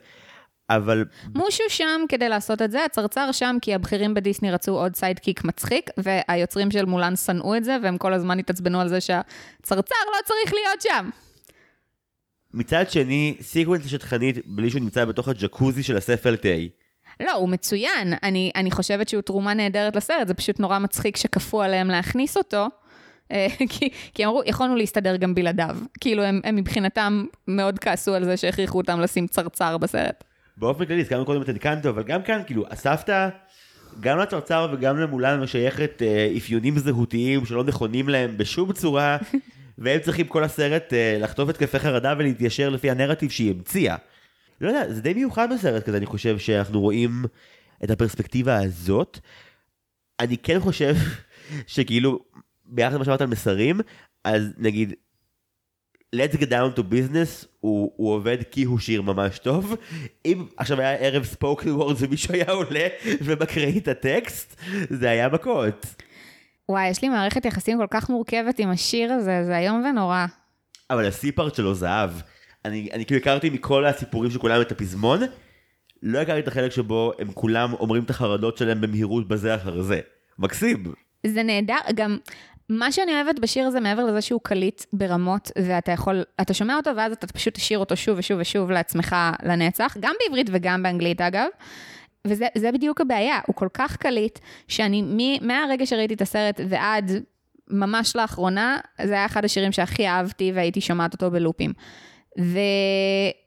אבל מושו שם כדי לעשות את זה, הצרצר שם כי הבכירים בדיסני רצו עוד סיידקיק מצחיק, והיוצרים של מולן שנאו את זה, והם כל הזמן התעצבנו על זה שהצרצר לא צריך להיות שם. מצד שני, סיקוונס השדכנית בלי שהוא נמצא בתוך הג'קוזי של הספל תה. לא, הוא מצוין. אני, אני חושבת שהוא תרומה נהדרת לסרט, זה פשוט נורא מצחיק שכפו עליהם להכניס אותו. אה, כי, כי אמרו, יכולנו להסתדר גם בלעדיו. כאילו, הם, הם מבחינתם מאוד כעסו על זה שהכריחו אותם לשים צרצר בסרט. באופן כללי, הזכרנו קודם את אנקנטו, אבל גם כאן, כאילו, הסבתא, גם לצרצר וגם למולן משייכת אה, אפיונים זהותיים שלא נכונים להם בשום צורה, והם צריכים כל הסרט אה, לחטוף התקפי חרדה ולהתיישר לפי הנרטיב שהיא המציאה. לא יודע, זה די מיוחד בסרט כזה, אני חושב שאנחנו רואים את הפרספקטיבה הזאת. אני כן חושב שכאילו, ביחד למה שאמרת על מסרים, אז נגיד, let's get down to business הוא, הוא עובד כי הוא שיר ממש טוב. אם עכשיו היה ערב ספוקן וורד ומישהו היה עולה ומקריא את הטקסט, זה היה מכות. וואי, יש לי מערכת יחסים כל כך מורכבת עם השיר הזה, זה איום ונורא. אבל הסי-פארט שלו זהב. אני, אני כאילו הכרתי מכל הסיפורים של כולם את הפזמון, לא הכרתי את החלק שבו הם כולם אומרים את החרדות שלהם במהירות בזה אחר זה. מקסים. זה נהדר, גם מה שאני אוהבת בשיר הזה, מעבר לזה שהוא קליט ברמות, ואתה יכול, אתה שומע אותו ואז אתה פשוט תשאיר אותו שוב ושוב ושוב לעצמך לנצח, גם בעברית וגם באנגלית אגב. וזה בדיוק הבעיה, הוא כל כך קליט, שאני מ, מהרגע שראיתי את הסרט ועד ממש לאחרונה, זה היה אחד השירים שהכי אהבתי והייתי שומעת אותו בלופים.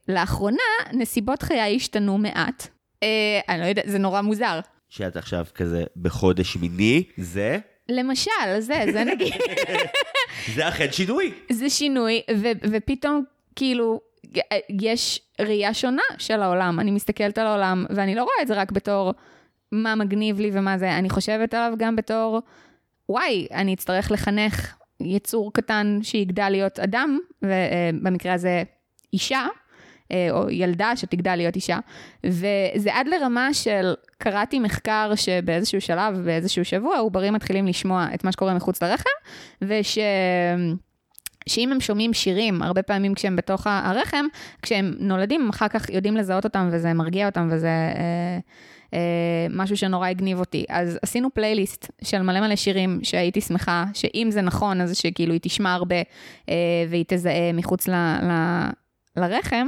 ולאחרונה, נסיבות חיי השתנו מעט. אה, אני לא יודעת, זה נורא מוזר. שאת עכשיו כזה בחודש מיני, זה? למשל, זה, זה נגיד. זה אכן שינוי. זה שינוי, ו- ופתאום, כאילו, יש ראייה שונה של העולם. אני מסתכלת על העולם, ואני לא רואה את זה רק בתור מה מגניב לי ומה זה, אני חושבת עליו גם בתור, וואי, אני אצטרך לחנך יצור קטן שיגדל להיות אדם, ובמקרה הזה אישה, אה, או ילדה שתגדל להיות אישה. וזה עד לרמה של, קראתי מחקר שבאיזשהו שלב, באיזשהו שבוע, עוברים מתחילים לשמוע את מה שקורה מחוץ לרחם, וש... שאם הם שומעים שירים, הרבה פעמים כשהם בתוך הרחם, כשהם נולדים, אחר כך יודעים לזהות אותם וזה מרגיע אותם וזה אה, אה, משהו שנורא הגניב אותי. אז עשינו פלייליסט של מלא מלא שירים שהייתי שמחה, שאם זה נכון, אז שכאילו היא תשמע הרבה אה, והיא תזהה מחוץ ל, ל, לרחם.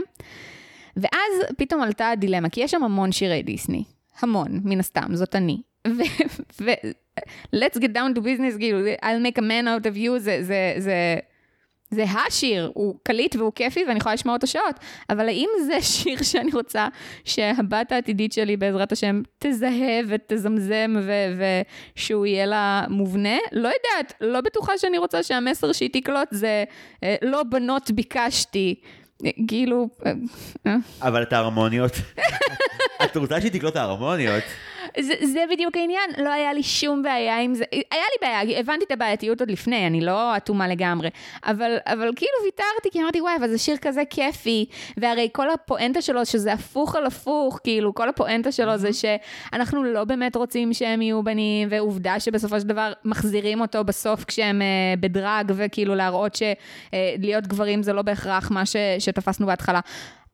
ואז פתאום עלתה הדילמה, כי יש שם המון שירי דיסני, המון, מן הסתם, זאת אני. ו... let's get down to business, כאילו, I'll make a man out of you, זה, זה, זה, זה השיר, הוא קליט והוא כיפי ואני יכולה לשמוע אותו שעות, אבל האם זה שיר שאני רוצה שהבת העתידית שלי בעזרת השם תזהה ותזמזם ו- ושהוא יהיה לה מובנה? לא יודעת, לא בטוחה שאני רוצה שהמסר שהיא תקלוט זה אה, לא בנות ביקשתי. כאילו... אה, אה. אבל את ההרמוניות, את רוצה שהיא תקלוט את ההרמוניות? זה, זה בדיוק העניין, לא היה לי שום בעיה עם זה, היה לי בעיה, הבנתי את הבעייתיות עוד לפני, אני לא אטומה לגמרי, אבל, אבל כאילו ויתרתי, כי אמרתי, וואי, אבל זה שיר כזה כיפי, והרי כל הפואנטה שלו, שזה הפוך על הפוך, כאילו, כל הפואנטה שלו זה שאנחנו לא באמת רוצים שהם יהיו בנים, ועובדה שבסופו של דבר מחזירים אותו בסוף כשהם uh, בדרג, וכאילו להראות שלהיות אה, גברים זה לא בהכרח מה ש, שתפסנו בהתחלה.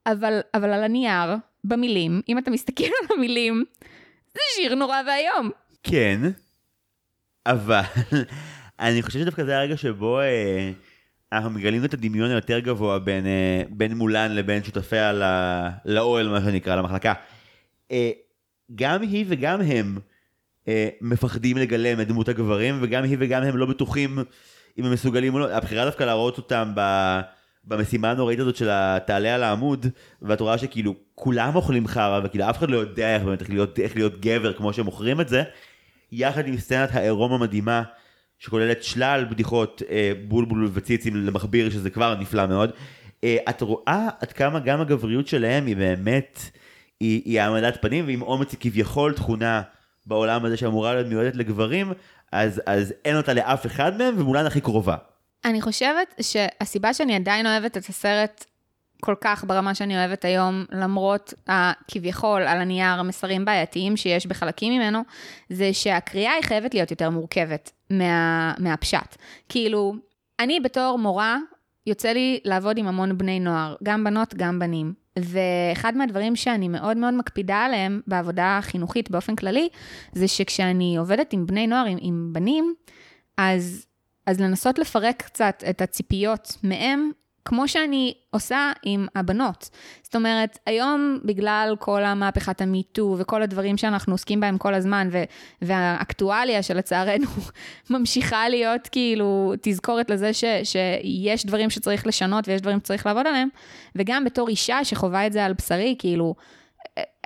אבל, אבל על הנייר, במילים, אם אתה מסתכל על המילים, זה שיר נורא ואיום. כן, אבל אני חושב שדווקא זה הרגע שבו אה, אנחנו מגלים את הדמיון היותר גבוה בין, אה, בין מולן לבין שותפיה לא, לאוהל, מה שנקרא, למחלקה. אה, גם היא וגם הם אה, מפחדים לגלם את דמות הגברים, וגם היא וגם הם לא בטוחים אם הם מסוגלים או לא. הבחירה דווקא להראות אותם ב... במשימה הנוראית הזאת של תעלה על העמוד, ואת רואה שכאילו כולם אוכלים חרא, וכאילו אף אחד לא יודע איך באמת איך להיות, איך להיות גבר כמו שהם מוכרים את זה, יחד עם סצנת העירום המדהימה, שכוללת שלל בדיחות אה, בולבול וציצים למכביר, שזה כבר נפלא מאוד. אה, את רואה עד כמה גם הגבריות שלהם היא באמת, היא, היא העמדת פנים, ועם אומץ היא כביכול תכונה בעולם הזה שאמורה להיות מיועדת לגברים, אז, אז אין אותה לאף אחד מהם, ומולן הכי קרובה. אני חושבת שהסיבה שאני עדיין אוהבת את הסרט כל כך ברמה שאני אוהבת היום, למרות הכביכול על הנייר המסרים בעייתיים שיש בחלקים ממנו, זה שהקריאה היא חייבת להיות יותר מורכבת מה, מהפשט. כאילו, אני בתור מורה, יוצא לי לעבוד עם המון בני נוער, גם בנות, גם בנים. ואחד מהדברים שאני מאוד מאוד מקפידה עליהם בעבודה החינוכית באופן כללי, זה שכשאני עובדת עם בני נוער, עם, עם בנים, אז אז לנסות לפרק קצת את הציפיות מהם, כמו שאני עושה עם הבנות. זאת אומרת, היום בגלל כל המהפכת המיטו וכל הדברים שאנחנו עוסקים בהם כל הזמן, ו- והאקטואליה שלצערנו ממשיכה להיות כאילו תזכורת לזה ש- שיש דברים שצריך לשנות ויש דברים שצריך לעבוד עליהם, וגם בתור אישה שחווה את זה על בשרי, כאילו,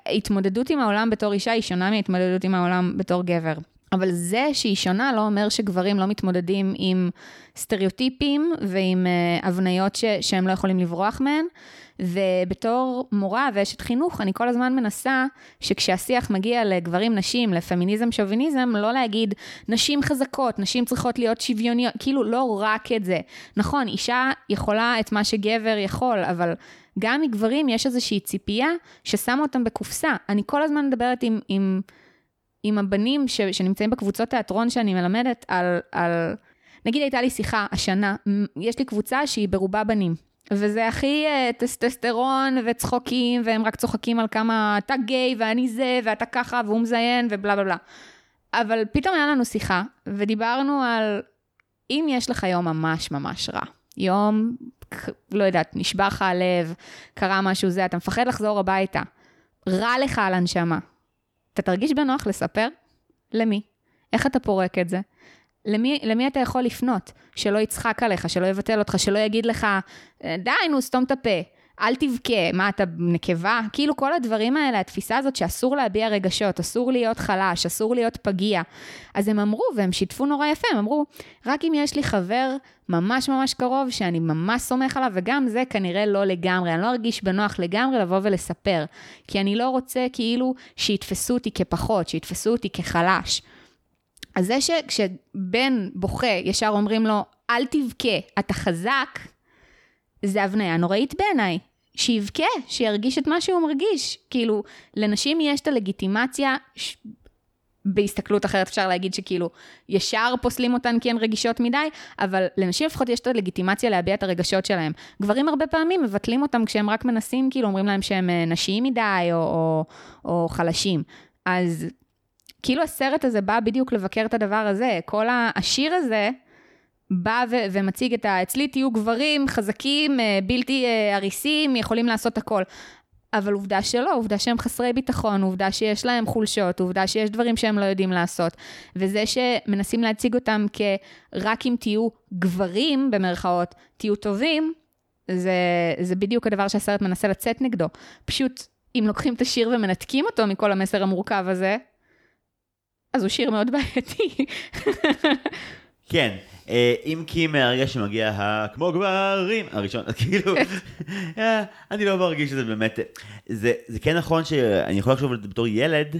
התמודדות עם העולם בתור אישה היא שונה מהתמודדות עם העולם בתור גבר. אבל זה שהיא שונה לא אומר שגברים לא מתמודדים עם סטריאוטיפים ועם uh, הבניות ש- שהם לא יכולים לברוח מהן. ובתור מורה ואשת חינוך, אני כל הזמן מנסה שכשהשיח מגיע לגברים נשים, לפמיניזם שוביניזם, לא להגיד נשים חזקות, נשים צריכות להיות שוויוניות, כאילו לא רק את זה. נכון, אישה יכולה את מה שגבר יכול, אבל גם מגברים יש איזושהי ציפייה ששמה אותם בקופסה. אני כל הזמן מדברת עם... עם עם הבנים ש, שנמצאים בקבוצות תיאטרון שאני מלמדת על, על... נגיד הייתה לי שיחה השנה, יש לי קבוצה שהיא ברובה בנים. וזה הכי uh, טסטסטרון וצחוקים, והם רק צוחקים על כמה אתה גיי ואני זה, ואתה ככה, והוא מזיין, ובלה בלה בלה. אבל פתאום היה לנו שיחה, ודיברנו על אם יש לך יום ממש ממש רע, יום, לא יודעת, נשבע לך הלב, קרה משהו זה, אתה מפחד לחזור הביתה, רע לך על הנשמה, אתה תרגיש בנוח לספר? למי? איך אתה פורק את זה? למי, למי אתה יכול לפנות? שלא יצחק עליך, שלא יבטל אותך, שלא יגיד לך, די, נו, סתום את הפה. אל תבכה, מה אתה נקבה? כאילו כל הדברים האלה, התפיסה הזאת שאסור להביע רגשות, אסור להיות חלש, אסור להיות פגיע. אז הם אמרו, והם שיתפו נורא יפה, הם אמרו, רק אם יש לי חבר ממש ממש קרוב, שאני ממש סומך עליו, וגם זה כנראה לא לגמרי, אני לא ארגיש בנוח לגמרי לבוא ולספר, כי אני לא רוצה כאילו שיתפסו אותי כפחות, שיתפסו אותי כחלש. אז זה שכשבן בוכה, ישר אומרים לו, אל תבכה, אתה חזק, זה הבניה נוראית בעיניי. שיבכה, שירגיש את מה שהוא מרגיש. כאילו, לנשים יש את הלגיטימציה, ש... בהסתכלות אחרת אפשר להגיד שכאילו ישר פוסלים אותן כי הן רגישות מדי, אבל לנשים לפחות יש את הלגיטימציה להביע את הרגשות שלהם. גברים הרבה פעמים מבטלים אותם כשהם רק מנסים, כאילו אומרים להם שהם אה, נשיים מדי או, או, או חלשים. אז כאילו הסרט הזה בא בדיוק לבקר את הדבר הזה. כל השיר הזה בא ו- ומציג את ה... אצלי תהיו גברים חזקים, אה, בלתי אה, אריסים, יכולים לעשות הכל. אבל עובדה שלא, עובדה שהם חסרי ביטחון, עובדה שיש להם חולשות, עובדה שיש דברים שהם לא יודעים לעשות. וזה שמנסים להציג אותם כרק אם תהיו גברים, במרכאות, תהיו טובים, זה, זה בדיוק הדבר שהסרט מנסה לצאת נגדו. פשוט, אם לוקחים את השיר ומנתקים אותו מכל המסר המורכב הזה, אז הוא שיר מאוד בעייתי. כן, אה, אם כי מהרגע שמגיע ה... כמו גברים הראשון, כאילו, אה, אני לא מרגיש שזה באמת, זה, זה כן נכון שאני יכול לחשוב על זה בתור ילד,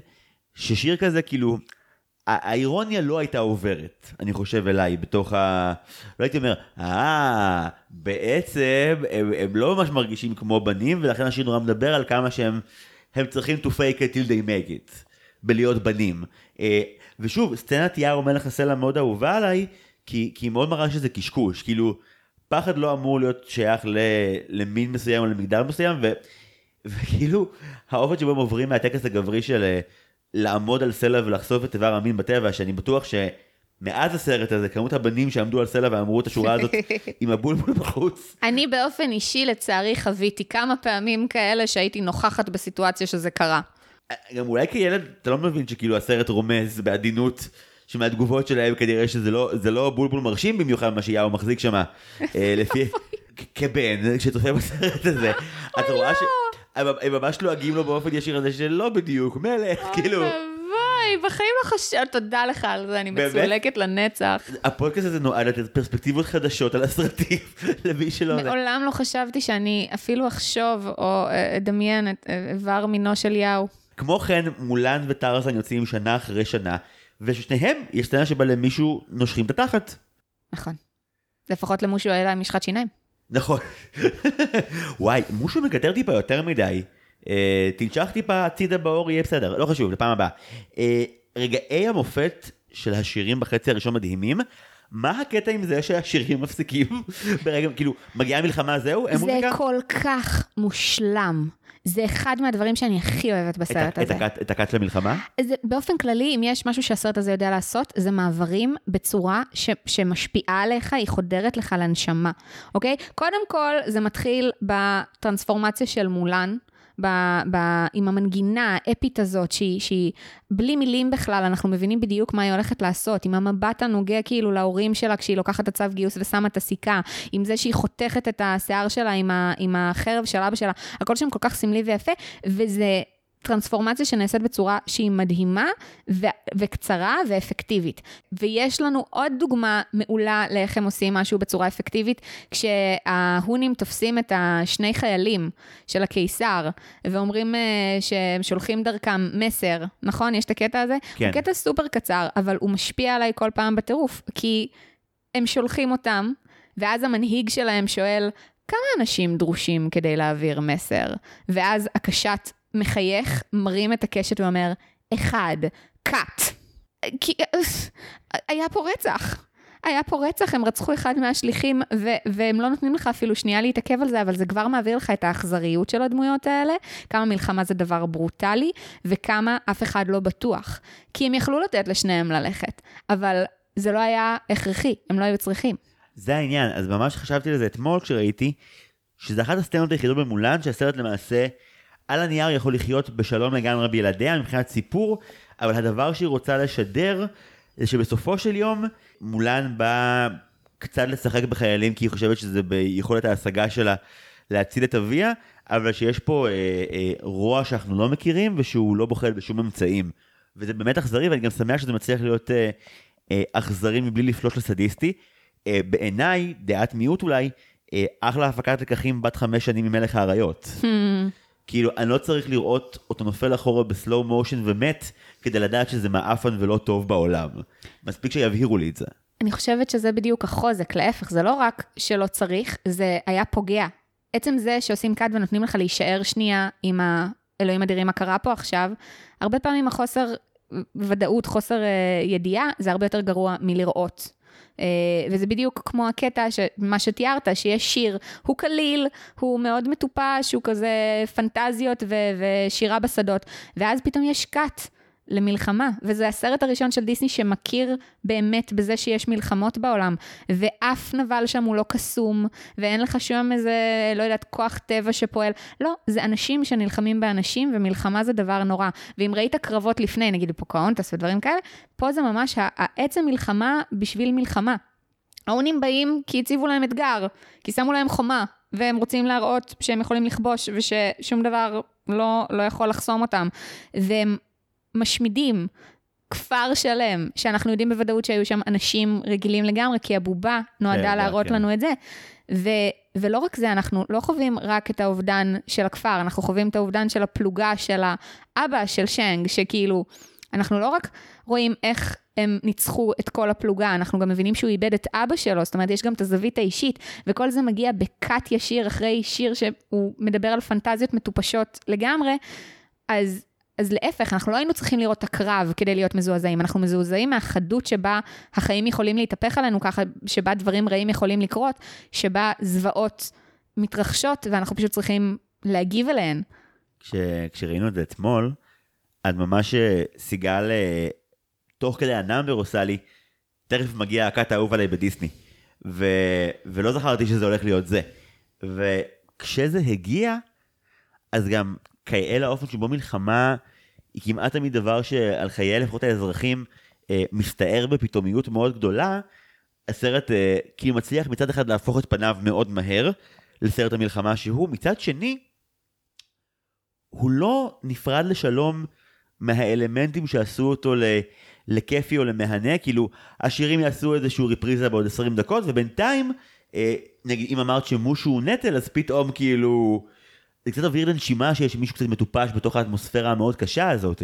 ששיר כזה כאילו, האירוניה לא הייתה עוברת, אני חושב אליי, בתוך ה... לא הייתי אומר, אה, בעצם הם, הם לא ממש מרגישים כמו בנים, ולכן השיר נורא מדבר על כמה שהם הם צריכים to fake it till they make it, בלהיות בנים. אה, ושוב, סצנת יער מלך הסלע מאוד אהובה עליי, כי, כי היא מאוד מראה שזה קשקוש, כאילו, פחד לא אמור להיות שייך ל, למין מסוים או למגדר מסוים, ו, וכאילו, האופן שבו הם עוברים מהטקס הגברי של אה, לעמוד על סלע ולחשוף את איבר המין בטבע, שאני בטוח שמאז הסרט הזה, כמות הבנים שעמדו על סלע ואמרו את השורה הזאת עם הבולבול בחוץ. אני באופן אישי, לצערי, חוויתי כמה פעמים כאלה שהייתי נוכחת בסיטואציה שזה קרה. גם אולי כילד אתה לא מבין שכאילו הסרט רומז בעדינות שמהתגובות שלהם כנראה שזה לא, לא בולבול מרשים במיוחד מה שיאו מחזיק שם, אה, לפי, כבן, כשצופה בסרט הזה, את רואה ש... הם ממש לועגים לו באופן ישיר הזה שלא בדיוק, מלך, כאילו. אוי, בחיים לא חשבת, תודה לך על זה, אני מצולקת לנצח. הפודקאסט הזה נועד לתת פרספקטיבות חדשות על הסרטים, למי שלא... מעולם לא חשבתי שאני אפילו אחשוב או אה, אדמיין את אה, איבר מינו של יאו. כמו כן, מולן וטרזן יוצאים שנה אחרי שנה, וששניהם, יש סצנה שבה למישהו נושכים את התחת. נכון. לפחות למושו היה להם משחת שיניים. נכון. וואי, מושו מקטר טיפה יותר מדי. אה, תנשך טיפה הצידה באור, יהיה בסדר, לא חשוב, לפעם הבאה. אה, רגעי המופת של השירים בחצי הראשון מדהימים. מה הקטע עם זה שהשירים מפסיקים ברגע, כאילו, מגיעה מלחמה זהו? זה מוזיקה? כל כך מושלם. זה אחד מהדברים שאני הכי אוהבת בסרט את, הזה. את, את הקאט למלחמה? זה, באופן כללי, אם יש משהו שהסרט הזה יודע לעשות, זה מעברים בצורה ש, שמשפיעה עליך, היא חודרת לך לנשמה, אוקיי? קודם כל, זה מתחיל בטרנספורמציה של מולן. ב, ב, עם המנגינה האפית הזאת, שהיא, שהיא בלי מילים בכלל, אנחנו מבינים בדיוק מה היא הולכת לעשות, עם המבט הנוגע כאילו להורים שלה כשהיא לוקחת את הצו גיוס ושמה את הסיכה, עם זה שהיא חותכת את השיער שלה עם, ה, עם החרב של אבא שלה, הכל שם כל כך סמלי ויפה, וזה טרנספורמציה שנעשית בצורה שהיא מדהימה ו- וקצרה ואפקטיבית. ויש לנו עוד דוגמה מעולה לאיך הם עושים משהו בצורה אפקטיבית, כשההונים תופסים את השני חיילים של הקיסר, ואומרים uh, שהם שולחים דרכם מסר, נכון? יש את הקטע הזה? כן. הוא קטע סופר קצר, אבל הוא משפיע עליי כל פעם בטירוף, כי הם שולחים אותם, ואז המנהיג שלהם שואל, כמה אנשים דרושים כדי להעביר מסר? ואז הקשת מחייך, מרים את הקשת ואומר, אחד, קאט. כי היה פה רצח. היה פה רצח, הם רצחו אחד מהשליחים, ו- והם לא נותנים לך אפילו שנייה להתעכב על זה, אבל זה כבר מעביר לך את האכזריות של הדמויות האלה, כמה מלחמה זה דבר ברוטלי, וכמה אף אחד לא בטוח. כי הם יכלו לתת לשניהם ללכת, אבל זה לא היה הכרחי, הם לא היו צריכים. זה העניין, אז ממש חשבתי על זה אתמול כשראיתי, שזה אחת הסצנות היחידות במולן, שהסרט למעשה על הנייר יכול לחיות בשלום לגמרי בילדיה מבחינת סיפור, אבל הדבר שהיא רוצה לשדר זה שבסופו של יום מולן בא קצת לשחק בחיילים כי היא חושבת שזה ביכולת ההשגה שלה להציל את אביה, אבל שיש פה אה, אה, רוע שאנחנו לא מכירים ושהוא לא בוחל בשום אמצעים. וזה באמת אכזרי ואני גם שמח שזה מצליח להיות אה, אה, אכזרי מבלי לפלוש לסדיסטי. אה, בעיניי, דעת מיעוט אולי, אה, אחלה הפקת לקחים בת חמש שנים ממלך האריות. Hmm. כאילו, אני לא צריך לראות אותו נופל אחורה בסלואו מושן ומת, כדי לדעת שזה מעפן ולא טוב בעולם. מספיק שיבהירו לי את זה. אני חושבת שזה בדיוק החוזק, להפך, זה לא רק שלא צריך, זה היה פוגע. עצם זה שעושים קאט ונותנים לך להישאר שנייה עם האלוהים אדירים, מה קרה פה עכשיו, הרבה פעמים החוסר ודאות, חוסר אה, ידיעה, זה הרבה יותר גרוע מלראות. אה, וזה בדיוק כמו הקטע, ש- מה שתיארת, שיש שיר, הוא קליל, הוא מאוד מטופש, הוא כזה פנטזיות ו- ושירה בשדות, ואז פתאום יש קאט. למלחמה, וזה הסרט הראשון של דיסני שמכיר באמת בזה שיש מלחמות בעולם, ואף נבל שם הוא לא קסום, ואין לך שום איזה, לא יודעת, כוח טבע שפועל. לא, זה אנשים שנלחמים באנשים, ומלחמה זה דבר נורא. ואם ראית קרבות לפני, נגיד פוקהונטס ודברים כאלה, פה זה ממש העצם מלחמה בשביל מלחמה. האונים באים כי הציבו להם אתגר, כי שמו להם חומה, והם רוצים להראות שהם יכולים לכבוש, וששום דבר לא, לא יכול לחסום אותם. והם משמידים כפר שלם, שאנחנו יודעים בוודאות שהיו שם אנשים רגילים לגמרי, כי הבובה נועדה כן, להראות כן. לנו את זה. ו, ולא רק זה, אנחנו לא חווים רק את האובדן של הכפר, אנחנו חווים את האובדן של הפלוגה של האבא של שנג, שכאילו, אנחנו לא רק רואים איך הם ניצחו את כל הפלוגה, אנחנו גם מבינים שהוא איבד את אבא שלו, זאת אומרת, יש גם את הזווית האישית, וכל זה מגיע בקאט ישיר אחרי שיר שהוא מדבר על פנטזיות מטופשות לגמרי, אז... אז להפך, אנחנו לא היינו צריכים לראות את הקרב כדי להיות מזועזעים, אנחנו מזועזעים מהחדות שבה החיים יכולים להתהפך עלינו ככה, שבה דברים רעים יכולים לקרות, שבה זוועות מתרחשות ואנחנו פשוט צריכים להגיב אליהן. כש, כשראינו את זה אתמול, אז ממש אה, סיגל, אה, תוך כדי ה number עושה לי, תכף מגיע ה cut האהוב עליי בדיסני. ו, ולא זכרתי שזה הולך להיות זה. וכשזה הגיע, אז גם כאל האופן שבו מלחמה היא כמעט תמיד דבר שעל חיי לפחות האזרחים אה, מסתער בפתאומיות מאוד גדולה, הסרט אה, כאילו מצליח מצד אחד להפוך את פניו מאוד מהר לסרט המלחמה שהוא, מצד שני, הוא לא נפרד לשלום מהאלמנטים שעשו אותו ל... לכיפי או למהנה, כאילו השירים יעשו איזשהו ריפריזה בעוד 20 דקות, ובינתיים, אה, נגיד אם אמרת שמושו הוא נטל, אז פתאום כאילו, זה קצת אוויר לנשימה שיש מישהו קצת מטופש בתוך האטמוספירה המאוד קשה הזאת.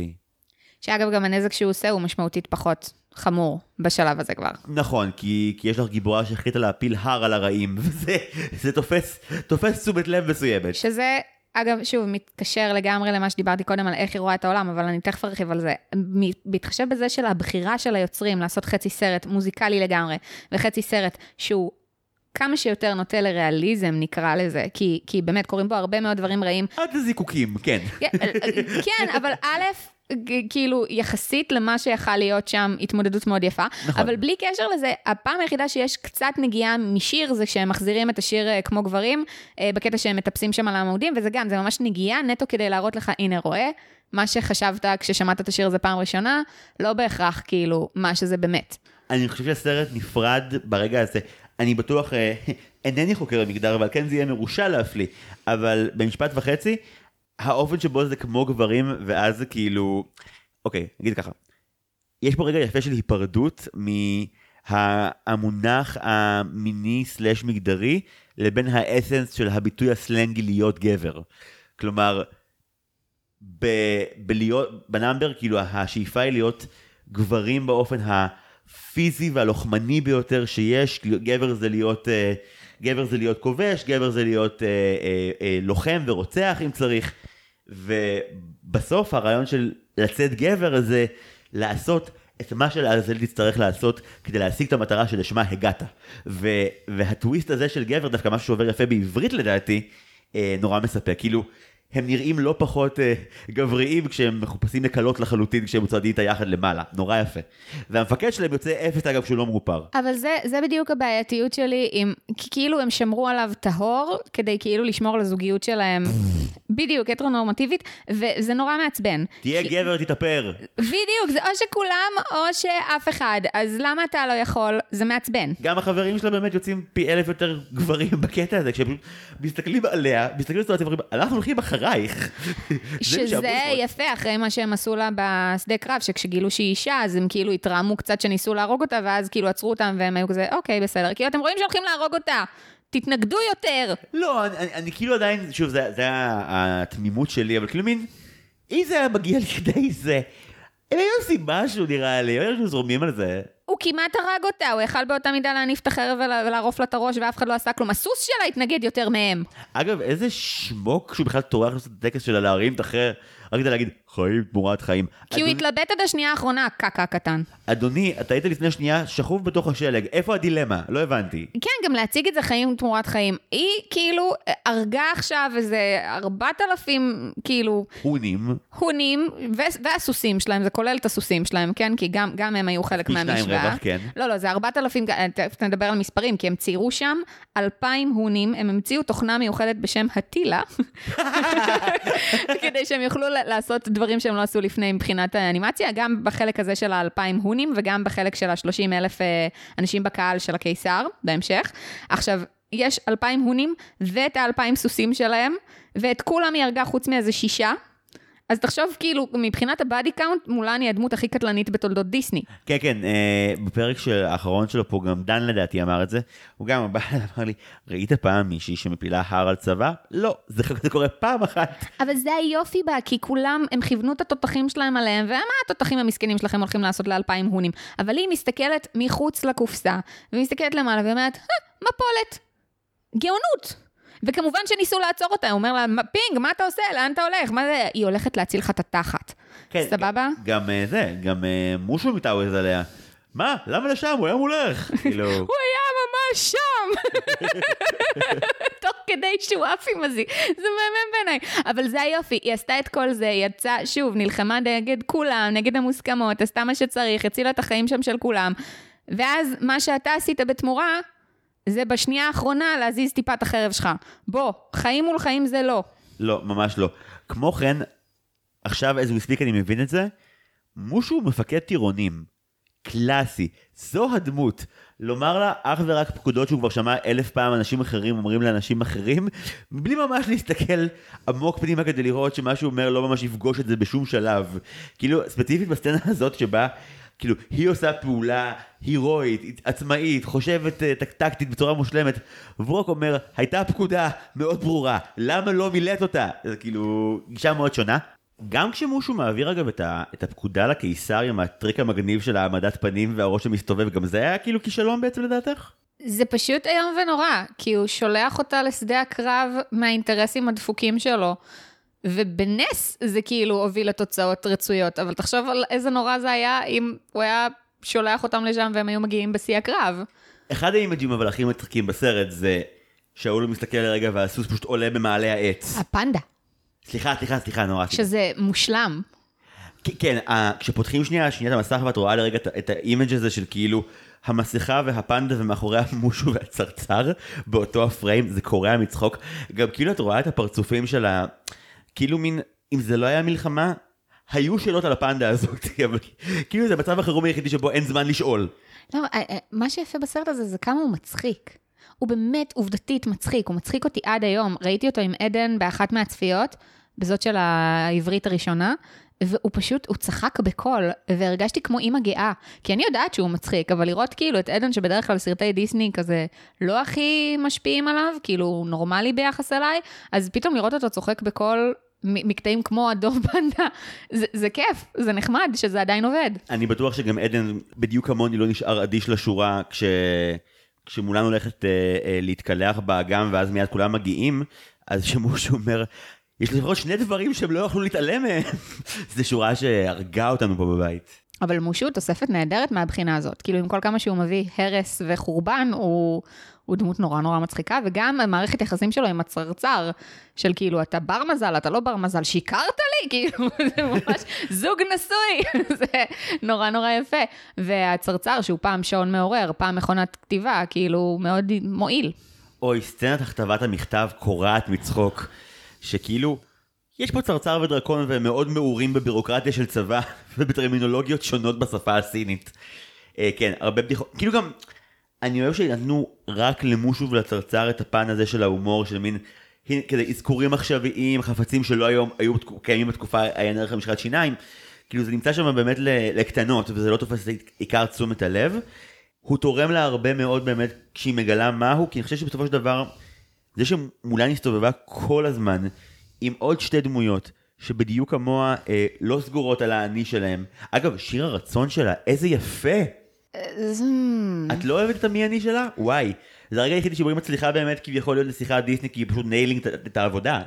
שאגב, גם הנזק שהוא עושה הוא משמעותית פחות חמור בשלב הזה כבר. נכון, כי, כי יש לך גיבורה שהחליטה להפיל הר על הרעים, וזה זה תופס, תופס תשומת לב מסוימת. שזה, אגב, שוב, מתקשר לגמרי למה שדיברתי קודם על איך היא רואה את העולם, אבל אני תכף ארחיב על זה. בהתחשב בזה של הבחירה של היוצרים לעשות חצי סרט מוזיקלי לגמרי, וחצי סרט שהוא כמה שיותר נוטה לריאליזם, נקרא לזה, כי, כי באמת קורים בו הרבה מאוד דברים רעים. עד לזיקוקים, כן. כן, אבל א', כאילו, יחסית למה שיכל להיות שם, התמודדות מאוד יפה. נכון. אבל בלי קשר לזה, הפעם היחידה שיש קצת נגיעה משיר, זה כשהם מחזירים את השיר אה, כמו גברים, אה, בקטע שהם מטפסים שם על העמודים, וזה גם, זה ממש נגיעה נטו כדי להראות לך, הנה, רואה, מה שחשבת כששמעת את השיר הזה פעם ראשונה, לא בהכרח כאילו מה שזה באמת. אני חושב שהסרט נפרד ברגע הזה. אני בטוח, אה, אינני חוקר המגדר, אבל כן זה יהיה מרושע להפליא. אבל במשפט וחצי, האופן שבו זה כמו גברים, ואז זה כאילו... אוקיי, נגיד ככה. יש פה רגע יפה של היפרדות מהמונח המיני סלש מגדרי, לבין האסנס של הביטוי הסלנגי להיות גבר. כלומר, בלהיות, בנאמבר, כאילו השאיפה היא להיות גברים באופן הפיזי והלוחמני ביותר שיש, גבר זה להיות, אה, גבר זה להיות כובש, גבר זה להיות אה, אה, לוחם ורוצח אם צריך, ובסוף הרעיון של לצאת גבר זה לעשות את מה שלעזאזל תצטרך לעשות כדי להשיג את המטרה שלשמה הגעת. ו- והטוויסט הזה של גבר, דווקא משהו שעובר יפה בעברית לדעתי, אה, נורא מספק. כאילו, הם נראים לא פחות אה, גבריים כשהם מחופשים לקלות לחלוטין כשהם צועדים איתה יחד למעלה, נורא יפה. והמפקד שלהם יוצא אפס אגב שהוא לא מאופר. אבל זה, זה בדיוק הבעייתיות שלי, עם, כי כאילו הם שמרו עליו טהור, כדי כאילו לשמור על הזוגיות שלהם, בדיוק, הטרונורמטיבית, וזה נורא מעצבן. תהיה גבר, תתאפר. בדיוק, זה או שכולם או שאף אחד, אז למה אתה לא יכול? זה מעצבן. גם החברים שלה באמת יוצאים פי אלף יותר גברים בקטע הזה, כשהם מסתכלים עליה, מסתכלים על הסיטואציה ואומרים, אנחנו הולכים אחרייך. שזה. יפה אחרי מה שהם עשו לה בשדה קרב, שכשגילו שהיא אישה, אז הם כאילו התרעמו קצת שניסו להרוג אותה, ואז כאילו עצרו אותם והם היו כזה, אוקיי, בסדר. כאילו, אתם רואים שהולכים להרוג אותה, תתנגדו יותר. לא, אני, אני, אני כאילו עדיין, שוב, זה, זה התמימות שלי, אבל כאילו מין, אם זה היה מגיע לכדי זה, הם היו עושים משהו נראה לי, הם היו זורמים על זה. הוא כמעט הרג אותה, הוא יכל באותה מידה להניף את החרב ולערוף לה את הראש ואף אחד לא עשה כלום. הסוס שלה התנגד יותר מהם. אגב, איזה שמוק שהוא בכלל טורח לעשות את הטקס שלה להרים את החרב, רק כדי להגיד חיים תמורת חיים. כי הוא אדוני- התלבט עד השנייה האחרונה, הקקה הקטן. אדוני, אתה היית לפני שנייה שכוב בתוך השלג, איפה הדילמה? לא הבנתי. כן, גם להציג את זה חיים תמורת חיים. היא כאילו הרגה עכשיו איזה 4,000, כאילו, הונים, הונים, ו- והסוסים שלהם, זה כולל את הסוסים שלהם, כן? כי גם, גם הם היו חלק פי שניים מהמשוואה. רווח, כן. לא, לא, זה 4,000, תכף נדבר על מספרים, כי הם ציירו שם 2,000 הונים, הם המציאו תוכנה מיוחדת בשם הטילה, כדי שהם יוכלו לעשות דברים שהם לא עשו לפני מבחינת האנימציה, גם בחלק הזה של ה-2,000 הונים וגם בחלק של ה-30 אלף אנשים בקהל של הקיסר, בהמשך. עכשיו, יש 2,000 הונים ואת ה-2,000 סוסים שלהם, ואת כולם היא הרגה חוץ מאיזה שישה. אז תחשוב כאילו, מבחינת ה body count, מולן היא הדמות הכי קטלנית בתולדות דיסני. כן, כן, אה, בפרק של- האחרון שלו פה, גם דן לדעתי אמר את זה, הוא גם ואמר לי, ראית פעם מישהי שמפילה הר על צבא? לא, זה, זה קורה פעם אחת. אבל זה היופי בה, כי כולם, הם כיוונו את התותחים שלהם עליהם, ומה התותחים המסכנים שלכם הולכים לעשות לאלפיים הונים? אבל היא מסתכלת מחוץ לקופסה, והיא מסתכלת למעלה ואומרת, אה, מפולת. גאונות. וכמובן שניסו לעצור אותה, הוא אומר לה, "מה, פינג, מה אתה עושה? לאן אתה הולך? מה זה? היא הולכת להציל לך את התחת. כן, סבבה? גם אה, זה, גם אה, מושו מתעווז עליה. מה? למה לשם? הוא היה מולך. כאילו, הוא היה ממש שם! תוך כדי שהוא עף עם הזי. זה מהמם בעיניי. אבל זה היופי, היא עשתה את כל זה, היא יצאה, שוב, נלחמה נגד כולם, נגד המוסכמות, עשתה מה שצריך, הצילה את החיים שם של כולם. ואז מה שאתה עשית בתמורה, זה בשנייה האחרונה להזיז טיפה את החרב שלך. בוא, חיים מול חיים זה לא. לא, ממש לא. כמו כן, עכשיו איזה מספיק אני מבין את זה, מושו הוא מפקד טירונים. קלאסי. זו הדמות. לומר לה אך ורק פקודות שהוא כבר שמע אלף פעם אנשים אחרים אומרים לאנשים אחרים, בלי ממש להסתכל עמוק פנימה כדי לראות שמה שהוא אומר לא ממש יפגוש את זה בשום שלב. כאילו, ספציפית בסצנה הזאת שבה... כאילו, היא עושה פעולה הירואית, עצמאית, חושבת אה, טק- טקטית בצורה מושלמת, והוא רק אומר, הייתה פקודה מאוד ברורה, למה לא מילאת אותה? זה כאילו, גישה מאוד שונה. גם כשמושו מעביר אגב את, ה, את הפקודה לקיסר עם הטריק המגניב של העמדת פנים והראש המסתובב, גם זה היה כאילו כישלון בעצם לדעתך? זה פשוט איום ונורא, כי הוא שולח אותה לשדה הקרב מהאינטרסים הדפוקים שלו. ובנס זה כאילו הוביל לתוצאות רצויות, אבל תחשוב על איזה נורא זה היה אם הוא היה שולח אותם לשם והם היו מגיעים בשיא הקרב. אחד האימג'ים אבל הכי מצחיקים בסרט זה שהוא מסתכל לרגע והסוס פשוט עולה במעלה העץ. הפנדה, סליחה, סליחה, סליחה, נורא. שזה מושלם. כן, כשפותחים שנייה, שנייה את המסך ואת רואה לרגע את, את ה image הזה של כאילו המסכה והפנדה ומאחורי המושו והצרצר באותו הפריים, זה קורע מצחוק. גם כאילו את רואה את הפרצופים של ה... כאילו מין, אם זה לא היה מלחמה, היו שאלות על הפנדה הזאת, אבל כאילו זה מצב החירום היחידי שבו אין זמן לשאול. לא, אה, אה, מה שיפה בסרט הזה זה כמה הוא מצחיק. הוא באמת עובדתית מצחיק, הוא מצחיק אותי עד היום. ראיתי אותו עם עדן באחת מהצפיות, בזאת של העברית הראשונה, והוא פשוט, הוא צחק בקול, והרגשתי כמו אימא גאה. כי אני יודעת שהוא מצחיק, אבל לראות כאילו את עדן שבדרך כלל סרטי דיסני כזה לא הכי משפיעים עליו, כאילו הוא נורמלי ביחס אליי, אז פתאום לראות אותו צוחק בקול מקטעים כמו הדוב פנדה, זה, זה כיף, זה נחמד שזה עדיין עובד. אני בטוח שגם עדן, בדיוק כמוני, לא נשאר אדיש לשורה כש... כשמולן הולכת אה, אה, להתקלח באגם ואז מיד כולם מגיעים, אז שמישהו אומר, יש לפחות שני דברים שהם לא יכלו להתעלם מהם. זו שורה שהרגה אותנו פה בבית. אבל מושו תוספת נהדרת מהבחינה הזאת. כאילו, עם כל כמה שהוא מביא הרס וחורבן, הוא, הוא דמות נורא נורא מצחיקה, וגם המערכת יחסים שלו עם הצרצר, של כאילו, אתה בר מזל, אתה לא בר מזל, שיקרת לי? כאילו, זה ממש זוג נשוי, זה נורא נורא יפה. והצרצר, שהוא פעם שעון מעורר, פעם מכונת כתיבה, כאילו, מאוד מועיל. אוי, סצנת הכתבת המכתב קורעת מצחוק, שכאילו, יש פה צרצר ודרקון והם מאוד מעורים בבירוקרטיה של צבא ובטרמינולוגיות שונות בשפה הסינית. אה, כן, הרבה בדיחות, כאילו גם, אני אוהב שנתנו רק למושו ולצרצר את הפן הזה של ההומור, של מין, כזה אזכורים עכשוויים, חפצים שלא היום היו קיימים בתקופה עיין ערך המשחת שיניים, כאילו זה נמצא שם באמת לקטנות, וזה לא תופס את עיקר תשומת הלב. הוא תורם לה הרבה מאוד באמת כשהיא מגלה מהו, כי אני חושב שבסופו של דבר, זה שמולן הסתובבה כל הזמן עם עוד שתי דמויות, שבדיוק כמוה אה, לא סגורות על האני שלהם. אגב, שיר הרצון שלה, איזה יפה! אז, את לא אוהבת את המי אני שלה? וואי. זה הרגע היחידי שבו היא מצליחה באמת כביכול להיות נסיכת דיסני, כי היא פשוט nailing את העבודה.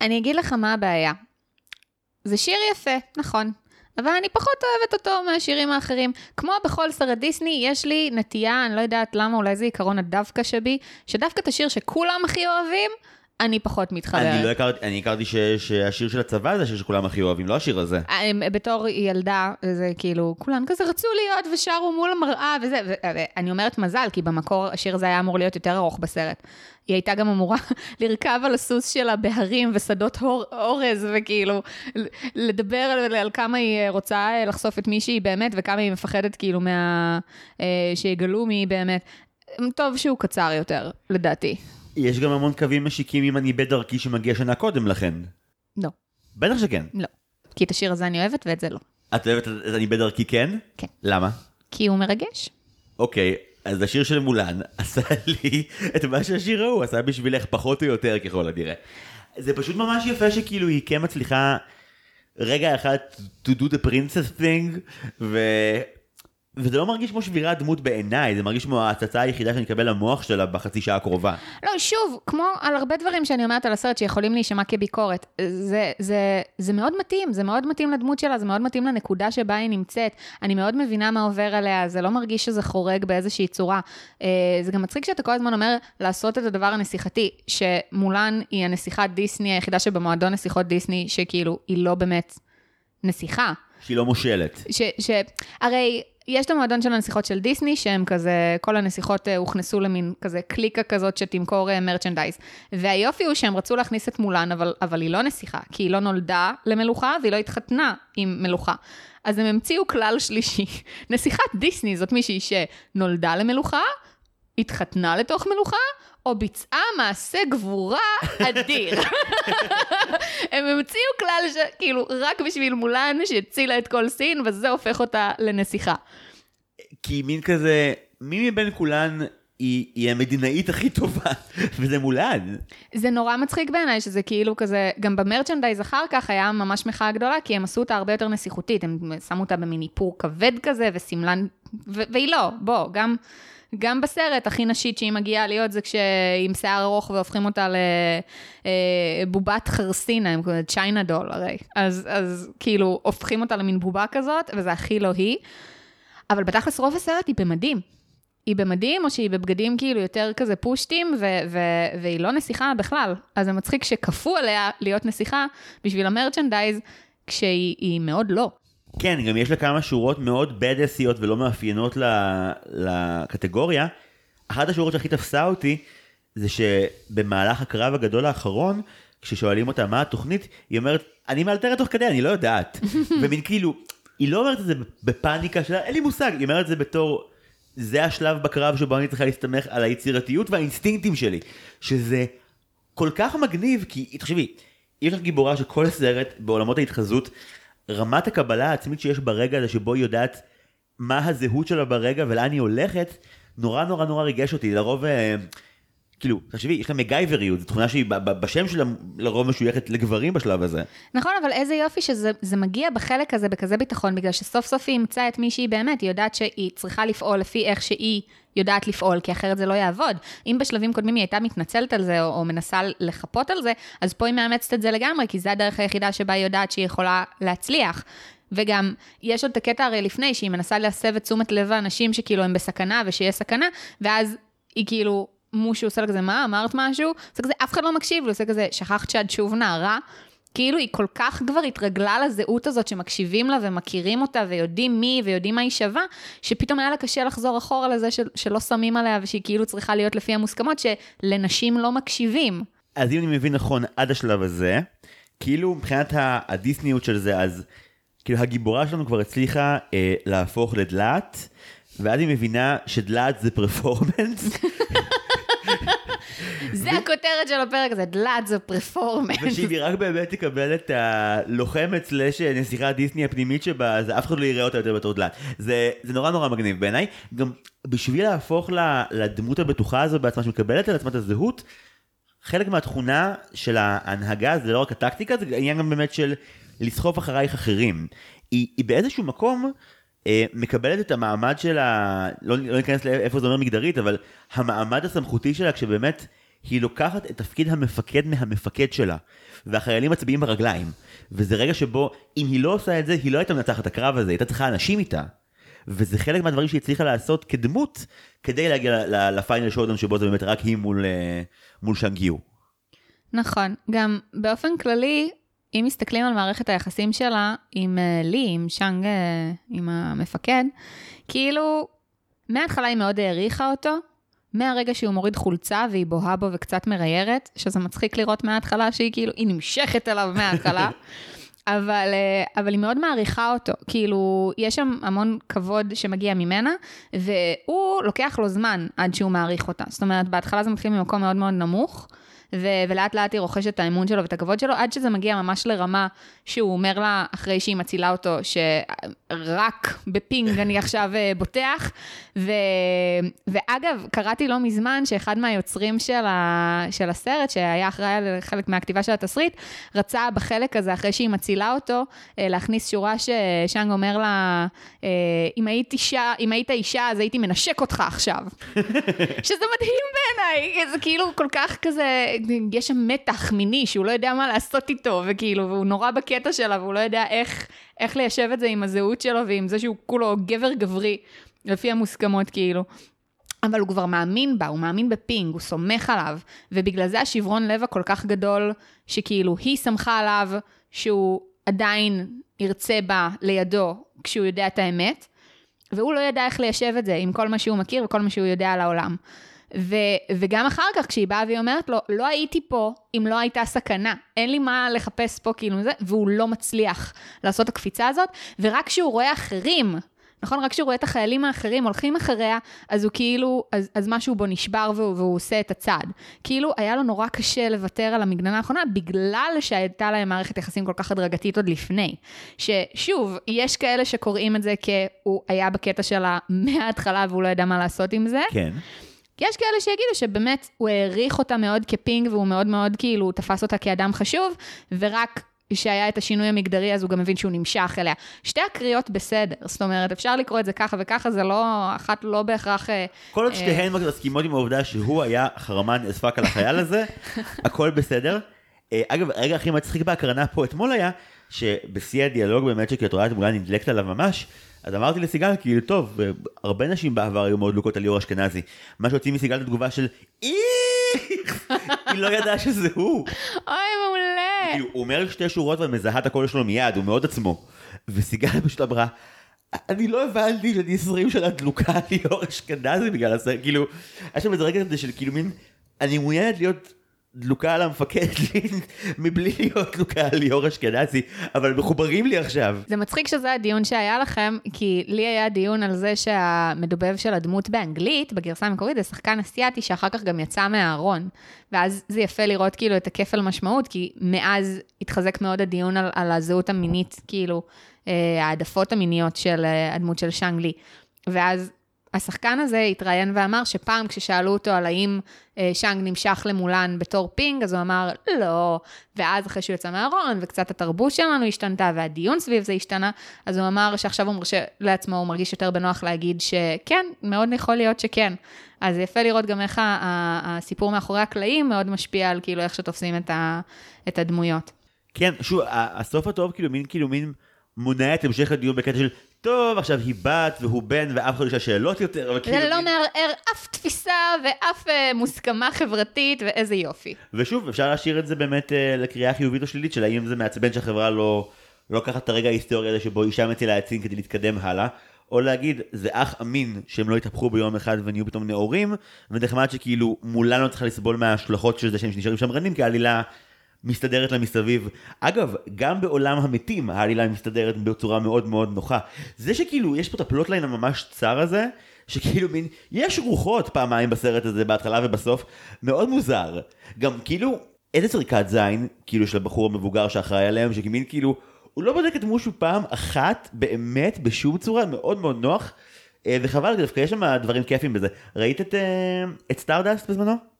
אני אגיד לך מה הבעיה. זה שיר יפה, נכון. אבל אני פחות אוהבת אותו מהשירים האחרים. כמו בכל סרט דיסני, יש לי נטייה, אני לא יודעת למה, אולי זה עיקרון הדווקא שבי, שדווקא את השיר שכולם הכי אוהבים, אני פחות מתחברת. אני לא הכרתי, אני הכרתי ש- שהשיר של הצבא זה השיר שכולם הכי אוהבים, לא השיר הזה. הם- בתור ילדה, זה כאילו, כולם כזה רצו להיות ושרו מול המראה וזה, ו- ואני אומרת מזל, כי במקור השיר הזה היה אמור להיות יותר ארוך בסרט. היא הייתה גם אמורה לרכב על הסוס שלה בהרים ושדות הור- אורז, וכאילו, לדבר על, על כמה היא רוצה אה, לחשוף את מי שהיא באמת, וכמה היא מפחדת כאילו מה... אה, שיגלו מי היא באמת. טוב שהוא קצר יותר, לדעתי. יש גם המון קווים משיקים אם אני בדרכי שמגיע שנה קודם לכן. לא, בטח שכן. לא. כי את השיר הזה אני אוהבת ואת זה לא. את אוהבת את אני בדרכי כן? כן. למה? כי הוא מרגש. אוקיי, אז השיר של מולן עשה לי את מה שהשיר ההוא עשה בשבילך פחות או יותר ככל הנראה. זה פשוט ממש יפה שכאילו היא כן מצליחה רגע אחד to do the princess thing ו... וזה לא מרגיש כמו שבירת דמות בעיניי, זה מרגיש כמו ההצצה היחידה שאני אקבל למוח שלה בחצי שעה הקרובה. לא, שוב, כמו על הרבה דברים שאני אומרת על הסרט שיכולים להישמע כביקורת, זה, זה, זה מאוד מתאים, זה מאוד מתאים לדמות שלה, זה מאוד מתאים לנקודה שבה היא נמצאת. אני מאוד מבינה מה עובר עליה, זה לא מרגיש שזה חורג באיזושהי צורה. אה, זה גם מצחיק שאתה כל הזמן אומר לעשות את הדבר הנסיכתי, שמולן היא הנסיכת דיסני היחידה שבמועדון נסיכות דיסני, שכאילו, היא לא באמת נסיכה. שהיא לא מושלת. ש, ש... הרי יש את המועדון של הנסיכות של דיסני, שהם כזה, כל הנסיכות אה, הוכנסו למין כזה קליקה כזאת שתמכור אה, מרצ'נדייז. והיופי הוא שהם רצו להכניס את מולן, אבל, אבל היא לא נסיכה, כי היא לא נולדה למלוכה והיא לא התחתנה עם מלוכה. אז הם המציאו כלל שלישי. נסיכת דיסני זאת מישהי שנולדה למלוכה, התחתנה לתוך מלוכה, או ביצעה מעשה גבורה אדיר. הם המציאו כלל שכאילו רק בשביל מולן שהצילה את כל סין, וזה הופך אותה לנסיכה. כי מין כזה, מי מבין כולן היא, היא המדינאית הכי טובה, וזה מולן. זה נורא מצחיק בעיניי, שזה כאילו כזה, גם במרצ'נדייז אחר כך היה ממש מחאה גדולה, כי הם עשו אותה הרבה יותר נסיכותית, הם שמו אותה במין איפור כבד כזה, ושמלן, ו- והיא לא, בוא, גם... גם בסרט, הכי נשית שהיא מגיעה להיות זה כשהיא עם שיער ארוך והופכים אותה לבובת חרסינה, הם קוראים צ'יינה דול הרי. אז, אז כאילו, הופכים אותה למין בובה כזאת, וזה הכי לא היא. אבל בתכלס רוב הסרט היא במדים. היא במדים, או שהיא בבגדים כאילו יותר כזה פושטים, ו- ו- והיא לא נסיכה בכלל. אז זה מצחיק שכפו עליה להיות נסיכה בשביל המרצ'נדייז, כשהיא היא מאוד לא. כן, גם יש לה כמה שורות מאוד בדסיות ולא מאפיינות לקטגוריה. אחת השורות שהכי תפסה אותי, זה שבמהלך הקרב הגדול האחרון, כששואלים אותה מה התוכנית, היא אומרת, אני מאלתרת תוך כדי, אני לא יודעת. ומין כאילו, היא לא אומרת את זה בפאניקה שלה, אין לי מושג, היא אומרת את זה בתור, זה השלב בקרב שבו אני צריכה להסתמך על היצירתיות והאינסטינקטים שלי. שזה כל כך מגניב, כי תחשבי, יש לך גיבורה שכל סרט בעולמות ההתחזות, רמת הקבלה העצמית שיש ברגע הזה שבו היא יודעת מה הזהות שלה ברגע ולאן היא הולכת, נורא נורא נורא ריגש אותי. לרוב, אה, כאילו, תחשבי, יש לה מגייבריות, זו תכונה שהיא בשם שלה לרוב משויכת לגברים בשלב הזה. נכון, אבל איזה יופי שזה זה מגיע בחלק הזה בכזה ביטחון, בגלל שסוף סוף היא אימצה את מי שהיא באמת, היא יודעת שהיא צריכה לפעול לפי איך שהיא יודעת לפעול, כי אחרת זה לא יעבוד. אם בשלבים קודמים היא הייתה מתנצלת על זה, או, או מנסה לחפות על זה, אז פה היא מאמצת את זה לגמרי, כי זו הדרך היחידה שבה היא יודעת שהיא יכולה להצליח. וגם, יש עוד את הקטע הרי לפני, שהיא מנסה להסב את תשומת לב האנשים שכאילו הם בסכנה ושיש סכנה, ואז היא כאילו, מושו עושה לה כזה, מה, אמרת משהו? עושה כזה, אף אחד לא מקשיב, הוא עושה כזה, שכחת שאת שוב נערה. כאילו היא כל כך כבר התרגלה לזהות הזאת שמקשיבים לה ומכירים אותה ויודעים מי ויודעים מה היא שווה, שפתאום היה לה קשה לחזור אחורה לזה של, שלא שמים עליה ושהיא כאילו צריכה להיות לפי המוסכמות שלנשים לא מקשיבים. אז אם אני מבין נכון עד השלב הזה, כאילו מבחינת הדיסניות של זה, אז כאילו הגיבורה שלנו כבר הצליחה אה, להפוך לדלעת, ואז היא מבינה שדלעת זה פרפורמנס, זה הכותרת של הפרק הזה, דלת זה פרפורמנס. ושאם היא רק באמת תקבל את הלוחמת סלאש נסיכת דיסני הפנימית שבה, אז אף אחד לא יראה אותה יותר בתור דלעת. זה, זה נורא נורא מגניב בעיניי. גם בשביל להפוך לדמות הבטוחה הזו בעצמה שמקבלת על עצמה את הזהות, חלק מהתכונה של ההנהגה זה לא רק הטקטיקה, זה עניין גם באמת של לסחוף אחרייך אחרים. היא, היא באיזשהו מקום אה, מקבלת את המעמד שלה, לא, לא ניכנס לאיפה זה אומר מגדרית, אבל המעמד הסמכותי שלה כשבאמת היא לוקחת את תפקיד המפקד מהמפקד שלה, והחיילים מצביעים ברגליים. וזה רגע שבו, אם היא לא עושה את זה, היא לא הייתה מנצחת את הקרב הזה, היא הייתה צריכה אנשים איתה. וזה חלק מהדברים שהיא הצליחה לעשות כדמות, כדי להגיע לפיינל שואודון שבו זה באמת רק היא מול, אה, מול שאנגיו. נכון, גם באופן כללי, אם מסתכלים על מערכת היחסים שלה עם uh, לי, עם שאנג, uh, עם המפקד, כאילו, מההתחלה היא מאוד העריכה אותו, מהרגע שהוא מוריד חולצה והיא בוהה בו וקצת מריירת, שזה מצחיק לראות מההתחלה שהיא כאילו, היא נמשכת אליו מההתחלה. אבל, אה, אבל היא מאוד מעריכה אותו, כאילו, יש שם המון כבוד שמגיע ממנה, והוא לוקח לו זמן עד שהוא מעריך אותה. זאת אומרת, בהתחלה זה מתחיל ממקום מאוד מאוד נמוך, ו- ולאט לאט היא רוכשת את האמון שלו ואת הכבוד שלו, עד שזה מגיע ממש לרמה שהוא אומר לה, אחרי שהיא מצילה אותו, שרק בפינג אני עכשיו אה, בוטח. ו- ואגב, קראתי לא מזמן שאחד מהיוצרים של, ה- של הסרט, שהיה אחראי על חלק מהכתיבה של התסריט, רצה בחלק הזה, אחרי שהיא מצילה אותו, אה, להכניס שורה ששאנג אומר לה, אה, אם היית אישה, אם היית אישה, אז הייתי מנשק אותך עכשיו. שזה מדהים בעיניי, זה כאילו כל כך כזה, יש שם מתח מיני שהוא לא יודע מה לעשות איתו, וכאילו, והוא נורא בקטע שלה, והוא לא יודע איך, איך ליישב את זה עם הזהות שלו ועם זה שהוא כולו גבר גברי, לפי המוסכמות כאילו. אבל הוא כבר מאמין בה, הוא מאמין בפינג, הוא סומך עליו, ובגלל זה השברון לב הכל כך גדול, שכאילו היא סמכה עליו שהוא עדיין ירצה בה לידו כשהוא יודע את האמת, והוא לא ידע איך ליישב את זה עם כל מה שהוא מכיר וכל מה שהוא יודע על העולם. ו, וגם אחר כך, כשהיא באה והיא אומרת לו, לא הייתי פה אם לא הייתה סכנה, אין לי מה לחפש פה כאילו זה, והוא לא מצליח לעשות הקפיצה הזאת, ורק כשהוא רואה אחרים, נכון? רק כשהוא רואה את החיילים האחרים הולכים אחריה, אז הוא כאילו, אז, אז משהו בו נשבר והוא, והוא עושה את הצעד. כאילו, היה לו נורא קשה לוותר על המגננה האחרונה, בגלל שהייתה להם מערכת יחסים כל כך הדרגתית עוד לפני. ששוב, יש כאלה שקוראים את זה כהוא היה בקטע שלה מההתחלה והוא לא ידע מה לעשות עם זה. כן. יש כאלה שיגידו שבאמת הוא העריך אותה מאוד כפינג והוא מאוד מאוד כאילו תפס אותה כאדם חשוב, ורק כשהיה את השינוי המגדרי אז הוא גם מבין שהוא נמשך אליה. שתי הקריאות בסדר, זאת אומרת, אפשר לקרוא את זה ככה וככה, זה לא, אחת לא בהכרח... אה, כל עוד שתיהן מסכימות עם העובדה שהוא היה חרמן אספק על החייל הזה, הכל בסדר. אה, אגב, הרגע הכי מצחיק בהקרנה פה אתמול היה, שבשיא הדיאלוג באמת שכי את רואה את מולה נדלקת עליו ממש, אז אמרתי לסיגל, כאילו, טוב, הרבה נשים בעבר היו מאוד דלוקות על ליאור אשכנזי. מה שהוציא מסיגל את התגובה של איך, היא לא ידעה שזה הוא. אוי, מעולה. הוא אומר שתי שורות ומזהה את הקול שלו מיד, הוא מאוד עצמו. וסיגל פשוט אמרה, אני לא הבנתי שאני 20 שנה דלוקה על ליאור אשכנזי בגלל הסרט, כאילו, היה שם איזה רגע כזה של כאילו מין, אני מעוניינת להיות דלוקה על המפקד לין, מבלי להיות דלוקה על ליאור אשכנזי, אבל מחוברים לי עכשיו. זה מצחיק שזה הדיון שהיה לכם, כי לי היה דיון על זה שהמדובב של הדמות באנגלית, בגרסה המקורית, זה שחקן אסיאתי שאחר כך גם יצא מהארון. ואז זה יפה לראות כאילו את הכפל משמעות, כי מאז התחזק מאוד הדיון על, על הזהות המינית, כאילו, אה, העדפות המיניות של אה, הדמות של שאנג לי. ואז השחקן הזה התראיין ואמר שפעם כששאלו אותו על האם אה, שאנג נמשך למולן בתור פינג, אז הוא אמר לא, ואז אחרי שהוא יצא מהארון וקצת התרבות שלנו השתנתה והדיון סביב זה השתנה, אז הוא אמר שעכשיו הוא מרשה לעצמו, הוא מרגיש יותר בנוח להגיד שכן, מאוד יכול להיות שכן. אז יפה לראות גם איך הסיפור מאחורי הקלעים מאוד משפיע על כאילו איך שתופסים את, את הדמויות. כן, שוב, הסוף הטוב כאילו מין כאילו מין מונע את המשך הדיון בקטע של טוב, עכשיו היא בת והוא בן ואף אחד לא ישאל שאלות יותר. זה כאילו... לא מערער אף תפיסה ואף uh, מוסכמה חברתית ואיזה יופי. ושוב, אפשר להשאיר את זה באמת uh, לקריאה חיובית או שלילית של האם זה מעצבן שהחברה לא לוקחת לא את הרגע ההיסטורי הזה שבו אישה מצילה עצים כדי להתקדם הלאה. או להגיד, זה אך אמין שהם לא יתהפכו ביום אחד ונהיו פתאום נאורים, ונחמד שכאילו מולן לא צריכה לסבול מההשלכות של זה שהם נשארים שמרנים, כי העלילה מסתדרת לה מסביב. אגב, גם בעולם המתים העלילה מסתדרת בצורה מאוד מאוד נוחה. זה שכאילו, יש פה את ה plotline הממש צר הזה, שכאילו מין, יש רוחות פעמיים בסרט הזה, בהתחלה ובסוף, מאוד מוזר. גם כאילו, איזה זריקת זין, כאילו, של הבחור המבוגר שאחראי עליהם, שכמין כאילו, הוא לא בודק את מושו פעם אחת, באמת, בשום צורה, מאוד מאוד נוח. אה, וחבל, דווקא יש שם דברים כיפים בזה. ראית את, אה, את Stardust בזמנו?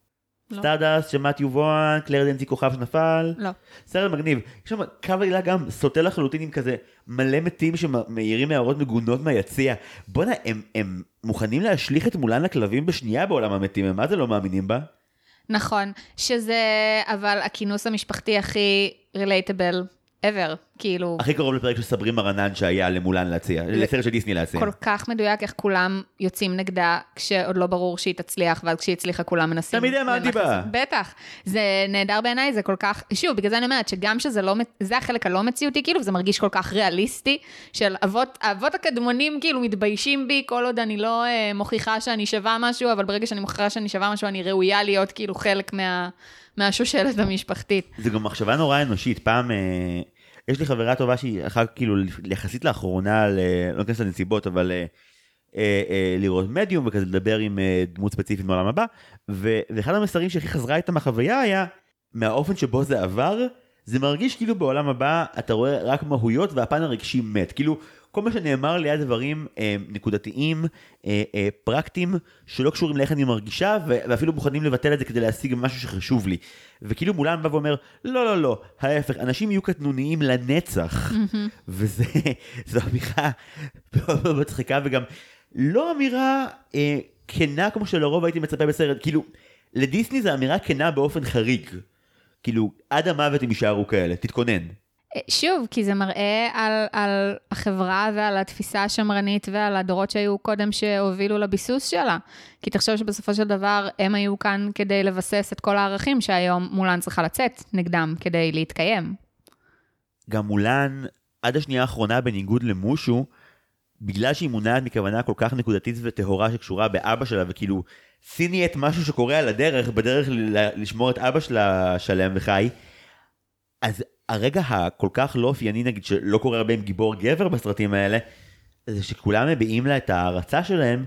לא. Stardust, שמעת יובואן, קלר דנצי כוכב שנפל. לא. סרט מגניב. יש שם קו עלילה גם סוטה לחלוטין עם כזה מלא מתים שמעירים הערות מגונות מהיציע. בואנה, הם, הם מוכנים להשליך את מולן לכלבים בשנייה בעולם המתים, הם מה זה לא מאמינים בה? נכון, שזה אבל הכינוס המשפחתי הכי רילייטבל ever, כאילו, הכי קרוב לפרק של סברי מרנן שהיה למולן להציע, לסרט של דיסני להציע. כל כך מדויק איך כולם יוצאים נגדה כשעוד לא ברור שהיא תצליח, ואז כשהיא הצליחה כולם מנסים. תמיד האמנתי בה. בטח. זה נהדר בעיניי, זה כל כך, שוב, בגלל זה אני אומרת שגם שזה לא, זה החלק הלא מציאותי, כאילו, וזה מרגיש כל כך ריאליסטי, של אבות, האבות הקדמונים כאילו מתביישים בי, כל עוד אני לא אה, מוכיחה שאני שווה משהו, אבל ברגע שאני מוכיחה שאני שווה משהו, אני ראויה להיות כאילו חלק מה, מהשושלת המשפחתית. זה גם מחשבה נורא אנושית, פעם, אה, יש לי חברה טובה שהיא אחר כאילו יחסית לאחרונה, ל- לא ניכנס לנסיבות, אבל אה, אה, אה, לראות מדיום וכזה לדבר עם אה, דמות ספציפית מעולם הבא, ו- ואחד המסרים שהכי חזרה איתה מהחוויה היה, מהאופן שבו זה עבר, זה מרגיש כאילו בעולם הבא אתה רואה רק מהויות והפן הרגשי מת, כאילו כל מה שנאמר לי היה דברים אה, נקודתיים, אה, אה, פרקטיים, שלא קשורים לאיך אני מרגישה, ואפילו מוכנים לבטל את זה כדי להשיג משהו שחשוב לי. וכאילו מולן בא ואומר, לא, לא, לא, ההפך, אנשים יהיו קטנוניים לנצח. וזה, זו אמירה מאוד מאוד מצחיקה, וגם לא אמירה אה, כנה כמו שלרוב הייתי מצפה בסרט, כאילו, לדיסני זו אמירה כנה באופן חריג. כאילו, עד המוות הם יישארו כאלה, תתכונן. אה, שוב, כי זה מראה על, על החברה ועל התפיסה השמרנית ועל הדורות שהיו קודם שהובילו לביסוס שלה. כי תחשוב שבסופו של דבר הם היו כאן כדי לבסס את כל הערכים שהיום מולן צריכה לצאת נגדם כדי להתקיים. גם מולן, עד השנייה האחרונה, בניגוד למושו, בגלל שהיא מונעת מכוונה כל כך נקודתית וטהורה שקשורה באבא שלה, וכאילו סיני את משהו שקורה על הדרך, בדרך לשמור את אבא שלה שלם וחי, הרגע הכל כך לא אופייני, נגיד, שלא קורה הרבה עם גיבור גבר בסרטים האלה, זה שכולם מביעים לה את ההערצה שלהם,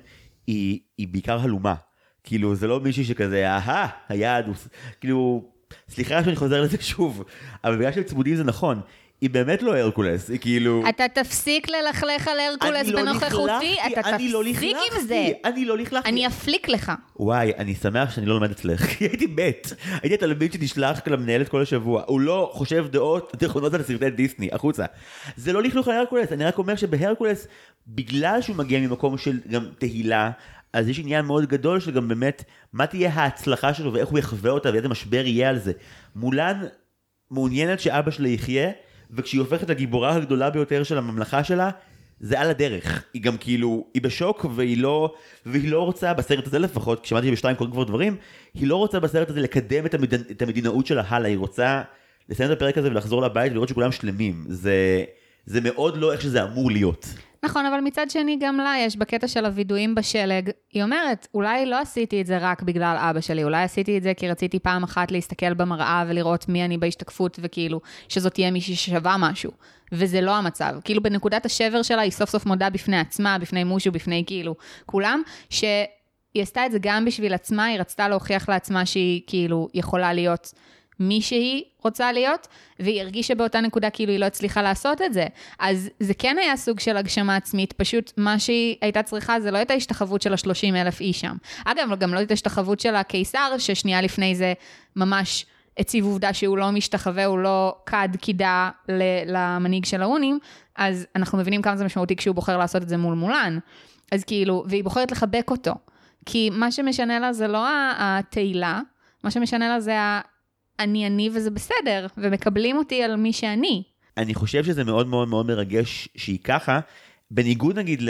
היא, היא בעיקר הלומה. כאילו, זה לא מישהי שכזה, אהה, היעד הוא... כאילו, סליחה שאני חוזר לזה שוב, אבל בגלל שהם צמודים זה נכון. היא באמת לא הרקולס, היא כאילו... אתה תפסיק ללכלך על הרקולס לא בנוכחותי, לכלכתי, אתה לא תפסיק עם לכלכתי, זה. אני לא לכלכתי. אני אפליק לך. וואי, אני שמח שאני לא לומד אצלך, כי הייתי מת. הייתי התלמיד שנשלח למנהלת כל השבוע. הוא לא חושב דעות נכונות על סרטי דיסני, החוצה. זה לא לכלוך על הרקולס, אני רק אומר שבהרקולס, בגלל שהוא מגיע ממקום של גם תהילה, אז יש עניין מאוד גדול של גם באמת, מה תהיה ההצלחה שלו ואיך הוא יחווה אותה ואיזה משבר יהיה על זה. מולן מעוניינת שאבא שלה יחיה, וכשהיא הופכת לגיבורה הגדולה ביותר של הממלכה שלה, זה על הדרך. היא גם כאילו, היא בשוק והיא לא, והיא לא רוצה, בסרט הזה לפחות, כששמעתי שבשתיים קורים כבר דברים, היא לא רוצה בסרט הזה לקדם את, המד... את המדינאות שלה הלאה, היא רוצה לסיים את הפרק הזה ולחזור לבית ולראות שכולם שלמים. זה, זה מאוד לא איך שזה אמור להיות. נכון, אבל מצד שני, גם לה יש בקטע של הווידואים בשלג. היא אומרת, אולי לא עשיתי את זה רק בגלל אבא שלי, אולי עשיתי את זה כי רציתי פעם אחת להסתכל במראה ולראות מי אני בהשתקפות, וכאילו, שזאת תהיה מישהי ששווה משהו. וזה לא המצב. כאילו, בנקודת השבר שלה, היא סוף סוף מודה בפני עצמה, בפני מושו, בפני כאילו, כולם, שהיא עשתה את זה גם בשביל עצמה, היא רצתה להוכיח לעצמה שהיא כאילו יכולה להיות מי שהיא רוצה להיות, והיא הרגישה באותה נקודה כאילו היא לא הצליחה לעשות את זה. אז זה כן היה סוג של הגשמה עצמית, פשוט מה שהיא הייתה צריכה זה לא את ההשתחוות של ה-30 אלף איש שם. אגב, גם לא את ההשתחוות של הקיסר, ששנייה לפני זה ממש הציב עובדה שהוא לא משתחווה, הוא לא כד קידה למנהיג של האונים, אז אנחנו מבינים כמה זה משמעותי כשהוא בוחר לעשות את זה מול מולן. אז כאילו, והיא בוחרת לחבק אותו. כי מה שמשנה לה זה לא התהילה, מה שמשנה לה זה. אני אני וזה בסדר, ומקבלים אותי על מי שאני. אני חושב שזה מאוד מאוד מאוד מרגש שהיא ככה, בניגוד נגיד ל...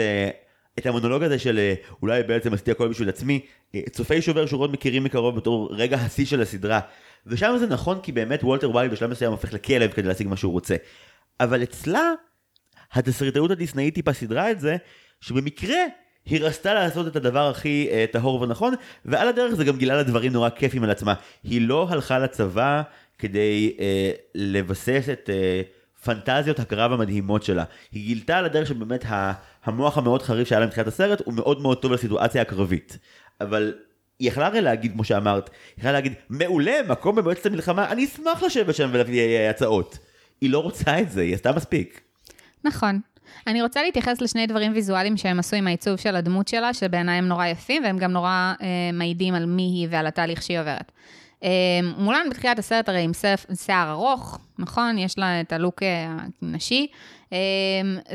את המונולוג הזה של אה, אולי בעצם עשיתי הכל בשביל עצמי, אה, צופי שובר שורות מכירים מקרוב בתור רגע השיא של הסדרה. ושם זה נכון כי באמת וולטר ווייל בשלב מסוים הופך לכלב כדי להשיג מה שהוא רוצה. אבל אצלה, התסריטאות הדיסנאית טיפה סידרה את זה, שבמקרה היא רצתה לעשות את הדבר הכי אה, טהור ונכון, ועל הדרך זה גם גילה לה דברים נורא כיפים על עצמה. היא לא הלכה לצבא כדי אה, לבסס את אה, פנטזיות הקרב המדהימות שלה. היא גילתה על הדרך שבאמת המוח המאוד חריף שהיה לה מתחילת הסרט הוא מאוד מאוד טוב לסיטואציה הקרבית. אבל היא יכלה הרי להגיד, כמו שאמרת, היא יכלה להגיד, מעולה, מקום במועצת המלחמה, אני אשמח לשבת שם ולהביא אה, הצעות. היא לא רוצה את זה, היא עשתה מספיק. נכון. אני רוצה להתייחס לשני דברים ויזואליים שהם עשו עם העיצוב של הדמות שלה, שבעיניי הם נורא יפים, והם גם נורא אה, מעידים על מי היא ועל התהליך שהיא עוברת. אה, מולן בתחילת הסרט הרי עם שיער ארוך, נכון? יש לה את הלוק אה, הנשי, אה,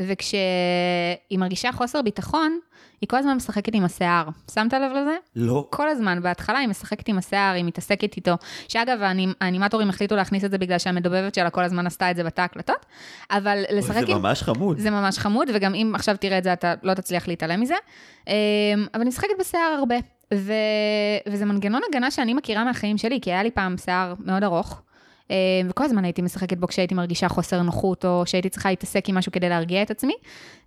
וכשהיא מרגישה חוסר ביטחון, היא כל הזמן משחקת עם השיער. שמת לב לזה? לא. כל הזמן, בהתחלה היא משחקת עם השיער, היא מתעסקת איתו. שאגב, האנימטורים החליטו להכניס את זה בגלל שהמדובבת שלה כל הזמן עשתה את זה בתא הקלטות, אבל לשחק עם... זה ממש חמוד. זה ממש חמוד, וגם אם עכשיו תראה את זה, אתה לא תצליח להתעלם מזה. אמ, אבל אני משחקת בשיער הרבה, ו... וזה מנגנון הגנה שאני מכירה מהחיים שלי, כי היה לי פעם שיער מאוד ארוך. אה, וכל הזמן הייתי משחקת בו כשהייתי מרגישה חוסר נוחות, או שהייתי צריכה להתעסק עם משהו כדי להרגיע את עצמי.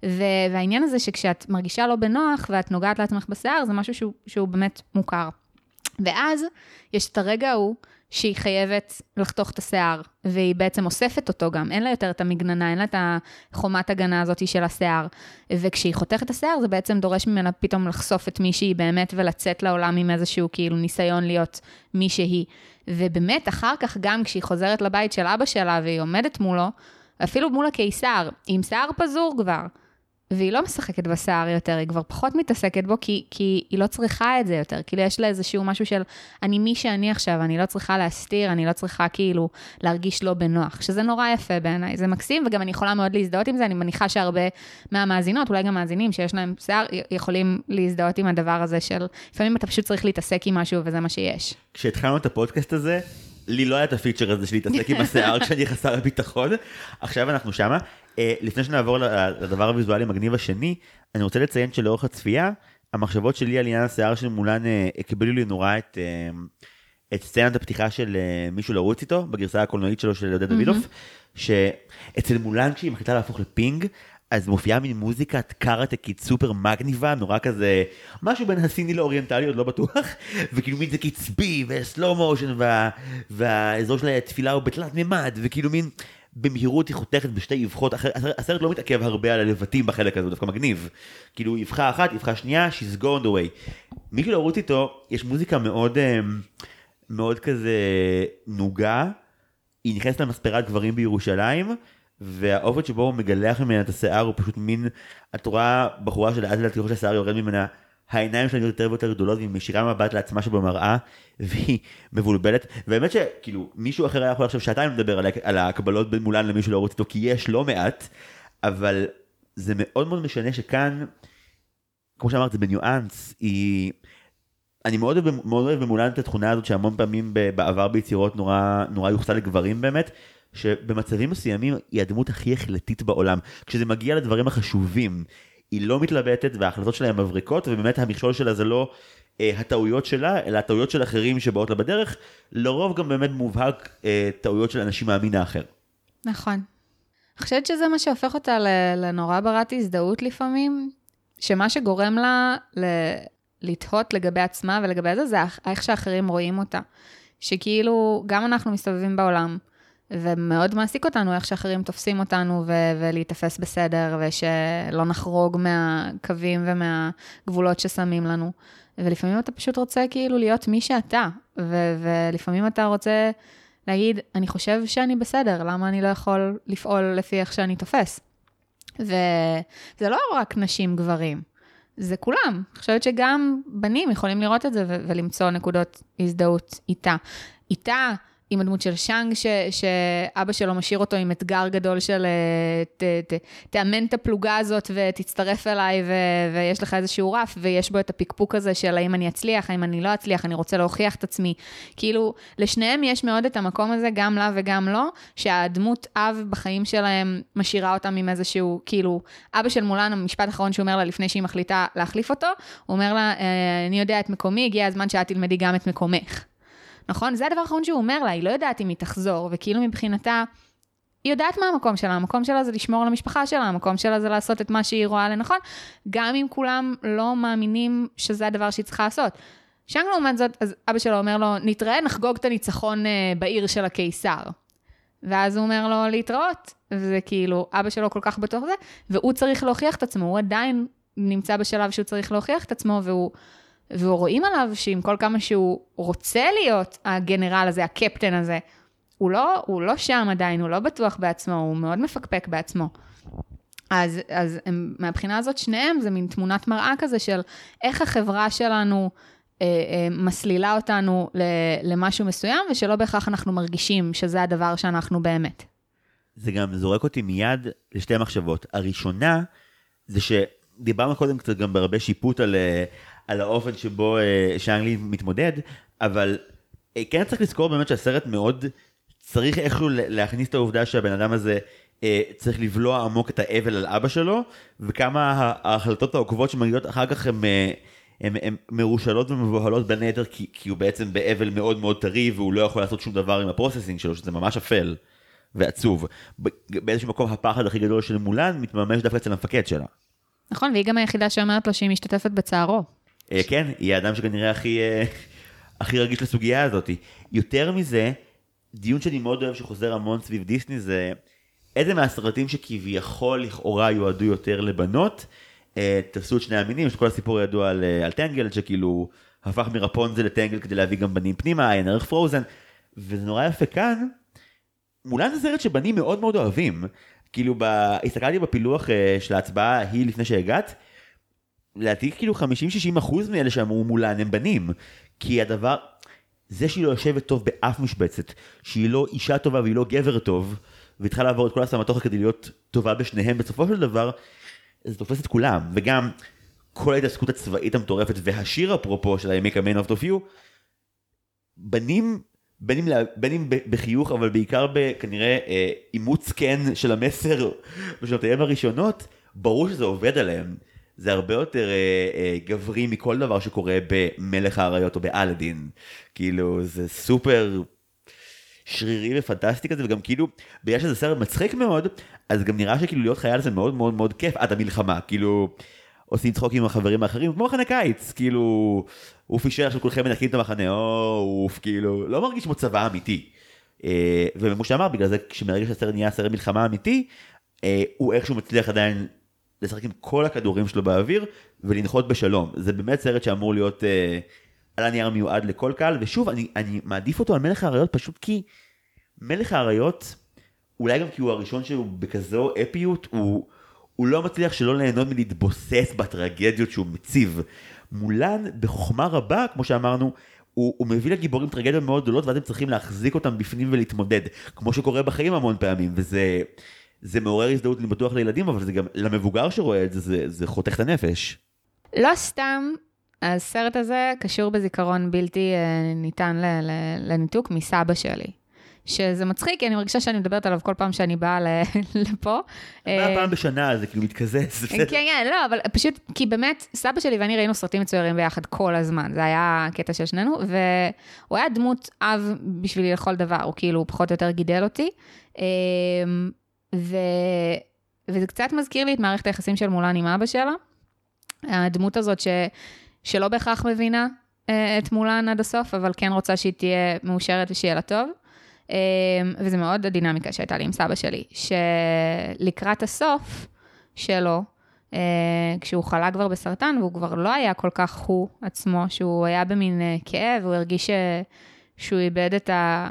והעניין הזה שכשאת מרגישה לא בנוח ואת נוגעת לעצמך בשיער, זה משהו שהוא, שהוא באמת מוכר. ואז יש את הרגע ההוא שהיא חייבת לחתוך את השיער, והיא בעצם אוספת אותו גם, אין לה יותר את המגננה, אין לה את החומת הגנה הזאת של השיער. וכשהיא חותכת את השיער, זה בעצם דורש ממנה פתאום לחשוף את מי שהיא באמת, ולצאת לעולם עם איזשהו כאילו ניסיון להיות מי שהיא. ובאמת, אחר כך, גם כשהיא חוזרת לבית של אבא שלה והיא עומדת מולו, אפילו מול הקיסר, עם שיער פזור כבר, והיא לא משחקת בשיער יותר, היא כבר פחות מתעסקת בו, כי, כי היא לא צריכה את זה יותר. כאילו, יש לה איזשהו משהו של, אני מי שאני עכשיו, אני לא צריכה להסתיר, אני לא צריכה כאילו להרגיש לא בנוח, שזה נורא יפה בעיניי, זה מקסים, וגם אני יכולה מאוד להזדהות עם זה, אני מניחה שהרבה מהמאזינות, אולי גם מאזינים שיש להם שיער, יכולים להזדהות עם הדבר הזה של, לפעמים אתה פשוט צריך להתעסק עם משהו וזה מה שיש. כשהתחלנו את הפודקאסט הזה, לי לא היה את הפיצ'ר הזה של להתעסק עם השיער כשאני חסר ביטחון, עכשיו אנחנו שמה. Uh, לפני שנעבור לדבר הוויזואלי המגניב השני, אני רוצה לציין שלאורך הצפייה, המחשבות שלי על עניין השיער של מולן uh, הקבלו לי נורא את, uh, את סצנת הפתיחה של מישהו לרוץ איתו, בגרסה הקולנועית שלו של עודד דוידוף, mm-hmm. שאצל מולן כשהיא מחליטה להפוך לפינג, אז מופיעה מין מוזיקת קארטקית סופר מגניבה, נורא כזה, משהו בין הסיני לאוריינטלי, עוד לא בטוח, וכאילו מין זה קצבי וסלואו מושן, וה, והאזור של התפילה הוא בתלת מימד, וכאילו מין במהירות היא חותכת בשתי אבחות, הסרט לא מתעכב הרבה על הלבטים בחלק הזה, דווקא מגניב. כאילו אבחה אחת, אבחה שנייה, she's going the way. מי שלא רוץ איתו, יש מוזיקה מאוד, אה, מאוד כזה נוגה, היא נכנסת למספרת גברים בירושלים. והאופן שבו הוא מגלח ממנה את השיער הוא פשוט מין, את רואה בחורה שלאט לאט ככל שהשיער יורד ממנה, העיניים שלה יותר ויותר גדולות והיא משאירה מבט לעצמה שבמראה והיא מבולבלת. והאמת שכאילו מישהו אחר היה יכול עכשיו שעתיים לדבר על, על הקבלות בין מולן למי שלא רוצה איתו כי יש לא מעט אבל זה מאוד מאוד משנה שכאן כמו שאמרת זה בניואנס היא אני מאוד אוהב, מאוד אוהב במולן את התכונה הזאת שהמון פעמים בעבר ביצירות נורא נורא יוחסה לגברים באמת שבמצבים מסוימים היא הדמות הכי החלטית בעולם. כשזה מגיע לדברים החשובים, היא לא מתלבטת וההחלטות שלה הן מבריקות, ובאמת המכשול שלה זה לא אה, הטעויות שלה, אלא הטעויות של אחרים שבאות לה בדרך, לרוב גם באמת מובהק אה, טעויות של אנשים מהמין האחר. נכון. אני חושבת שזה מה שהופך אותה לנורא ברת הזדהות לפעמים, שמה שגורם לה ל- לתהות לגבי עצמה ולגבי זה, זה איך שאחרים רואים אותה. שכאילו, גם אנחנו מסתובבים בעולם, ומאוד מעסיק אותנו איך שאחרים תופסים אותנו ו- ולהיתפס בסדר, ושלא נחרוג מהקווים ומהגבולות ששמים לנו. ולפעמים אתה פשוט רוצה כאילו להיות מי שאתה, ו- ולפעמים אתה רוצה להגיד, אני חושב שאני בסדר, למה אני לא יכול לפעול לפי איך שאני תופס? וזה לא רק נשים גברים, זה כולם. אני חושבת שגם בנים יכולים לראות את זה ו- ולמצוא נקודות הזדהות איתה. איתה, עם הדמות של שאנג, ש, שאבא שלו משאיר אותו עם אתגר גדול של אה, ת, ת, תאמן את הפלוגה הזאת ותצטרף אליי ו, ויש לך איזשהו רף, ויש בו את הפקפוק הזה של האם אני אצליח, האם אני לא אצליח, אני רוצה להוכיח את עצמי. כאילו, לשניהם יש מאוד את המקום הזה, גם לה וגם לו, שהדמות אב בחיים שלהם משאירה אותם עם איזשהו, כאילו, אבא של מולן, המשפט האחרון שהוא אומר לה לפני שהיא מחליטה להחליף אותו, הוא אומר לה, אה, אני יודע את מקומי, הגיע הזמן שאת תלמדי גם את מקומך. נכון? זה הדבר האחרון שהוא אומר לה, היא לא יודעת אם היא תחזור, וכאילו מבחינתה, היא יודעת מה המקום שלה, המקום שלה זה לשמור על המשפחה שלה, המקום שלה זה לעשות את מה שהיא רואה לנכון, גם אם כולם לא מאמינים שזה הדבר שהיא צריכה לעשות. שם לעומת זאת, אז אבא שלו אומר לו, נתראה, נחגוג את הניצחון אה, בעיר של הקיסר. ואז הוא אומר לו להתראות, וזה כאילו, אבא שלו כל כך בטוח זה, והוא צריך להוכיח את עצמו, הוא עדיין נמצא בשלב שהוא צריך להוכיח את עצמו, והוא ורואים עליו שעם כל כמה שהוא רוצה להיות הגנרל הזה, הקפטן הזה, הוא לא, הוא לא שם עדיין, הוא לא בטוח בעצמו, הוא מאוד מפקפק בעצמו. אז, אז הם, מהבחינה הזאת, שניהם זה מין תמונת מראה כזה של איך החברה שלנו אה, אה, מסלילה אותנו ל- למשהו מסוים, ושלא בהכרח אנחנו מרגישים שזה הדבר שאנחנו באמת. זה גם זורק אותי מיד לשתי מחשבות. הראשונה, זה שדיברנו קודם קצת גם בהרבה שיפוט על, אה, על האופן שבו אה, שאנגלי מתמודד, אבל אה, כן צריך לזכור באמת שהסרט מאוד צריך איכשהו להכניס את העובדה שהבן אדם הזה אה, צריך לבלוע עמוק את האבל על אבא שלו, וכמה ההחלטות העוקבות שמגיעות אחר כך הן... הן הן מרושלות ומבוהלות בין היתר כי, כי הוא בעצם באבל מאוד מאוד טרי והוא לא יכול לעשות שום דבר עם ה processing שלו שזה ממש אפל ועצוב. באיזשהו מקום הפחד הכי גדול של מולן מתממש דווקא אצל המפקד שלה. נכון, והיא גם היחידה שאומרת לו שהיא משתתפת בצערו. אה, כן, היא האדם שכנראה הכי, אה, הכי רגיש לסוגיה הזאת. יותר מזה, דיון שאני מאוד אוהב שחוזר המון סביב דיסני זה איזה מהסרטים שכביכול לכאורה יועדו יותר לבנות, אה, תפסו את שני המינים, יש כל הסיפור הידוע על, על טנגל, שכאילו הפך מרפונזל לטנגל כדי להביא גם בנים פנימה, אין ערך פרוזן, וזה נורא יפה כאן, מולן זה סרט שבנים מאוד מאוד אוהבים. כאילו, ב... הסתכלתי בפילוח של ההצבעה ההיא לפני שהגעת, לדעתי כאילו 50-60 אחוז מאלה שאמרו מולן הם בנים. כי הדבר, זה שהיא לא יושבת טוב באף משבצת, שהיא לא אישה טובה והיא לא גבר טוב, והיא צריכה לעבור את כל הסמטוחה כדי להיות טובה בשניהם, בסופו של דבר, זה תופס את כולם. וגם כל ההתעסקות הצבאית המטורפת, והשיר אפרופו של I make a man of you, בנים, בין אם, בין אם בחיוך, אבל בעיקר בכנראה אה, אימוץ כן של המסר בשנותיהם הראשונות, ברור שזה עובד עליהם. זה הרבה יותר אה, אה, גברי מכל דבר שקורה במלך האריות או באלאדין. כאילו, זה סופר שרירי ופנטסטי כזה, וגם כאילו, בגלל שזה סרט מצחיק מאוד, אז גם נראה שכאילו להיות חייל זה מאוד מאוד מאוד כיף עד המלחמה. כאילו, עושים צחוק עם החברים האחרים, כמו מחנה קיץ, כאילו, אוף אישר עכשיו כולכם מנקים את המחנה, או אוף, כאילו, לא מרגיש כמו צבא אמיתי. אה, וכמו שאמר, בגלל זה כשמרגע שהסרט נהיה סרט מלחמה אמיתי, אה, הוא איכשהו מצליח עדיין לשחק עם כל הכדורים שלו באוויר ולנחות בשלום. זה באמת סרט שאמור להיות אה, על הנייר מיועד לכל קהל, ושוב, אני, אני מעדיף אותו על מלך האריות פשוט כי מלך האריות, אולי גם כי הוא הראשון שהוא בכזו אפיות, הוא, הוא לא מצליח שלא ליהנות מלהתבוסס בטרגדיות שהוא מציב. מולן, בחוכמה רבה, כמו שאמרנו, הוא, הוא מביא לגיבורים טרגדיות מאוד גדולות, ואז הם צריכים להחזיק אותם בפנים ולהתמודד, כמו שקורה בחיים המון פעמים, וזה זה מעורר הזדהות, אני בטוח לילדים, אבל זה גם למבוגר שרואה את זה, זה, זה חותך את הנפש. לא סתם, הסרט הזה קשור בזיכרון בלתי אה, ניתן לניתוק מסבא שלי. שזה מצחיק, כי אני מרגישה שאני מדברת עליו כל פעם שאני באה לפה. מה אה, פעם בשנה זה כאילו מתקזז, כן. כן, לא, אבל פשוט, כי באמת, סבא שלי ואני ראינו סרטים מצוירים ביחד כל הזמן, זה היה קטע של שנינו, והוא היה דמות אב בשבילי לכל דבר, הוא כאילו פחות או יותר גידל אותי, אמ, ו... וזה קצת מזכיר לי את מערכת היחסים של מולן עם אבא שלה, הדמות הזאת ש... שלא בהכרח מבינה אה, את מולן עד הסוף, אבל כן רוצה שהיא תהיה מאושרת ושיהיה לה טוב. אמ, וזה מאוד הדינמיקה שהייתה לי עם סבא שלי, שלקראת הסוף שלו, אה, כשהוא חלה כבר בסרטן, והוא כבר לא היה כל כך הוא עצמו, שהוא היה במין אה, כאב, הוא הרגיש ש... שהוא איבד את ה...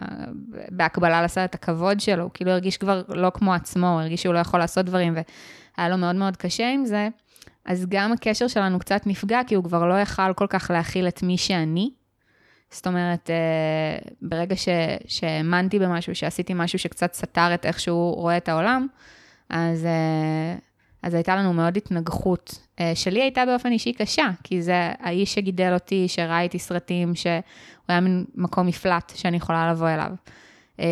בהקבלה לסרט, את הכבוד שלו, הוא כאילו הרגיש כבר לא כמו עצמו, הוא הרגיש שהוא לא יכול לעשות דברים, והיה לו מאוד מאוד קשה עם זה. אז גם הקשר שלנו קצת נפגע, כי הוא כבר לא יכל כל כך להכיל את מי שאני. זאת אומרת, אה, ברגע ש, שהאמנתי במשהו, שעשיתי משהו שקצת סתר את איך שהוא רואה את העולם, אז, אה, אז הייתה לנו מאוד התנגחות. אה, שלי הייתה באופן אישי קשה, כי זה האיש שגידל אותי, שראה איתי סרטים, שהוא היה מין מקום מפלט שאני יכולה לבוא אליו. אה,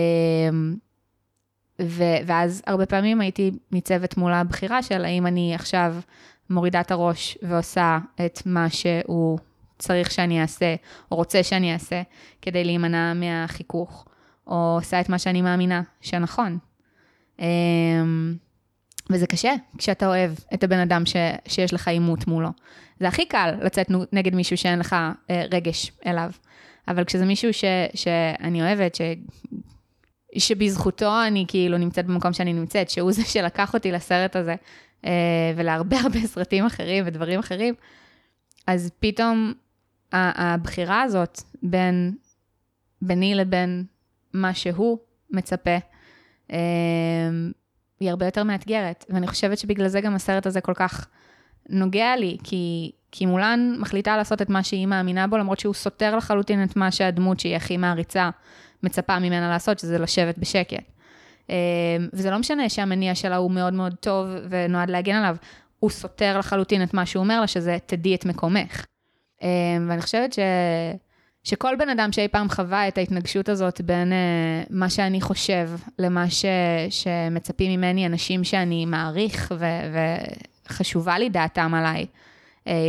ו, ואז הרבה פעמים הייתי ניצבת מול הבחירה של האם אני עכשיו מורידה את הראש ועושה את מה שהוא צריך שאני אעשה, או רוצה שאני אעשה, כדי להימנע מהחיכוך, או עושה את מה שאני מאמינה שנכון. אמ, וזה קשה כשאתה אוהב את הבן אדם ש, שיש לך עימות מולו. זה הכי קל לצאת נגד מישהו שאין לך אה, רגש אליו. אבל כשזה מישהו ש, שאני אוהבת, ש, שבזכותו אני כאילו נמצאת במקום שאני נמצאת, שהוא זה שלקח אותי לסרט הזה, אה, ולהרבה הרבה סרטים אחרים ודברים אחרים, אז פתאום הבחירה הזאת בין ביני לבין מה שהוא מצפה, אה, היא הרבה יותר מאתגרת. ואני חושבת שבגלל זה גם הסרט הזה כל כך נוגע לי, כי כי מולן מחליטה לעשות את מה שהיא מאמינה בו, למרות שהוא סותר לחלוטין את מה שהדמות שהיא הכי מעריצה מצפה ממנה לעשות, שזה לשבת בשקט. אה, וזה לא משנה שהמניע שלה הוא מאוד מאוד טוב ונועד להגן עליו, הוא סותר לחלוטין את מה שהוא אומר לה, שזה תדעי את מקומך. אה, ואני חושבת ש... שכל בן אדם שאי פעם חווה את ההתנגשות הזאת בין uh, מה שאני חושב למה ש, שמצפים ממני אנשים שאני מעריך ו, וחשובה לי דעתם עליי,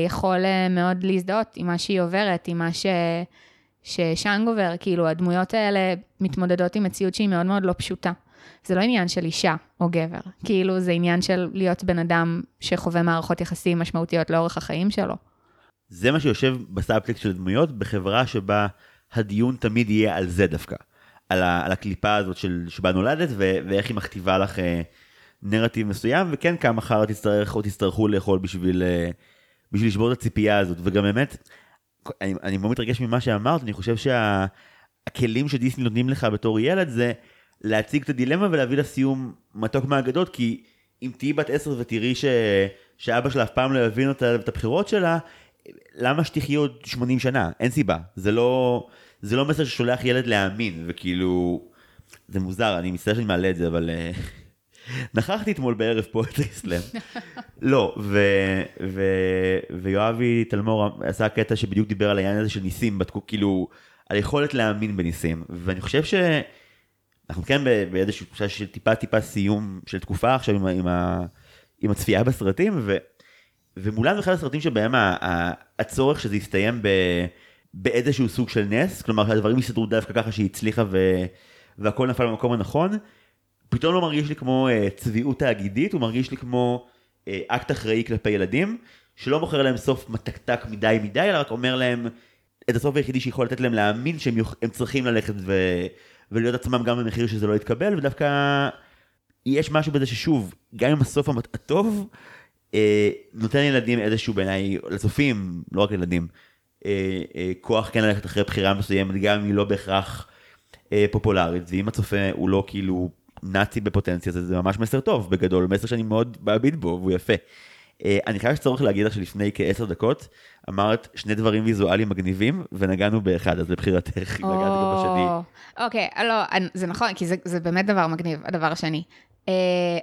יכול uh, מאוד להזדהות עם מה שהיא עוברת, עם מה ש, ששאנג עובר, כאילו הדמויות האלה מתמודדות עם מציאות שהיא מאוד מאוד לא פשוטה. זה לא עניין של אישה או גבר, כאילו זה עניין של להיות בן אדם שחווה מערכות יחסים משמעותיות לאורך החיים שלו. זה מה שיושב בסאבטקסט של דמויות בחברה שבה הדיון תמיד יהיה על זה דווקא. על, ה, על הקליפה הזאת של שבה נולדת ו, ואיך היא מכתיבה לך אה, נרטיב מסוים וכן כמה חרא תצטרך או תצטרכו לאכול בשביל, אה, בשביל לשבור את הציפייה הזאת וגם באמת אני, אני מאוד מתרגש ממה שאמרת אני חושב שהכלים שה, שדיסני נותנים לך בתור ילד זה להציג את הדילמה ולהביא לסיום מתוק מהאגדות כי אם תהיי בת עשר ותראי ש, שאבא שלה אף פעם לא יבין אותה ואת הבחירות שלה למה שתחי עוד 80 שנה? אין סיבה. זה לא, זה לא מסר ששולח ילד להאמין, וכאילו, זה מוזר, אני מצטער שאני מעלה את זה, אבל אה, נכחתי אתמול בערב פואטרי סלאם. לא, ו, ו, ויואבי תלמור עשה קטע שבדיוק דיבר על העניין הזה של ניסים, בתקו, כאילו, על יכולת להאמין בניסים, ואני חושב ש... אנחנו כן באיזשהו תחושה של טיפה טיפה סיום של תקופה עכשיו עם, עם, עם הצפייה בסרטים, ו... ומולן זה אחד הסרטים שבהם הצורך שזה יסתיים ב... באיזשהו סוג של נס, כלומר שהדברים יסתדרו דווקא ככה שהיא הצליחה ו... והכל נפל במקום הנכון, פתאום לא מרגיש לי כמו uh, צביעות תאגידית, הוא מרגיש לי כמו uh, אקט אחראי כלפי ילדים, שלא מוכר להם סוף מתקתק מדי מדי, אלא רק אומר להם את הסוף היחידי שיכול לתת להם להאמין שהם יוכ... צריכים ללכת ו... ולהיות עצמם גם במחיר שזה לא יתקבל, ודווקא יש משהו בזה ששוב, גם אם הסוף הטוב, אה, נותן לילדים איזשהו בעיניי, לצופים, לא רק לילדים, אה, אה, כוח כן ללכת אחרי בחירה מסוימת, גם אם היא לא בהכרח אה, פופולרית, ואם הצופה הוא לא כאילו נאצי בפוטנציה, זה, זה ממש מסר טוב בגדול, מסר שאני מאוד מאמין בו והוא יפה. אה, אני חייב שצורך להגיד לך שלפני כעשר דקות אמרת שני דברים ויזואליים מגניבים ונגענו באחד אז לבחירתך נגעתי גם בשני. אוקיי, לא, זה נכון כי זה, זה באמת דבר מגניב הדבר השני. אה,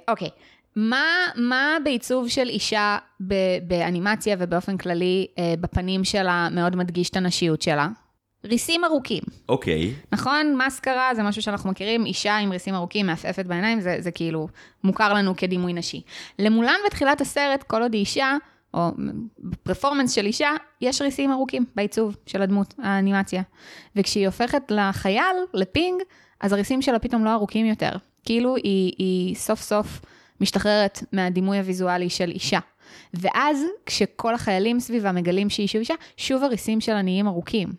אוקיי. מה, מה בעיצוב של אישה באנימציה ובאופן כללי אה, בפנים שלה מאוד מדגיש את הנשיות שלה? ריסים ארוכים. אוקיי. Okay. נכון? מסקרה זה משהו שאנחנו מכירים, אישה עם ריסים ארוכים, מעפעפת בעיניים, זה, זה כאילו מוכר לנו כדימוי נשי. למולן בתחילת הסרט, כל עוד היא אישה, או בפרפורמנס של אישה, יש ריסים ארוכים בעיצוב של הדמות, האנימציה. וכשהיא הופכת לחייל, לפינג, אז הריסים שלה פתאום לא ארוכים יותר. כאילו היא, היא סוף סוף... משתחררת מהדימוי הוויזואלי של אישה. ואז, כשכל החיילים סביבה מגלים שהיא שוב אישה, שוב הריסים שלה נהיים ארוכים.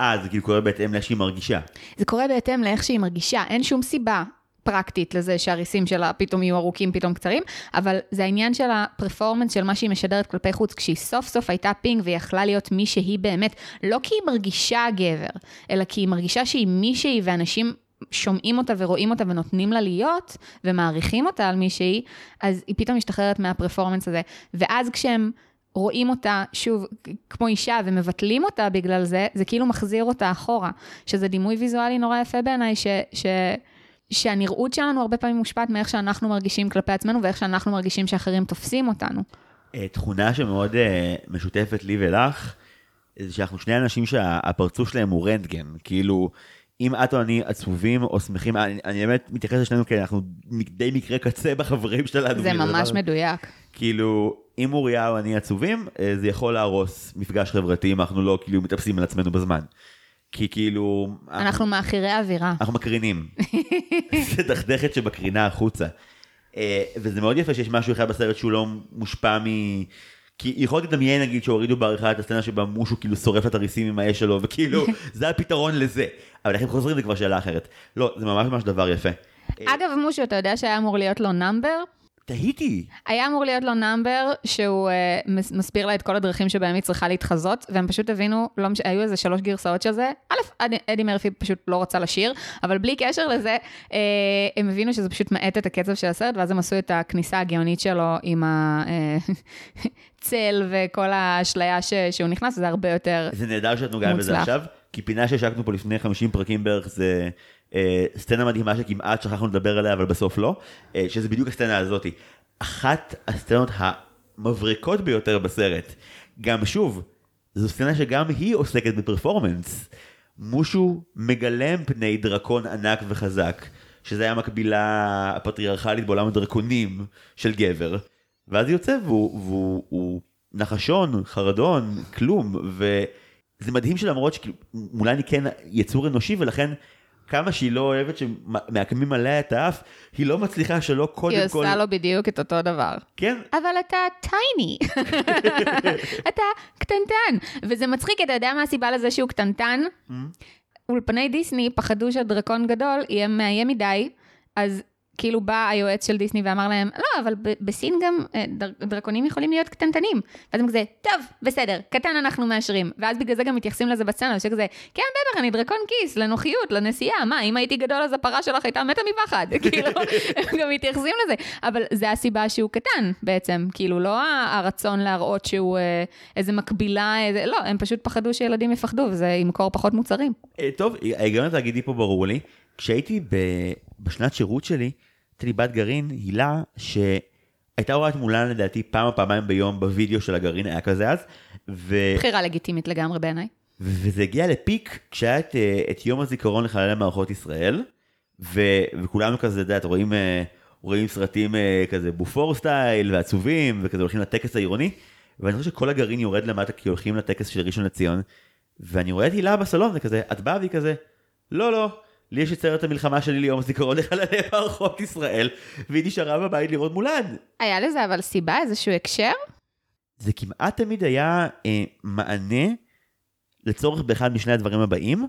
אה, זה כאילו קורה בהתאם לאיך שהיא מרגישה. זה קורה בהתאם לאיך שהיא מרגישה, אין שום סיבה פרקטית לזה שהריסים שלה פתאום יהיו ארוכים, פתאום קצרים, אבל זה העניין של הפרפורמנס של מה שהיא משדרת כלפי חוץ, כשהיא סוף סוף הייתה פינג והיא יכלה להיות מי שהיא באמת, לא כי היא מרגישה גבר, אלא כי היא מרגישה שהיא מישהי ואנשים שומעים אותה ורואים אותה ונותנים לה להיות, ומעריכים אותה על מישהי, אז היא פתאום משתחררת מהפרפורמנס הזה. ואז כשהם רואים אותה, שוב, כמו אישה, ומבטלים אותה בגלל זה, זה כאילו מחזיר אותה אחורה. שזה דימוי ויזואלי נורא יפה בעיניי, ש... ש... שהנראות שלנו הרבה פעמים מושפעת מאיך שאנחנו מרגישים כלפי עצמנו, ואיך שאנחנו מרגישים שאחרים תופסים אותנו. אה, תכונה שמאוד uh, משותפת לי ולך, זה שאנחנו שני אנשים שהפרצוף שלהם הוא רנטגן, כאילו... אם את או אני עצובים או שמחים, אני, אני באמת מתייחס לשנינו כי אנחנו די מקרה קצה בחברים שלנו. זה ממש מדויק. כאילו, אם אוריה או אני עצובים, אה, זה יכול להרוס מפגש חברתי אם אנחנו לא כאילו מטפסים על עצמנו בזמן. כי כאילו... אנחנו מאחירי אווירה. אנחנו מקרינים. זה דכדכת שבקרינה החוצה. אה, וזה מאוד יפה שיש משהו אחד בסרט שהוא לא מושפע מ... כי יכולתי לדמיין נגיד שהורידו בעריכה את הסצנה שבה מושו כאילו שורף את הריסים עם האש שלו וכאילו זה הפתרון לזה. אבל איך הם חוזרים זה כבר שאלה אחרת. לא, זה ממש ממש דבר יפה. אגב מושו, אתה יודע שהיה אמור להיות לו נאמבר? תהיתי. היה אמור להיות לו נאמבר שהוא uh, מס- מסביר לה את כל הדרכים שבהם היא צריכה להתחזות, והם פשוט הבינו, לא מש... היו איזה שלוש גרסאות של זה. א', אדי, אדי מרפי פשוט לא רצה לשיר, אבל בלי קשר לזה, uh, הם הבינו שזה פשוט מאט את הקצב של הסרט, ואז הם עשו את הכניסה הגאונית שלו עם הצל וכל האשליה ש... שהוא נכנס, וזה הרבה יותר... זה נהדר שאת נוגעת בזה מוצלח. עכשיו, כי פינה שהשקנו פה לפני 50 פרקים בערך זה אה, סצנה מדהימה שכמעט שכחנו לדבר עליה, אבל בסוף לא, אה, שזה בדיוק הסצנה הזאתי. אחת הסצנות המבריקות ביותר בסרט. גם שוב, זו סצנה שגם היא עוסקת בפרפורמנס. מושו מגלם פני דרקון ענק וחזק, שזה היה המקבילה הפטריארכלית בעולם הדרקונים של גבר. ואז יוצא והוא, והוא הוא נחשון, חרדון, כלום, וזה מדהים שלמרות שאולי אני כן יצור אנושי ולכן כמה שהיא לא אוהבת שמעקמים עליה את האף, היא לא מצליחה שלא קודם היא כל... עושה לו בדיוק את אותו דבר. כן, אבל אתה טייני. אתה קטנטן. וזה מצחיק, אתה יודע מה הסיבה לזה שהוא קטנטן? אולפני דיסני פחדו שהדרקון גדול יהיה מאיים מדי, אז כאילו בא היועץ של דיסני ואמר להם, לא, אבל בסין גם אה, דר- דרקונים יכולים להיות קטנטנים. ואז הם כזה, טוב, בסדר, קטן אנחנו מאשרים. ואז בגלל זה גם מתייחסים לזה בסצנה, שכזה, כן, בטח, אני דרקון כיס, לנוחיות, לנסיעה, מה, אם הייתי גדול אז הפרה שלך הייתה מתה מפחד. כאילו, הם גם מתייחסים לזה. אבל זה הסיבה שהוא קטן בעצם, כאילו, לא הרצון להראות שהוא אה, איזה מקבילה, איזה, לא, הם פשוט פחדו שילדים יפחדו, וזה ימכור פחות מוצרים. אה, טוב, ההיגיון התאגידי פה ברור לי. כשהייתי בשנת שירות שלי, הייתה לי בת גרעין, הילה, שהייתה רואה את מולן לדעתי פעם או פעמיים ביום בווידאו של הגרעין, היה כזה אז, ו... בחירה לגיטימית לגמרי בעיניי. וזה הגיע לפיק כשהיה את, אה, את יום הזיכרון לחללי מערכות ישראל, ו, וכולנו כזה, אתה יודע, אתם רואים, אה, רואים סרטים אה, כזה בופור סטייל ועצובים, וכזה הולכים לטקס העירוני, ואני חושב שכל הגרעין יורד למטה כי הולכים לטקס של ראשון לציון, ואני רואה את הילה בסלון וכזה, את באה והיא כזה, לא, לא, לי יש את סרט המלחמה שלי ליום הזיכרון לחללי מערכות ישראל, והיא נשארה בבית לראות מולן. היה לזה אבל סיבה, איזשהו הקשר? זה כמעט תמיד היה אה, מענה לצורך באחד משני הדברים הבאים,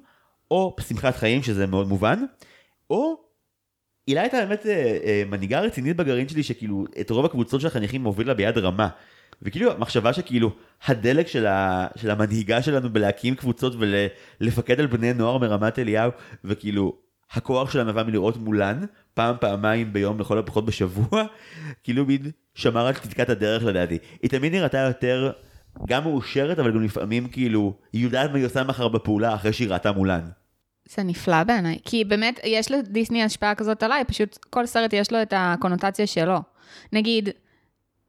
או שמחת חיים, שזה מאוד מובן, או הילה הייתה באמת אה, אה, מנהיגה רצינית בגרעין שלי, שכאילו את רוב הקבוצות של החניכים מובילה ביד רמה. וכאילו המחשבה שכאילו הדלק של, ה, של המנהיגה שלנו בלהקים קבוצות ולפקד על בני נוער מרמת אליהו, וכאילו הכוח שלה נבע מלראות מולן פעם פעמיים ביום לכל הפחות בשבוע, כאילו מין שמר על צדקת הדרך לדעתי. היא תמיד נראתה יותר גם מאושרת אבל גם לפעמים כאילו היא יודעת מה היא עושה מחר בפעולה אחרי שהיא ראתה מולן. זה נפלא בעיניי, כי באמת יש לדיסני השפעה כזאת עליי, פשוט כל סרט יש לו את הקונוטציה שלו. נגיד,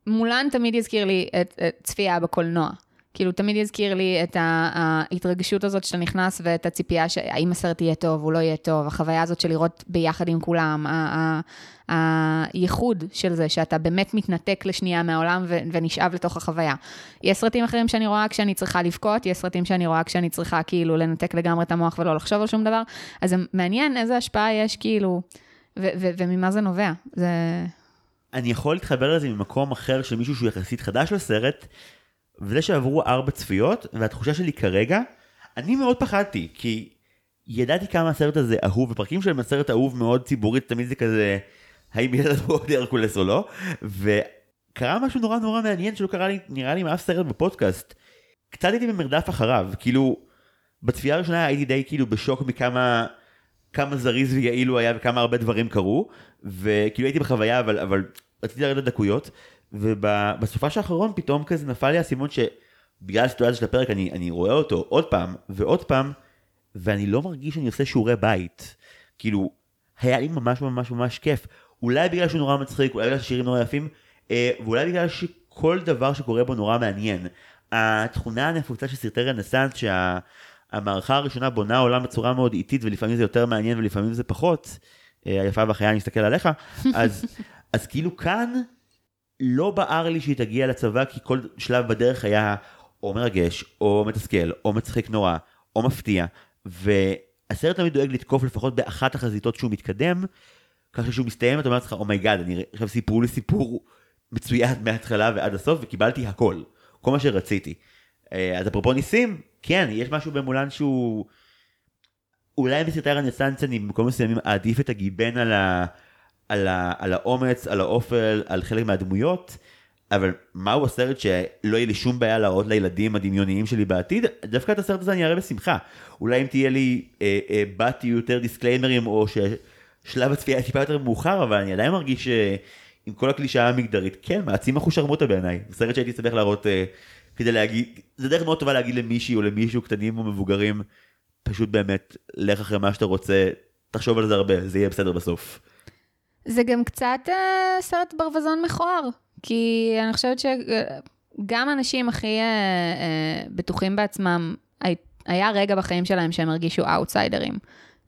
מולן תמיד יזכיר לי את, את צפייה בקולנוע. כאילו, תמיד יזכיר לי את ההתרגשות הזאת שאתה נכנס ואת הציפייה שהאם הסרט יהיה טוב, הוא לא יהיה טוב, החוויה הזאת של לראות ביחד עם כולם, הייחוד של זה, שאתה באמת מתנתק לשנייה מהעולם ונשאב לתוך החוויה. יש סרטים אחרים שאני רואה כשאני צריכה לבכות, יש סרטים שאני רואה כשאני צריכה כאילו לנתק לגמרי את המוח ולא לחשוב על שום דבר, אז זה מעניין איזה השפעה יש כאילו, וממה זה נובע. זה... אני יכול להתחבר לזה ממקום אחר של מישהו שהוא יחסית חדש לסרט, וזה שעברו ארבע צפיות, והתחושה שלי כרגע, אני מאוד פחדתי, כי ידעתי כמה הסרט הזה אהוב, ופרקים של הסרט אהוב מאוד ציבורית, תמיד זה כזה, האם לנו עוד הרקולס או לא, וקרה משהו נורא נורא מעניין שלא קרה לי, נראה לי, מאף סרט בפודקאסט. קצת הייתי במרדף אחריו, כאילו, בצפייה הראשונה הייתי די כאילו בשוק מכמה כמה זריז ויעיל הוא היה וכמה הרבה דברים קרו, וכאילו הייתי בחוויה אבל, אבל רציתי לרדת דקויות, ובסופה האחרון פתאום כזה נפל לי האסימון שבגלל הסיטואציה של הפרק אני, אני רואה אותו עוד פעם ועוד פעם, ואני לא מרגיש שאני עושה שיעורי בית. כאילו, היה לי ממש ממש ממש כיף. אולי בגלל שהוא נורא מצחיק, אולי בגלל שהשירים נורא יפים, אה, ואולי בגלל שכל דבר שקורה בו נורא מעניין. התכונה הנפוצה של סרטי רנסאנס, שהמערכה הראשונה בונה עולם בצורה מאוד איטית, ולפעמים זה יותר מעניין ולפעמים זה פחות, אה, היפה והחיה, אני אסתכל עליך, אז, אז כאילו כאן לא בער לי שהיא תגיע לצבא, כי כל שלב בדרך היה או מרגש, או מתסכל, או מצחיק נורא, או מפתיע, והסרט תמיד דואג לתקוף לפחות באחת החזיתות שהוא מתקדם, ככה שהוא מסתיים אתה אומר לעצמך oh my god אני עכשיו סיפרו לי סיפור מצוין מההתחלה ועד הסוף וקיבלתי הכל כל מה שרציתי. אה, אז אפרופו ניסים כן יש משהו במולן שהוא אולי בסרטי הרנסאנס אני במקום מסוימים אעדיף את הגיבן על, ה... על, ה, על האומץ, על האופל, על חלק מהדמויות, אבל מהו הסרט שלא יהיה לי שום בעיה להראות לילדים הדמיוניים שלי בעתיד? דווקא את הסרט הזה אני אראה בשמחה. אולי אם תהיה לי אה, אה, בת יותר דיסקליימרים, או ששלב הצפייה טיפה יותר מאוחר, אבל אני עדיין מרגיש אה, עם כל הקלישאה המגדרית, כן, מעצים אחושרמוטה בעיניי. זה סרט שהייתי שמח להראות אה, כדי להגיד, זה דרך מאוד טובה להגיד למישהי או למישהו קטנים או מבוגרים, פשוט באמת, לך אחרי מה שאתה רוצה, תחשוב על זה הרבה, זה יהיה בסדר בסוף. זה גם קצת אה, סרט ברווזון מכוער, כי אני חושבת שגם אנשים הכי אה, אה, בטוחים בעצמם, הי, היה רגע בחיים שלהם שהם הרגישו אאוטסיידרים.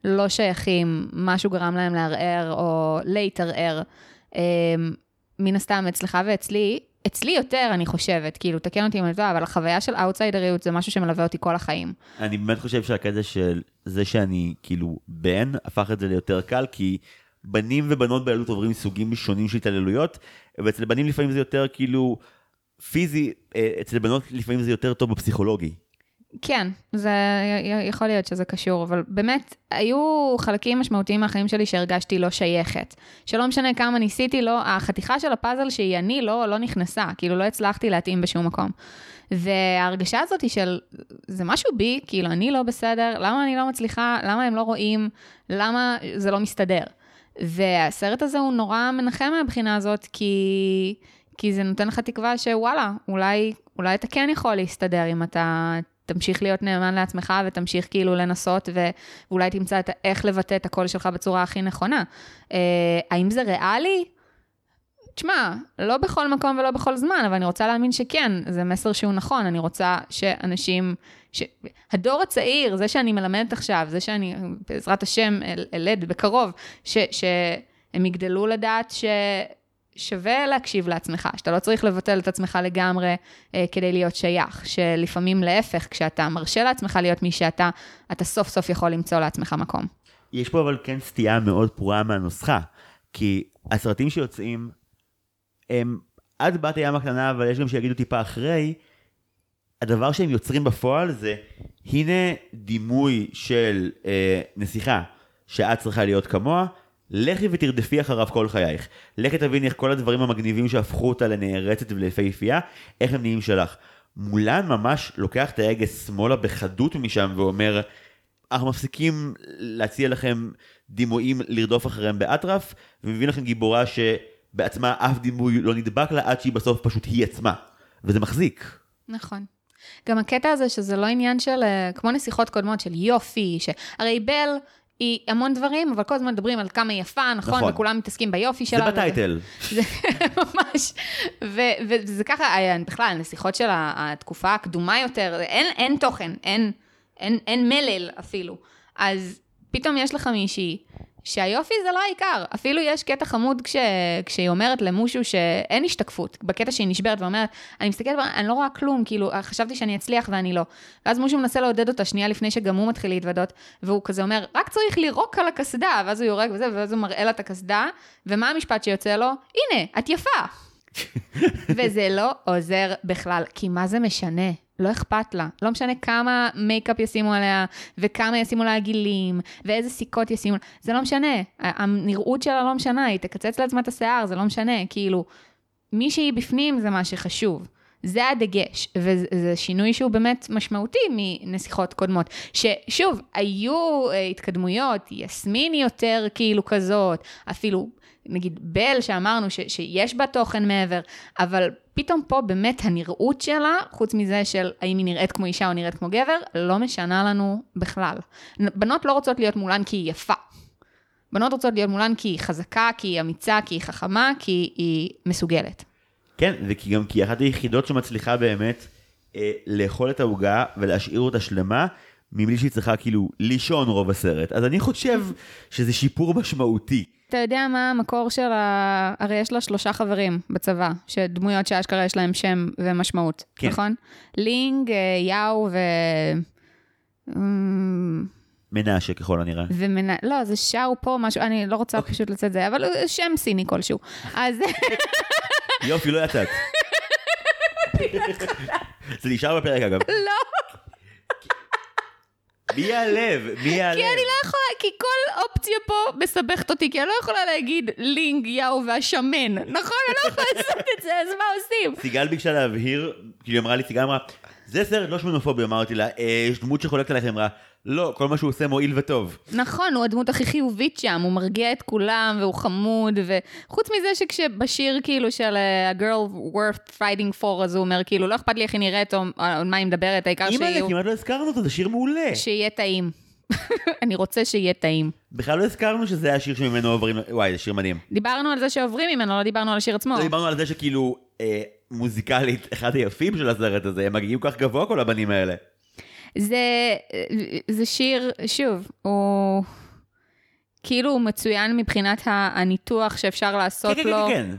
לא שייכים, משהו גרם להם לערער או להתערער. אה, מן הסתם, אצלך ואצלי, אצלי יותר, אני חושבת, כאילו, תקן אותי אם אני טועה, אבל החוויה של אאוטסיידריות זה משהו שמלווה אותי כל החיים. אני באמת חושב שהקטע של זה שאני כאילו בן, הפך את זה ליותר קל, כי בנים ובנות בילדות עוברים סוגים שונים של התעללויות, ואצל בנים לפעמים זה יותר כאילו פיזי, אה, אצל בנות לפעמים זה יותר טוב בפסיכולוגי. כן, זה יכול להיות שזה קשור, אבל באמת, היו חלקים משמעותיים מהחיים שלי שהרגשתי לא שייכת. שלא משנה כמה ניסיתי, לא, החתיכה של הפאזל שהיא אני לא, לא נכנסה, כאילו לא הצלחתי להתאים בשום מקום. וההרגשה הזאת היא של, זה משהו בי, כאילו אני לא בסדר, למה אני לא מצליחה, למה הם לא רואים, למה זה לא מסתדר. והסרט הזה הוא נורא מנחם מהבחינה הזאת, כי, כי זה נותן לך תקווה שוואלה, אולי, אולי אתה כן יכול להסתדר אם אתה תמשיך להיות נאמן לעצמך ותמשיך כאילו לנסות, ואולי תמצא את איך לבטא את הקול שלך בצורה הכי נכונה. אה, האם זה ריאלי? תשמע, לא בכל מקום ולא בכל זמן, אבל אני רוצה להאמין שכן, זה מסר שהוא נכון, אני רוצה שאנשים, ש... הדור הצעיר, זה שאני מלמדת עכשיו, זה שאני, בעזרת השם, אלד בקרוב, ש... שהם יגדלו לדעת ש... שווה להקשיב לעצמך, שאתה לא צריך לבטל את עצמך לגמרי אה, כדי להיות שייך, שלפעמים להפך, כשאתה מרשה לעצמך להיות מי שאתה, אתה סוף סוף יכול למצוא לעצמך מקום. יש פה אבל כן סטייה מאוד פרועה מהנוסחה, כי הסרטים שיוצאים הם עד בת הים הקטנה, אבל יש גם שיגידו טיפה אחרי, הדבר שהם יוצרים בפועל זה, הנה דימוי של אה, נסיכה שאת צריכה להיות כמוה, לכי ותרדפי אחריו כל חייך. לכי תביני איך כל הדברים המגניבים שהפכו אותה לנערצת וליפהפייה, איך הם נהיים שלך. מולן ממש לוקח את ההגה שמאלה בחדות משם ואומר, אנחנו מפסיקים להציע לכם דימויים לרדוף אחריהם באטרף, ומביא לכם גיבורה ש... בעצמה אף דימוי לא נדבק לה עד שהיא בסוף פשוט היא עצמה. וזה מחזיק. נכון. גם הקטע הזה שזה לא עניין של, אה, כמו נסיכות קודמות, של יופי, שהרי בל היא המון דברים, אבל כל הזמן מדברים על כמה היא יפה, נכון? נכון. וכולם מתעסקים ביופי שלה. זה בטייטל. זה ממש. ו- וזה ככה, אה, בכלל, נסיכות של התקופה הקדומה יותר, אין, אין תוכן, אין, אין, אין מלל אפילו. אז פתאום יש לך מישהי שהיופי זה לא העיקר. אפילו יש קטע חמוד כש, כשהיא אומרת למושו שאין השתקפות, בקטע שהיא נשברת ואומרת, אני מסתכלת, אני לא רואה כלום, כאילו, חשבתי שאני אצליח ואני לא. ואז מושו מנסה לעודד אותה שנייה לפני שגם הוא מתחיל להתוודות, והוא כזה אומר, רק צריך לירוק על הקסדה, ואז הוא יורק וזה, ואז הוא מראה לה את הקסדה, ומה המשפט שיוצא לו? הנה, את יפה. וזה לא עוזר בכלל, כי מה זה משנה? לא אכפת לה. לא משנה כמה מייקאפ ישימו עליה, וכמה ישימו לה גילים, ואיזה סיכות ישימו לה, זה לא משנה. הנראות שלה לא משנה, היא תקצץ לעצמה את השיער, זה לא משנה. כאילו, מי שהיא בפנים זה מה שחשוב. זה הדגש, וזה שינוי שהוא באמת משמעותי מנסיכות קודמות. ששוב, היו uh, התקדמויות, יסמין יותר כאילו כזאת, אפילו נגיד בל שאמרנו ש, שיש בה תוכן מעבר, אבל פתאום פה באמת הנראות שלה, חוץ מזה של האם היא נראית כמו אישה או נראית כמו גבר, לא משנה לנו בכלל. בנות לא רוצות להיות מולן כי היא יפה. בנות רוצות להיות מולן כי היא חזקה, כי היא אמיצה, כי היא חכמה, כי היא מסוגלת. כן, וכי גם כי אחת היחידות שמצליחה באמת אה, לאכול את העוגה ולהשאיר אותה שלמה, מבלי שהיא צריכה כאילו לישון רוב הסרט. אז אני חושב שזה שיפור משמעותי. אתה יודע מה המקור של ה... הרי יש לה שלושה חברים בצבא, שדמויות שאשכרה יש להם שם ומשמעות, כן. נכון? לינג, אה, יאו ו... אמ, מנשה ככל הנראה. ומנ... לא, זה שאו פה, משהו, אני לא רוצה okay. אוקיי. פשוט לצאת זה, אבל שם סיני כלשהו. אז... יופי, לא יצאת. זה נשאר בפרק אגב. לא. מי יעלב? מי יעלב? כי אני לא יכולה, כי כל אופציה פה מסבכת אותי, כי אני לא יכולה להגיד לינג, יאו והשמן. נכון? אני לא יכולה לעשות את זה, אז מה עושים? סיגל ביקשה להבהיר, כאילו היא אמרה לי, סיגל אמרה, זה סרט לא שמנופובי, אמרתי לה, "אה, יש דמות שחולקת עליך, היא אמרה, לא, כל מה שהוא עושה מועיל וטוב. נכון, הוא הדמות הכי חיובית שם, הוא מרגיע את כולם, והוא חמוד, וחוץ מזה שכשבשיר כאילו של uh, a girl worth fighting for, אז הוא אומר כאילו, לא אכפת לי איך היא נראית או על מה היא מדברת, העיקר אימא'לה, שיהיו- כמעט לא הזכרנו אותו, זה שיר מעולה. שיהיה טעים. אני רוצה שיהיה טעים. בכלל לא הזכרנו שזה השיר שממנו עוברים, וואי, זה שיר מדהים. דיברנו על זה שעוברים ממנו, לא דיברנו על השיר עצמו. לא דיברנו על זה שכאילו, אה, מוזיקלית, אחד היפים של הסרט הזה, הם מגיעים כל כך גבוה כל הבנים האלה. זה, זה שיר, שוב, הוא כאילו הוא מצוין מבחינת הניתוח שאפשר לעשות כן, כן, לו, כן, כן.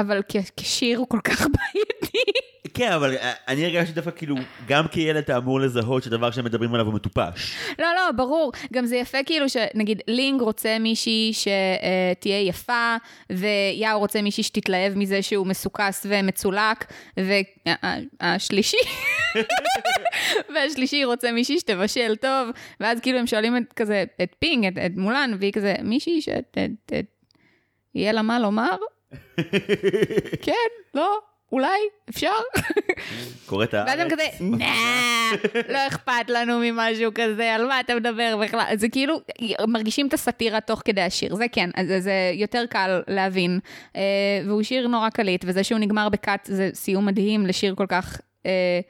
אבל כ- כשיר הוא כל כך בעייתי. כן, אבל אה, אני הרגשתי דווקא כאילו, גם כילד אתה אמור לזהות שדבר שהם מדברים עליו הוא מטופש. לא, לא, ברור. גם זה יפה כאילו שנגיד לינג רוצה מישהי שתהיה יפה, ויאו רוצה מישהי שתתלהב מזה שהוא מסוכס ומצולק, והשלישי, והשלישי רוצה מישהי שתבשל טוב, ואז כאילו הם שואלים את כזה, את פינג, את, את מולן, והיא כזה, מישהי שיהיה לה מה לומר? כן, לא, אולי, אפשר? קורא את הארץ. ואז הם כזה, לא אכפת לנו ממשהו כזה, על מה אתה מדבר בכלל? זה כאילו, מרגישים את הסאטירה תוך כדי השיר, זה כן, אז זה יותר קל להבין. אה, והוא שיר נורא קליט, וזה שהוא נגמר ב cut זה סיום מדהים לשיר כל כך אה,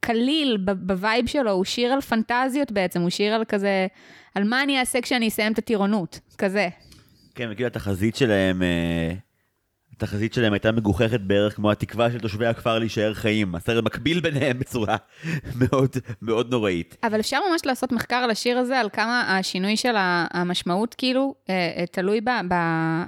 קליל ב vibe שלו, הוא שיר על פנטזיות בעצם, הוא שיר על כזה, על מה אני אעשה כשאני אסיים את הטירונות, כזה. כן, וכאילו התחזית שלהם, אה, התחזית שלהם הייתה מגוחכת בערך כמו התקווה של תושבי הכפר להישאר חיים. הסרט מקביל ביניהם בצורה מאוד מאוד נוראית. אבל אפשר ממש לעשות מחקר על השיר הזה, על כמה השינוי של המשמעות, כאילו, אה, אה, תלוי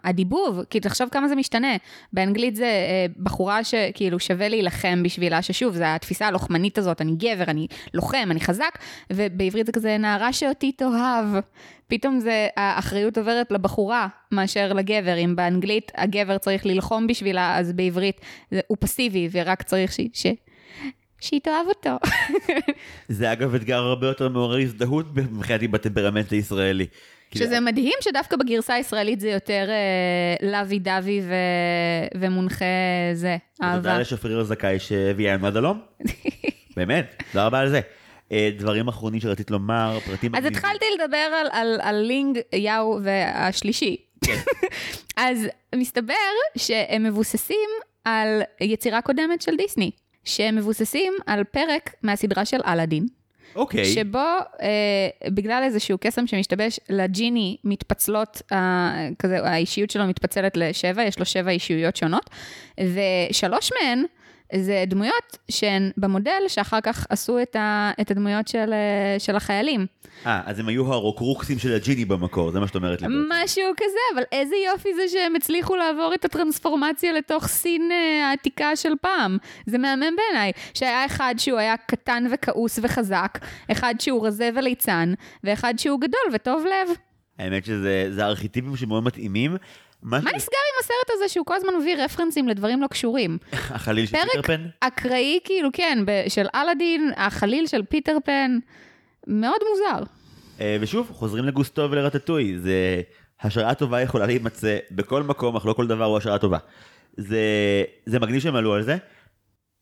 בדיבוב, כי תחשוב כמה זה משתנה. באנגלית זה אה, בחורה שכאילו שווה להילחם בשבילה, ששוב, זו התפיסה הלוחמנית הזאת, אני גבר, אני לוחם, אני חזק, ובעברית זה כזה נערה שאותי תאהב. פתאום זה, האחריות עוברת לבחורה מאשר לגבר. אם באנגלית הגבר צריך ללחום בשבילה, אז בעברית זה, הוא פסיבי, ורק צריך ש... ש... שהיא תאהב אותו. זה אגב אתגר הרבה יותר מעורר הזדהות מבחינתי בטמפרמנט הישראלי. שזה מדהים שדווקא בגרסה הישראלית זה יותר אה, לוי דווי ו... ומונחה זה, אהבה. תודה לשפריר הזכאי שהביאה לנו עד הלום. באמת, תודה רבה על זה. אה, דברים אחרונים שרצית לומר, פרטים אז. התחלתי לדבר על, על, על לינג, יאו והשלישי. כן. אז מסתבר שהם מבוססים על יצירה קודמת של דיסני, שהם מבוססים על פרק מהסדרה של אלאדין. אוקיי. שבו אה, בגלל איזשהו קסם שמשתבש, לג'יני מתפצלות, אה, כזה, האישיות שלו מתפצלת לשבע, יש לו שבע אישיויות שונות, ושלוש מהן זה דמויות שהן במודל שאחר כך עשו את, ה, את הדמויות של, אה, של החיילים. אה, אז הם היו הרוקרוקסים של הג'יני במקור, זה מה שאת אומרת לי. משהו כזה, אבל איזה יופי זה שהם הצליחו לעבור את הטרנספורמציה לתוך סין אה, העתיקה של פעם. זה מהמם בעיניי. שהיה אחד שהוא היה קטן וכעוס וחזק, אחד שהוא רזה וליצן, ואחד שהוא גדול וטוב לב. האמת שזה זה ארכיטיפים שמאוד מתאימים. מה נסגר עם הסרט הזה שהוא כל הזמן מביא רפרנסים לדברים לא קשורים? החליל של פרק פיטר פן? אקראי, כאילו, כן, של אלאדין, החליל של פיטר פן, מאוד מוזר. אה, ושוב, חוזרים לגוסטו ולרטטוי. זה... השראה טובה יכולה להימצא בכל מקום, אך לא כל דבר הוא השראה טובה. זה, זה מגניב שהם עלו על זה.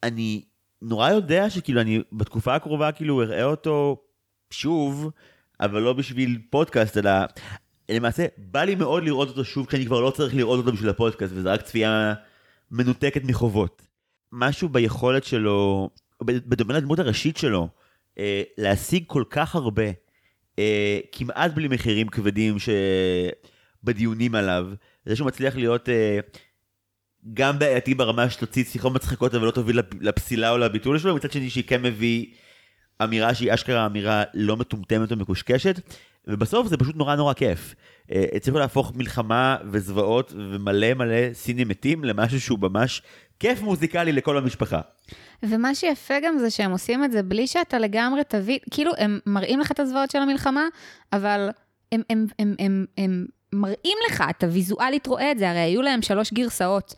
אני נורא יודע שכאילו אני בתקופה הקרובה כאילו אראה אותו שוב, אבל לא בשביל פודקאסט, אלא למעשה בא לי מאוד לראות אותו שוב כשאני כבר לא צריך לראות אותו בשביל הפודקאסט, וזה רק צפייה מנותקת מחובות. משהו ביכולת שלו, בדומה לדמות הראשית שלו, אה, להשיג כל כך הרבה, אה, כמעט בלי מחירים כבדים שבדיונים עליו, זה שהוא מצליח להיות אה, גם בעייתי ברמה שתוציא שיחות מצחיקות אבל לא תוביל לפ- לפסילה או לביטול שלו, מצד שני שהיא כן מביא אמירה שהיא אשכרה אמירה לא מטומטמת או מקושקשת, ובסוף זה פשוט נורא נורא כיף. אה, הצליחו להפוך מלחמה וזוועות ומלא מלא סינים מתים למשהו שהוא ממש כיף מוזיקלי לכל המשפחה. ומה שיפה גם זה שהם עושים את זה בלי שאתה לגמרי תביא, כאילו הם מראים לך את הזוועות של המלחמה, אבל הם, הם, הם, הם, הם מראים לך, אתה ויזואלית רואה את זה, הרי היו להם שלוש גרסאות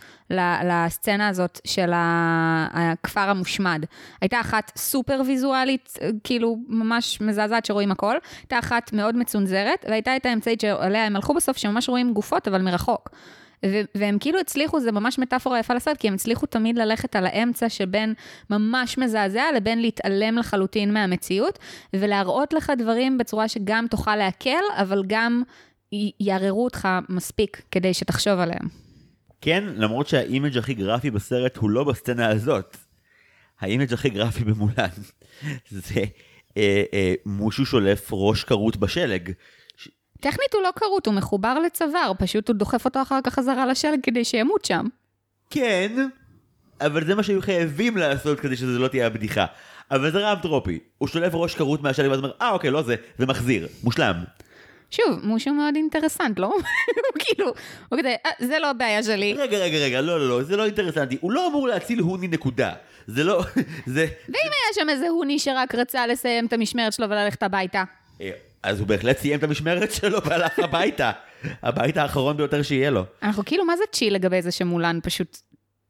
לסצנה הזאת של הכפר המושמד. הייתה אחת סופר ויזואלית, אה, כאילו ממש מזעזעת שרואים הכל, הייתה אחת מאוד מצונזרת, והייתה את האמצעית שעליה הם הלכו בסוף, שממש רואים גופות, אבל מרחוק. והם כאילו הצליחו, זה ממש מטאפורה יפה לסרט, כי הם הצליחו תמיד ללכת על האמצע שבין ממש מזעזע לבין להתעלם לחלוטין מהמציאות, ולהראות לך דברים בצורה שגם תוכל להקל, אבל גם יערערו אותך מספיק כדי שתחשוב עליהם. כן, למרות שה image הכי גרפי בסרט הוא לא בסצנה הזאת. ה image הכי גרפי במולן זה אה, אה, מושו שולף ראש כרות בשלג. טכנית הוא לא כרות, הוא מחובר לצוואר, פשוט הוא דוחף אותו אחר כך חזרה לשלג כדי שימות שם. כן, אבל זה מה שהיו חייבים לעשות כדי שזה לא תהיה הבדיחה. אבל זה רעב טרופי. הוא שולף ראש כרות מהשלג ואז אומר, אה אוקיי, לא זה, ומחזיר. מושלם. שוב, מושו מאוד אינטרסנט, לא? הוא כאילו, הוא כזה, "אה, זה לא הבעיה שלי. רגע, רגע, רגע, לא, לא, לא, זה לא אינטרסנטי. הוא לא אמור להציל הוני נקודה. זה לא, זה... ואם היה שם איזה הוני שרק רצה לסיים את המשמרת שלו וללכת הביתה? אה, אז הוא בהחלט סיים את המשמרת שלו והלך הביתה. הבית האחרון ביותר שיהיה לו. אנחנו כאילו, מה זה צ'יל לגבי זה שמולן פשוט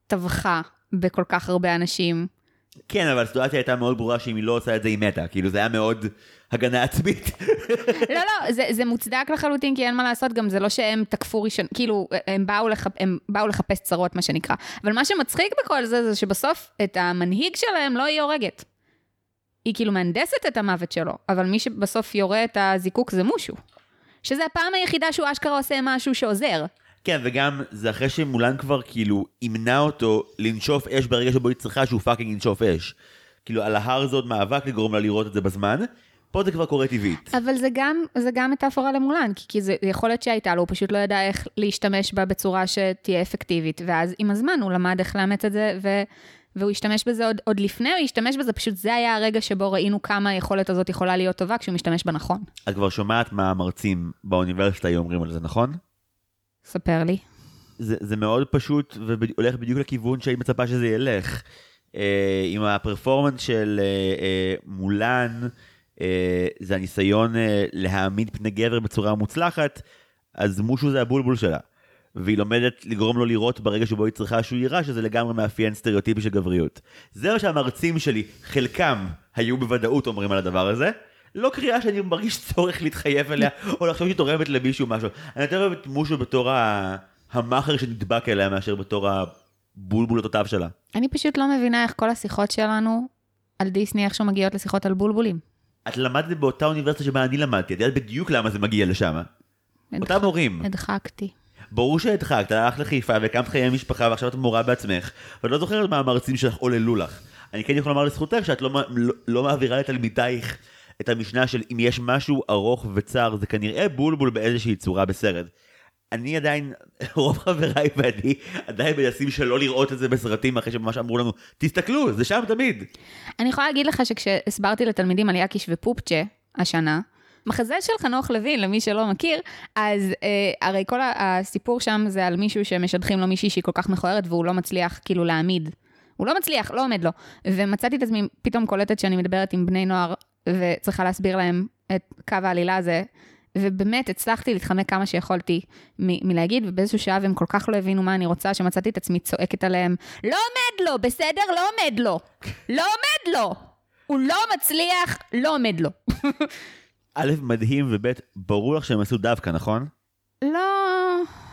טבחה בכל כך הרבה אנשים? כן, אבל הסיטואציה הייתה מאוד ברורה שאם היא לא עושה את זה היא מתה. כאילו זה היה מאוד הגנה עצמית. לא, לא, זה, זה מוצדק לחלוטין, כי אין מה לעשות, גם זה לא שהם תקפו ראשון, כאילו, הם באו, לחפ, הם באו לחפש צרות, מה שנקרא. אבל מה שמצחיק בכל זה, זה שבסוף את המנהיג שלהם לא היא הורגת. היא כאילו מהנדסת את המוות שלו, אבל מי שבסוף יורה את הזיקוק זה מושו. שזה הפעם היחידה שהוא אשכרה עושה משהו שעוזר. כן, וגם זה אחרי שמולן כבר כאילו אימנה אותו לנשוף אש ברגע שבו היא צריכה שהוא fucking ינשוף אש. כאילו על ההר זה עוד מאבק לגרום לה לראות את זה בזמן, פה זה כבר קורה טבעית. אבל זה גם, זה גם מטאפורה למולן, כי, כי זה יכול להיות שהייתה לו, הוא פשוט לא ידע איך להשתמש בה בצורה שתהיה אפקטיבית, ואז עם הזמן הוא למד איך לאמץ את זה, ו, והוא השתמש בזה עוד, עוד לפני, הוא השתמש בזה, פשוט זה היה הרגע שבו ראינו כמה היכולת הזאת יכולה להיות טובה כשהוא משתמש בה נכון. את כבר שומעת מה המרצים באוניברסיטה היו אומרים על זה, נכון? ספר לי. זה, זה מאוד פשוט והולך בדיוק לכיוון שהיית מצפה שזה ילך. אה, עם הפרפורמנס של אה, אה, מולן, זה הניסיון אה, להעמיד פני גבר בצורה מוצלחת, אז מושו זה הבולבול שלה. והיא לומדת לגרום לו לראות ברגע שבו היא צריכה שהוא יירה, שזה לגמרי מאפיין סטריאוטיפי של גבריות. זה מה שהמרצים שלי, חלקם היו בוודאות אומרים על הדבר הזה. לא קריאה שאני מרגיש צורך להתחייב אליה, או לחשוב שהיא תורמת למישהו משהו. אני יותר אוהב את מושו בתור. המאכר שנדבק אליה, מאשר בתור הבולבול התותב שלה. אני פשוט לא מבינה איך כל השיחות שלנו על דיסני איכשהו מגיעות לשיחות על בולבולים. את למדת באותה אוניברסיטה שבה אני למדתי, את יודעת בדיוק למה זה מגיע לשם. אותם מורים. הדחקתי. ברור שהדחקת, הלכת לחיפה והקמת חיי משפחה ועכשיו את מורה בעצמך, ואת לא זוכרת מה המרצים שלך עוללו לך. אני כן יכול לומר לזכותך שאת לא, לא, לא מעבירה לתלמידייך את המשנה של אם יש משהו ארוך וצר, זה כנראה בולבול באיזושהי צורה בסרט. אני עדיין, רוב חבריי ואני עדיין מנסים שלא לראות את זה בסרטים אחרי שממש אמרו לנו, תסתכלו, זה שם תמיד. אני יכולה להגיד לך שכשהסברתי לתלמידים על יקיש ופופצ'ה השנה, מחזה של חנוך לוין, למי שלא מכיר, אז אה, הרי כל הסיפור שם זה על מישהו שמשדכים לו מישהי שהיא כל כך מכוערת והוא לא מצליח כאילו להעמיד. הוא לא מצליח, לא עומד לו. ומצאתי את עצמי פתאום קולטת שאני מדברת עם בני נוער וצריכה להסביר להם את קו העלילה הזה. ובאמת הצלחתי להתחמק כמה שיכולתי מ- מלהגיד, ובאיזשהו שלב הם כל כך לא הבינו מה אני רוצה, שמצאתי את עצמי צועקת עליהם, לא עומד לו, בסדר? לא עומד לו. לא עומד לו. הוא לא מצליח, לא עומד לו. א', מדהים, וב', ברור לך שהם עשו דווקא, נכון? לא...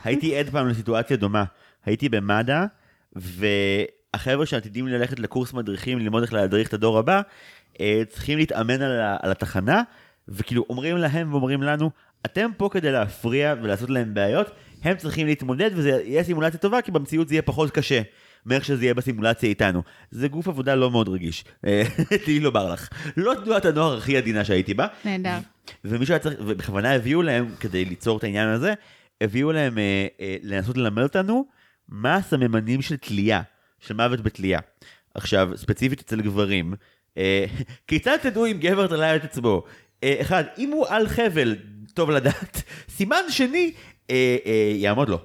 הייתי עד פעם לסיטואציה דומה. הייתי במד"א, והחבר'ה שעתידים ללכת לקורס מדריכים, ללמוד איך להדריך את הדור הבא, אה, צריכים להתאמן על, על התחנה, וכאילו אומרים להם ואומרים לנו, אתם פה כדי להפריע ולעשות להם בעיות, הם צריכים להתמודד וזה יהיה סימולציה טובה, כי במציאות זה יהיה פחות קשה. מאיך שזה יהיה בסימולציה איתנו. זה גוף עבודה לא מאוד רגיש. אה, תני לומר לך. לא תנועת הנוער הכי עדינה שהייתי בה. נהדר. ומישהו היה צריך, ובכוונה הביאו להם, כדי ליצור את העניין הזה, הביאו להם אה, אה, לנסות ללמד אותנו מה הסממנים של תלייה, של מוות בתלייה. עכשיו, ספציפית אצל גברים, אה, כיצד תדעו אם גבר תלה את עצמו? אה, אחד, אם הוא על חבל, טוב לדעת. סימן שני, אה, אה, יעמוד לו.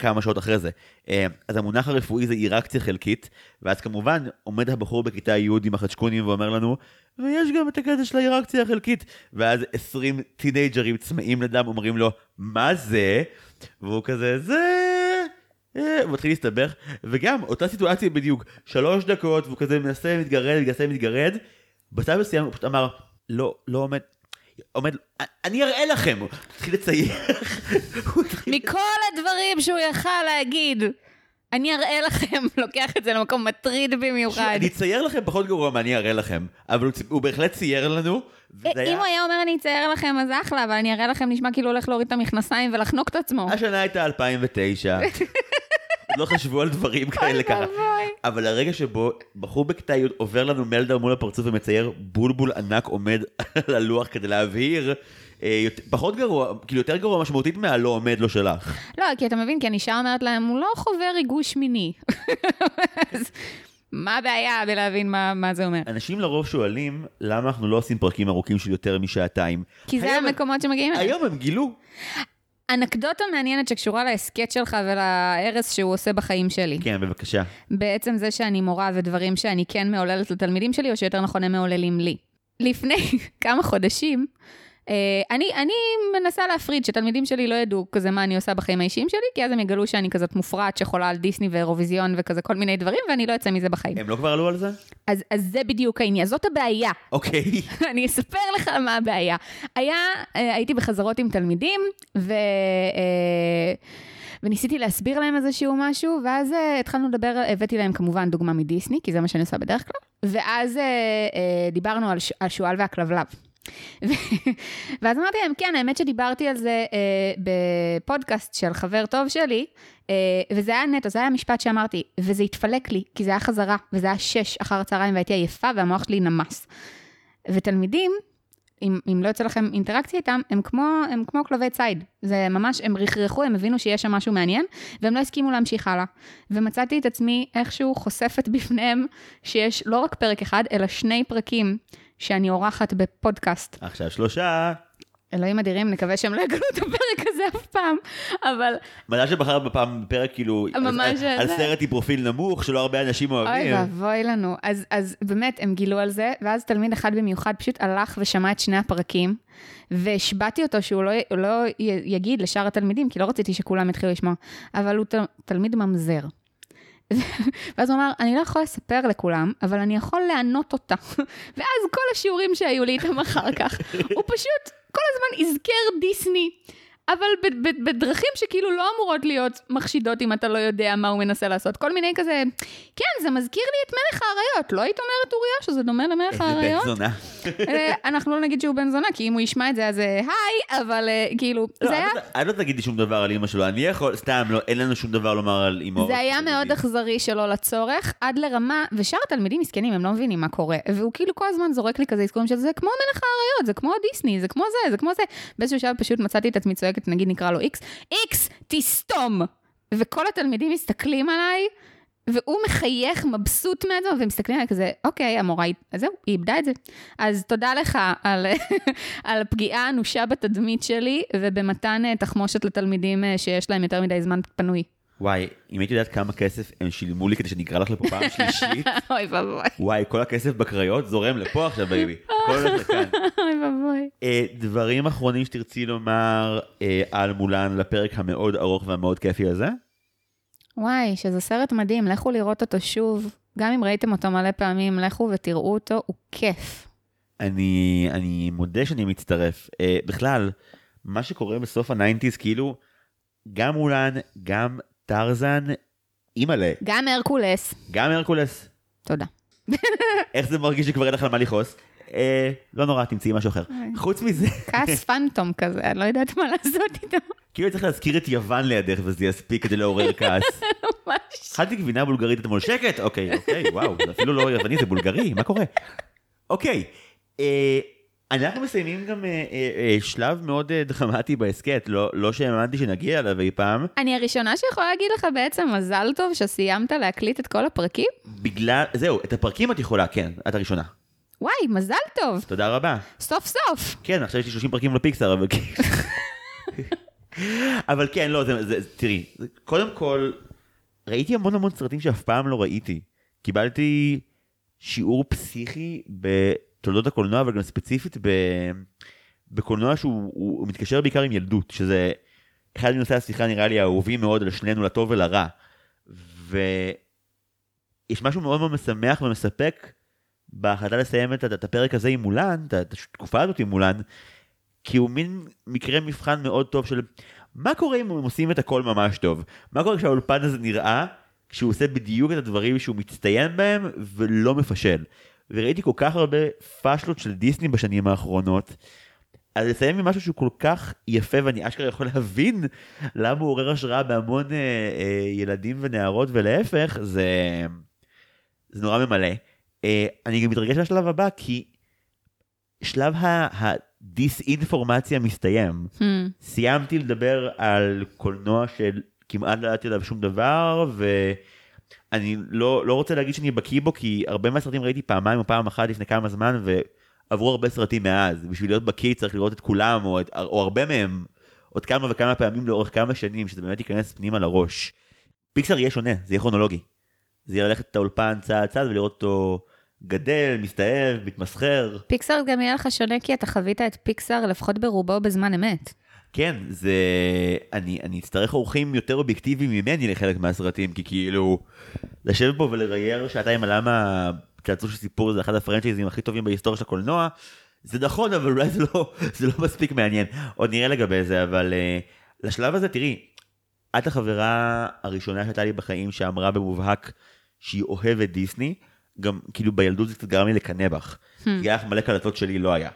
כמה שעות אחרי זה. אה, אז המונח הרפואי זה אירקציה חלקית, ואז כמובן עומד הבחור בכיתה י' עם החדשקונים ואומר לנו, ויש גם את הקטע של האירקציה החלקית. ואז 20 טינג'רים צמאים לדם אומרים לו, מה זה? והוא כזה, זה... אה, הוא מתחיל להסתבך, וגם אותה סיטואציה בדיוק, שלוש דקות, והוא כזה מנסה, מתגרד, מנסה, מתגרד, בצד מסוים הוא פשוט אמר, לא, לא עומד, עומד, אני אראה לכם, הוא התחיל לצייר, התחיל- מכל הדברים שהוא יכל להגיד, אני אראה לכם, לוקח את זה למקום מטריד במיוחד. אני אצייר לכם פחות גרוע מה אני אראה לכם, אבל הוא בהחלט צייר לנו, היה, אם הוא היה אומר אני אצייר לכם אז אחלה, אבל אני אראה לכם נשמע כאילו הולך להוריד את המכנסיים ולחנוק את עצמו. השנה הייתה 2009, עוד לא חשבו על דברים כאלה ככה. אבל הרגע שבו בחור בכיתה י' עובר לנו מלדר מול הפרצוף ומצייר בולבול ענק עומד על הלוח כדי להבהיר, אה, פחות גרוע, כאילו יותר גרוע משמעותית מהלא עומד לא שלך. לא, כי אתה מבין, כי אני אישה אומרת להם, הוא לא חווה ריגוש מיני. אז מה הבעיה בלהבין מה, מה זה אומר? אנשים לרוב שואלים למה אנחנו לא עושים פרקים ארוכים של יותר משעתיים. כי זה המקומות שמגיעים אליהם. היום הם גילו. אנקדוטה מעניינת שקשורה להסכת שלך ולהרס שהוא עושה בחיים שלי. כן, בבקשה. בעצם זה שאני מורה ודברים שאני כן מעוללת לתלמידים שלי, או שיותר נכון הם מעוללים לי. לפני כמה חודשים, אני, אני מנסה להפריד שתלמידים שלי לא ידעו כזה מה אני עושה בחיים האישיים שלי, כי אז הם יגלו שאני כזאת מופרעת שחולה על דיסני ואירוויזיון וכזה כל מיני דברים, ואני לא אצא מזה בחיים. הם לא כבר עלו על זה? אז, אז זה בדיוק העניין, זאת הבעיה. אוקיי. אני אספר לך מה הבעיה. היה, אה, הייתי בחזרות עם תלמידים, ו... אה, וניסיתי להסביר להם איזשהו משהו, ואז אה, התחלנו לדבר, הבאתי להם כמובן דוגמה מדיסני, כי זה מה שאני עושה בדרך כלל, ואז אה, אה, דיברנו על, ש... על שועל והכלבלב. ואז אמרתי להם, כן, האמת שדיברתי על זה אה, בפודקאסט של חבר טוב שלי, אה, וזה היה נטו, זה היה המשפט שאמרתי, וזה התפלק לי, כי זה היה חזרה, וזה היה שש אחר הצהריים והייתי עייפה והמוח שלי נמס. ותלמידים, אם, אם לא יוצא לכם אינטראקציה איתם, הם כמו, הם כמו כלבי ציד. זה ממש, הם רכרכו, הם הבינו שיש שם משהו מעניין, והם לא הסכימו להמשיך הלאה. ומצאתי את עצמי איכשהו חושפת בפניהם שיש לא רק פרק אחד, אלא שני פרקים שאני עורכת בפודקאסט. עכשיו שלושה. אלוהים אדירים, נקווה שהם לא יגלו את הפרק הזה אף פעם, אבל מזל שבחרת בפעם בפרק כאילו, על- ממש על, על זה. סרט עם פרופיל נמוך שלא הרבה אנשים אוי אוהבים. ואבוי לנו. אז, אז באמת, הם גילו על זה, ואז תלמיד אחד במיוחד פשוט הלך ושמע את שני הפרקים, והשבעתי אותו שהוא לא, לא יגיד לשאר התלמידים, כי לא רציתי שכולם יתחילו לשמוע, אבל הוא תל, תלמיד ממזר. ואז הוא אמר, אני לא יכול לספר לכולם, אבל אני יכול לענות אותה. ואז כל השיעורים שהיו לי איתם אחר כך, הוא פשוט כל הזמן אזכר דיסני. אבל בדרכים שכאילו לא אמורות להיות מחשידות אם אתה לא יודע מה הוא מנסה לעשות. כל מיני כזה, כן, זה מזכיר לי את מלך האריות. לא היית אומרת אוריה שזה דומה למלך איזה האריות? בן זונה. אה, אנחנו לא נגיד שהוא בן זונה, כי אם הוא ישמע את זה אז אה, היי, אבל אה, כאילו, לא, זה היה... אל ת- אל לא תגידי שום דבר על אמא שלו, אני יכול, סתם, לא, אין לנו שום דבר לומר על אמהות. זה היה מאוד. אכזרי שלא לצורך, עד לרמה, ושאר התלמידים מסכנים, הם לא מבינים מה קורה. והוא כאילו כל הזמן זורק לי כזה אזכורים של זה כמו מלך האריות, זה כמו דיסני, זה כמו זה, זה כמו זה. באיזשהו שלב פשוט מצאתי את עצמי צועקת, נגיד נקרא לו איקס, איקס, תסתום! וכל התלמידים מסתכלים עליי, והוא מחייך, מבסוט מהזה, ומסתכלים עליי כזה, אוקיי, המורה, אז זהו, היא איבדה את זה. אז תודה לך על, על הפגיעה האנושה בתדמית שלי, ובמתן אה, תחמושת לתלמידים אה, שיש להם יותר מדי זמן פנוי. וואי, אם הייתי יודעת כמה כסף הם שילמו לי כדי שנקרא לך לפה פעם שלישית, אוי ואבוי. וואי, כל הכסף בקריות זורם לפה עכשיו, baby. הכל הולך לכאן. אוי ואבוי. אה, דברים אחרונים שתרצי לומר אה, על מולן לפרק המאוד ארוך והמאוד כיפי הזה? וואי, שזה סרט מדהים, לכו לראות אותו שוב. גם אם ראיתם אותו מלא פעמים, לכו ותראו אותו, הוא כיף. אני, אני מודה שאני מצטרף. אה, בכלל, מה שקורה בסוף ה nineties, כאילו, גם מולן, גם טרזן, אימא'לה, גם הרקולס. גם הרקולס. תודה. איך זה מרגיש שכבר אין לך על מה לכעוס? אה, לא נורא, תמצאי משהו אחר. חוץ מזה, כעס פנטום כזה, אני לא יודעת מה לעשות איתו. כאילו צריך להזכיר את יוון לידך וזה יספיק כדי לעורר כעס. ממש. אכלתי גבינה בולגרית אתמול, שקט! אוקיי, אוקיי, וואו, זה אפילו לא יווני, זה בולגרי, מה קורה? אוקיי, אה, אנחנו מסיימים גם אה, אה, אה, שלב מאוד אה, דרמטי בהסכת, לא, לא שהאמנתי שנגיע אליו אי פעם, אני הראשונה שיכולה להגיד לך בעצם מזל טוב שסיימת להקליט את כל הפרקים? בגלל, זהו, את הפרקים את יכולה, כן, את הראשונה. וואי, מזל טוב. תודה רבה. סוף סוף. כן, עכשיו יש לי 30 פרקים לפיקסאר, אבל כאילו... אבל כן, לא, זה, זה, תראי, קודם כל, ראיתי המון המון סרטים שאף פעם לא ראיתי. קיבלתי שיעור פסיכי בתולדות הקולנוע, אבל גם ספציפית ב... בקולנוע שהוא הוא מתקשר בעיקר עם ילדות, שזה אחד מנושאי השיחה נראה לי האהובים מאוד על שנינו לטוב ולרע. ויש משהו מאוד מאוד משמח ומספק בהחלטה לסיים את, את הפרק הזה עם מולן, את התקופה הזאת עם מולן, כי הוא מין מקרה מבחן מאוד טוב של מה קורה אם הם עושים את הכל ממש טוב? מה קורה כשהאולפן הזה נראה כשהוא עושה בדיוק את הדברים שהוא מצטיין בהם ולא מפשל? וראיתי כל כך הרבה פאשלות של דיסני בשנים האחרונות. אז לסיים עם משהו שהוא כל כך יפה ואני אשכרה יכול להבין למה הוא עורר השראה בהמון אה, אה, ילדים ונערות ולהפך זה, זה נורא ממלא. אה, אני גם מתרגש לשלב הבא כי שלב הדיס-אינפורמציה מסתיים. Hmm. סיימתי לדבר על קולנוע של כמעט לא ידעתי עליו שום דבר ואני לא, לא רוצה להגיד שאני בקיא בו כי הרבה מהסרטים ראיתי פעמיים או פעם אחת לפני כמה זמן ועברו הרבה סרטים מאז. בשביל להיות בקיא צריך לראות את כולם או, את, או הרבה מהם עוד כמה וכמה פעמים לאורך כמה שנים שזה באמת ייכנס פנימה לראש. פיקסר יהיה שונה, זה יהיה כרונולוגי. זה יהיה ללכת את האולפן צעד צעד ולראות אותו גדל, מסתאב, מתמסחר. פיקסאר גם יהיה לך שונה כי אתה חווית את פיקסאר לפחות ברובו בזמן אמת. כן, זה... אני, אני אצטרך אורחים יותר אובייקטיביים ממני לחלק מהסרטים, כי כאילו, לשבת פה ולרייר שעתיים על למה צעצוע של סיפור זה אחד הפרנצ'ייזים הכי טובים בהיסטוריה של הקולנוע, זה נכון, אבל אולי זה לא, זה לא מספיק מעניין. עוד נראה לגבי זה, אבל uh, לשלב הזה, תראי, את החברה הראשונה שהייתה לי בחיים שאמרה במובהק שהיא אוהבת דיסני, גם כאילו בילדות זה קצת גרם לי לקנא בך. Hmm. כי היה לך מלא קלטות שלי לא היה.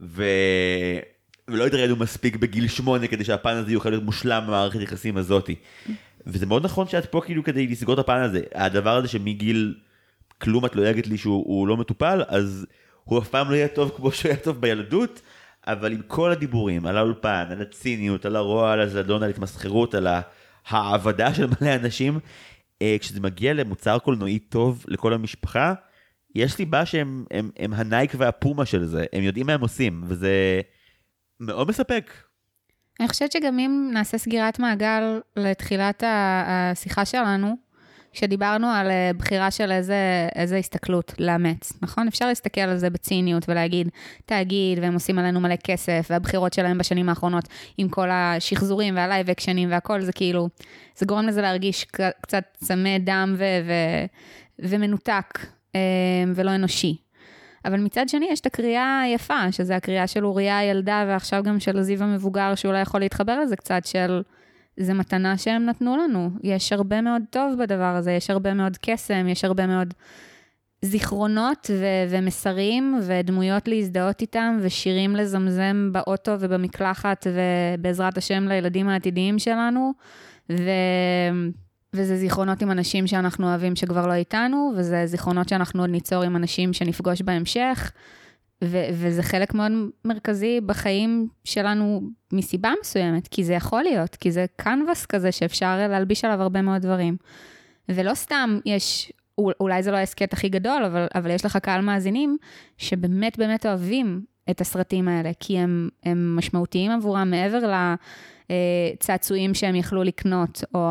ו... ולא התראינו מספיק בגיל שמונה כדי שהפן הזה יוכל להיות מושלם במערכת יחסים הזאתי. וזה מאוד נכון שאת פה כאילו כדי לסגור את הפן הזה. הדבר הזה שמגיל כלום את לועגת לי שהוא לא מטופל, אז הוא אף פעם לא יהיה טוב כמו שהוא היה טוב בילדות, אבל עם כל הדיבורים על האולפן, על הציניות, על הרוע, על הזדון, על התמסחרות, על העבודה של מלא אנשים, אה, כשזה מגיע למוצר קולנועי טוב לכל המשפחה, יש סיבה שהם הם, הם הנייק והפומה של זה, הם יודעים מה הם עושים, וזה מאוד מספק. אני חושבת שגם אם נעשה סגירת מעגל לתחילת השיחה שלנו, כשדיברנו על אה, בחירה של איזה, איזה הסתכלות לאמץ, נכון? אפשר להסתכל על זה בציניות ולהגיד, תאגיד, והם עושים עלינו מלא כסף, והבחירות שלהם בשנים האחרונות עם כל השחזורים והלייב אקשנים והכל, זה כאילו, זה גורם לזה להרגיש קצת צמא דם ו- ו- ומנותק אה, ולא אנושי. אבל מצד שני, יש את הקריאה היפה, שזה הקריאה של אוריה הילדה, ועכשיו גם של זיו המבוגר, שאולי יכול להתחבר לזה קצת, של... זה מתנה שהם נתנו לנו. יש הרבה מאוד טוב בדבר הזה, יש הרבה מאוד קסם, יש הרבה מאוד זיכרונות ו- ומסרים ודמויות להזדהות איתם ושירים לזמזם באוטו ובמקלחת ובעזרת השם לילדים העתידיים שלנו. ו... וזה זיכרונות עם אנשים שאנחנו אוהבים שכבר לא איתנו, וזה זיכרונות שאנחנו עוד ניצור עם אנשים שנפגוש בהמשך. ו- וזה חלק מאוד מרכזי בחיים שלנו מסיבה מסוימת, כי זה יכול להיות, כי זה קנבס כזה שאפשר להלביש עליו הרבה מאוד דברים. ולא סתם יש, אולי זה לא ההסכת הכי גדול, אבל, אבל יש לך קהל מאזינים שבאמת באמת אוהבים את הסרטים האלה, כי הם, הם משמעותיים עבורם מעבר ל... צעצועים שהם יכלו לקנות, או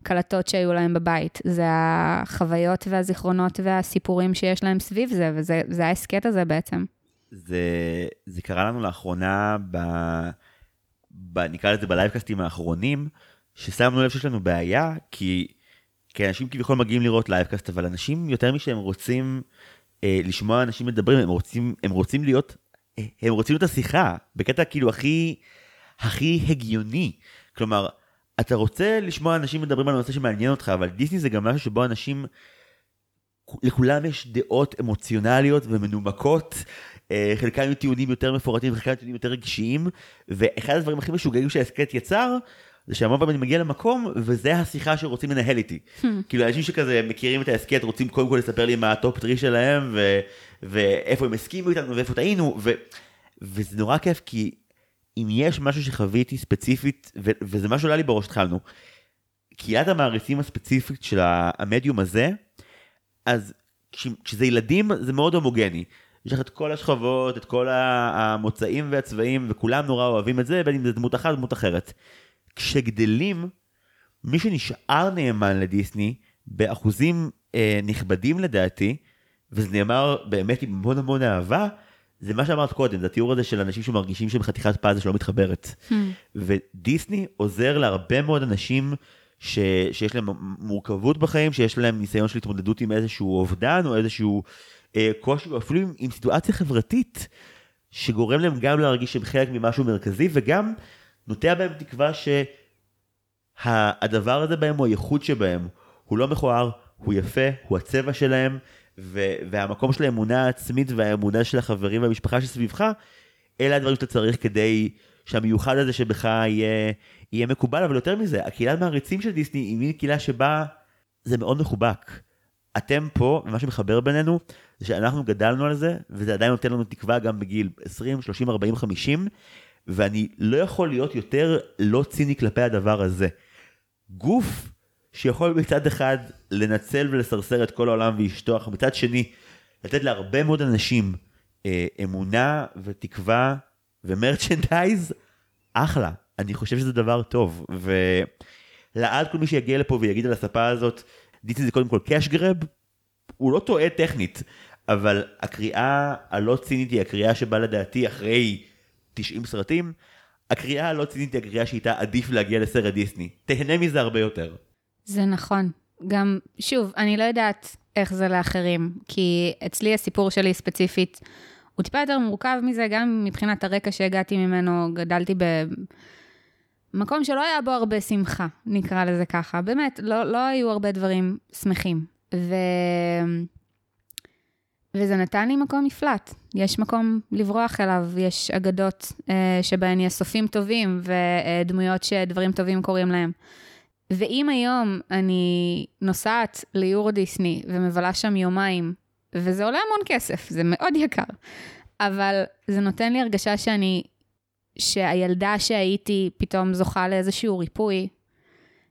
הקלטות שהיו להם בבית. זה החוויות והזיכרונות והסיפורים שיש להם סביב זה, וזה ההסכת הזה בעצם. זה, זה קרה לנו לאחרונה, ב, ב, נקרא לזה בלייבקאסטים האחרונים, ששמנו לב שיש לנו בעיה, כי, כי אנשים כביכול מגיעים לראות livecast, אבל אנשים יותר משהם רוצים אה, לשמוע אנשים מדברים, הם רוצים, הם רוצים להיות, אה, הם רוצים את השיחה, בקטע כאילו הכי... הכי הגיוני. כלומר, אתה רוצה לשמוע אנשים מדברים על נושא שמעניין אותך, אבל דיסני זה גם משהו שבו אנשים, לכולם יש דעות אמוציונליות ומנומקות, אה, חלקם עם טיעונים יותר מפורטים וחלקם עם טיעונים יותר רגשיים, ואחד הדברים הכי משוגעים שההסכת יצר, זה שהמון פעמים אני מגיע למקום, וזה השיחה שרוצים לנהל איתי. Hmm. כאילו, אנשים שכזה מכירים את ההסכת, רוצים קודם כל לספר לי מה ה top three שלהם, ו- ואיפה הם הסכימו איתנו, ואיפה טעינו, ו- וזה נורא כיף, כי אם יש משהו שחוויתי ספציפית, ו- וזה מה שעולה לי בראש התחלנו, קהילת המעריצים הספציפית של המדיום הזה, אז כשזה ילדים זה מאוד הומוגני. יש לך את כל השכבות, את כל המוצאים והצבעים, וכולם נורא אוהבים את זה, בין אם זה דמות אחת, דמות אחרת. כשגדלים, מי שנשאר נאמן לדיסני, באחוזים אה, נכבדים לדעתי, וזה נאמר באמת עם המון המון אהבה, זה מה שאמרת קודם, זה התיאור הזה של אנשים שמרגישים שהם חתיכת פאזל שלא מתחברת. Hmm. ודיסני עוזר להרבה מאוד אנשים ש, שיש להם מורכבות בחיים, שיש להם ניסיון של התמודדות עם איזשהו אובדן או איזשהו אה, קושי, או אפילו עם, עם סיטואציה חברתית, שגורם להם גם להרגיש שהם חלק ממשהו מרכזי, וגם נוטע בהם תקווה שהדבר הזה בהם הוא הייחוד שבהם. הוא לא מכוער, הוא יפה, הוא הצבע שלהם, ו- והמקום של האמונה העצמית והאמונה של החברים והמשפחה שסביבך, אלה הדברים שאתה צריך כדי שהמיוחד הזה שבך יהיה, יהיה מקובל, אבל יותר מזה, הקהילת מעריצים של דיסני היא מין קהילה שבה זה מאוד מחובק. אתם פה, ומה שמחבר בינינו, זה שאנחנו גדלנו על זה, וזה עדיין נותן לנו תקווה גם בגיל 20, 30, 40, 50, ואני לא יכול להיות יותר לא ציני כלפי הדבר הזה. גוף שיכול מצד אחד לנצל ולסרסר את כל העולם אך מצד שני לתת להרבה מאוד אנשים אה, אמונה ותקווה ומרצ'נדייז, אחלה. אני חושב שזה דבר טוב. ולעד כל מי שיגיע לפה ויגיד על הספה הזאת, דיסני זה קודם כל קאש גרב, הוא לא טועה טכנית, אבל הקריאה הלא צינית היא הקריאה שבאה לדעתי אחרי 90 סרטים. הקריאה הלא צינית היא הקריאה שאיתה עדיף להגיע לסרט דיסני. תהנה מזה הרבה יותר. זה נכון. גם, שוב, אני לא יודעת איך זה לאחרים, כי אצלי הסיפור שלי ספציפית הוא טיפה יותר מורכב מזה, גם מבחינת הרקע שהגעתי ממנו, גדלתי במקום שלא היה בו הרבה שמחה, נקרא לזה ככה. באמת, לא, לא היו הרבה דברים שמחים. ו... וזה נתן לי מקום מפלט. יש מקום לברוח אליו, יש אגדות אה, שבהן יש סופים טובים ודמויות שדברים טובים קורים להם. ואם היום אני נוסעת ליורו דיסני ומבלה שם יומיים, וזה עולה המון כסף, זה מאוד יקר, אבל זה נותן לי הרגשה שאני, שהילדה שהייתי פתאום זוכה לאיזשהו ריפוי,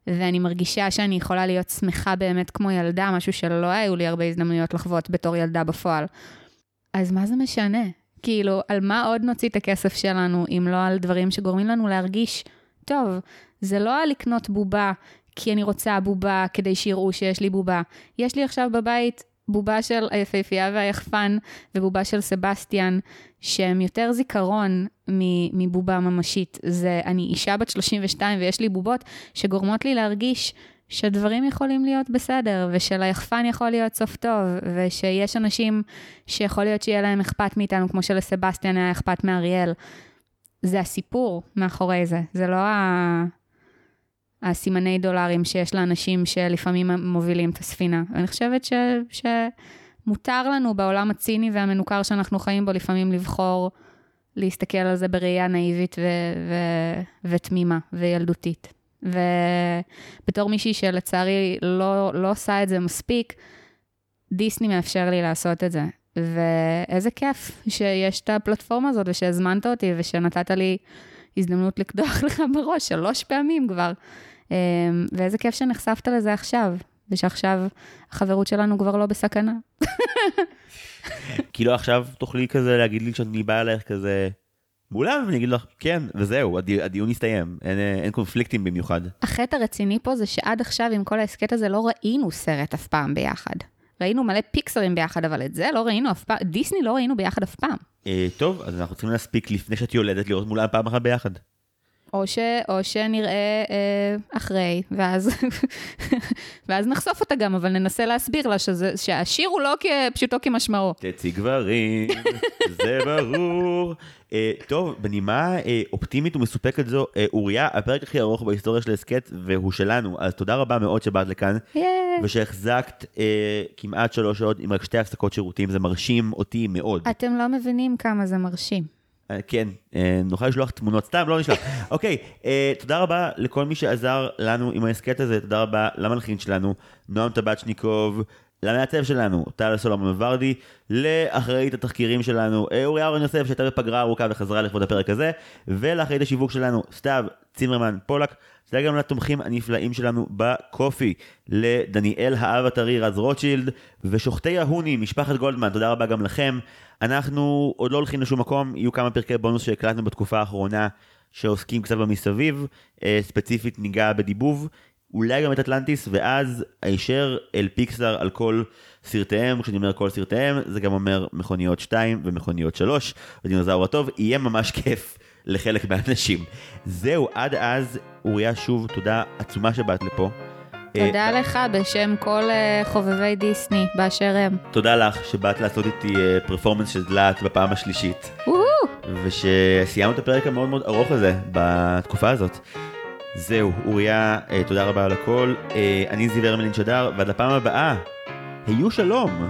ואני מרגישה שאני יכולה להיות שמחה באמת כמו ילדה, משהו שלא היו לי הרבה הזדמנויות לחוות בתור ילדה בפועל. אז מה זה משנה? כאילו, על מה עוד נוציא את הכסף שלנו, אם לא על דברים שגורמים לנו להרגיש טוב? זה לא לקנות בובה כי אני רוצה בובה כדי שיראו שיש לי בובה. יש לי עכשיו בבית בובה של היפהפייה והיחפן ובובה של סבסטיאן, שהם יותר זיכרון מבובה ממשית. זה, אני אישה בת 32 ויש לי בובות שגורמות לי להרגיש שדברים יכולים להיות בסדר, ושליחפן יכול להיות סוף טוב, ושיש אנשים שיכול להיות שיהיה להם אכפת מאיתנו, כמו שלסבסטיאן היה אכפת מאריאל. זה הסיפור מאחורי זה, זה לא ה... הסימני דולרים שיש לאנשים שלפעמים מובילים את הספינה. אני חושבת ש... שמותר לנו בעולם הציני והמנוכר שאנחנו חיים בו לפעמים לבחור להסתכל על זה בראייה נאיבית ו... ו... ותמימה וילדותית. ובתור מישהי שלצערי לא, לא עושה את זה מספיק, דיסני מאפשר לי לעשות את זה. ואיזה כיף שיש את הפלטפורמה הזאת ושהזמנת אותי ושנתת לי הזדמנות לקדוח לך בראש שלוש פעמים כבר. אמ, ואיזה כיף שנחשפת לזה עכשיו, ושעכשיו החברות שלנו כבר לא בסכנה. כאילו עכשיו תוכלי כזה להגיד לי שאני בא אלייך כזה מולם ואני אגיד לך כן וזהו הדי, הדיון יסתיים אין, אין קונפליקטים במיוחד. החטא הרציני פה זה שעד עכשיו עם כל ההסכת הזה לא ראינו סרט אף פעם ביחד. ראינו מלא פיקסרים ביחד, אבל את זה לא ראינו אף פעם, דיסני לא ראינו ביחד אף פעם. אה, טוב, אז אנחנו צריכים להספיק לפני שאת יולדת לראות מולה פעם אחת ביחד. או, ש, או שנראה אה, אחרי, ואז, ואז נחשוף אותה גם, אבל ננסה להסביר לה שזה, שהשיר הוא לא פשוטו כמשמעו. תצי גברים, זה ברור. אה, טוב, בנימה אה, אופטימית ומסופקת זו, אה, אוריה, הפרק הכי ארוך בהיסטוריה של ההסכת, והוא שלנו, אז תודה רבה מאוד שבאת לכאן, yeah. ושהחזקת אה, כמעט שלוש שעות עם רק שתי הפסקות שירותים, זה מרשים אותי מאוד. אתם לא מבינים כמה זה מרשים. אה, כן, אה, נוכל לשלוח תמונות, סתם, לא נשלח. אוקיי, אה, תודה רבה לכל מי שעזר לנו עם ההסכת הזה, תודה רבה למלחין שלנו, נועם טבצ'ניקוב, למעצב שלנו, טל סולומון ורדי, לאחראית התחקירים שלנו, אוריה אורן יוסף שהייתה בפגרה ארוכה וחזרה לכבוד הפרק הזה, ולאחראית השיווק שלנו, סתיו צימרמן פולק, תודה גם לתומכים הנפלאים שלנו בקופי, לדניאל האב הטרי רז רוטשילד, ושוחטי ההוני, משפחת גולדמן, תודה רבה גם לכם. אנחנו עוד לא הולכים לשום מקום, יהיו כמה פרקי בונוס שהקלטנו בתקופה האחרונה, שעוסקים קצת במסביב, אה, ספציפית ניגע בדיבוב. אולי גם את אטלנטיס, ואז הישר אל פיקסאר על כל סרטיהם, כשאני אומר כל סרטיהם, זה גם אומר מכוניות 2 ומכוניות 3, ודינוזאור הטוב, יהיה ממש כיף לחלק מהאנשים. זהו, עד אז, אוריה, שוב, תודה עצומה שבאת לפה. תודה אה, לך בשם כל אה, חובבי דיסני באשר הם. תודה לך שבאת לעשות איתי פרפורמנס של דלת בפעם השלישית! ושסיימנו את הפרק המאוד מאוד ארוך הזה בתקופה הזאת. זהו, אוריה, אה, תודה רבה על הכל. אה, אני זיו הרמלין שדר, ועד הפעם הבאה, היו שלום.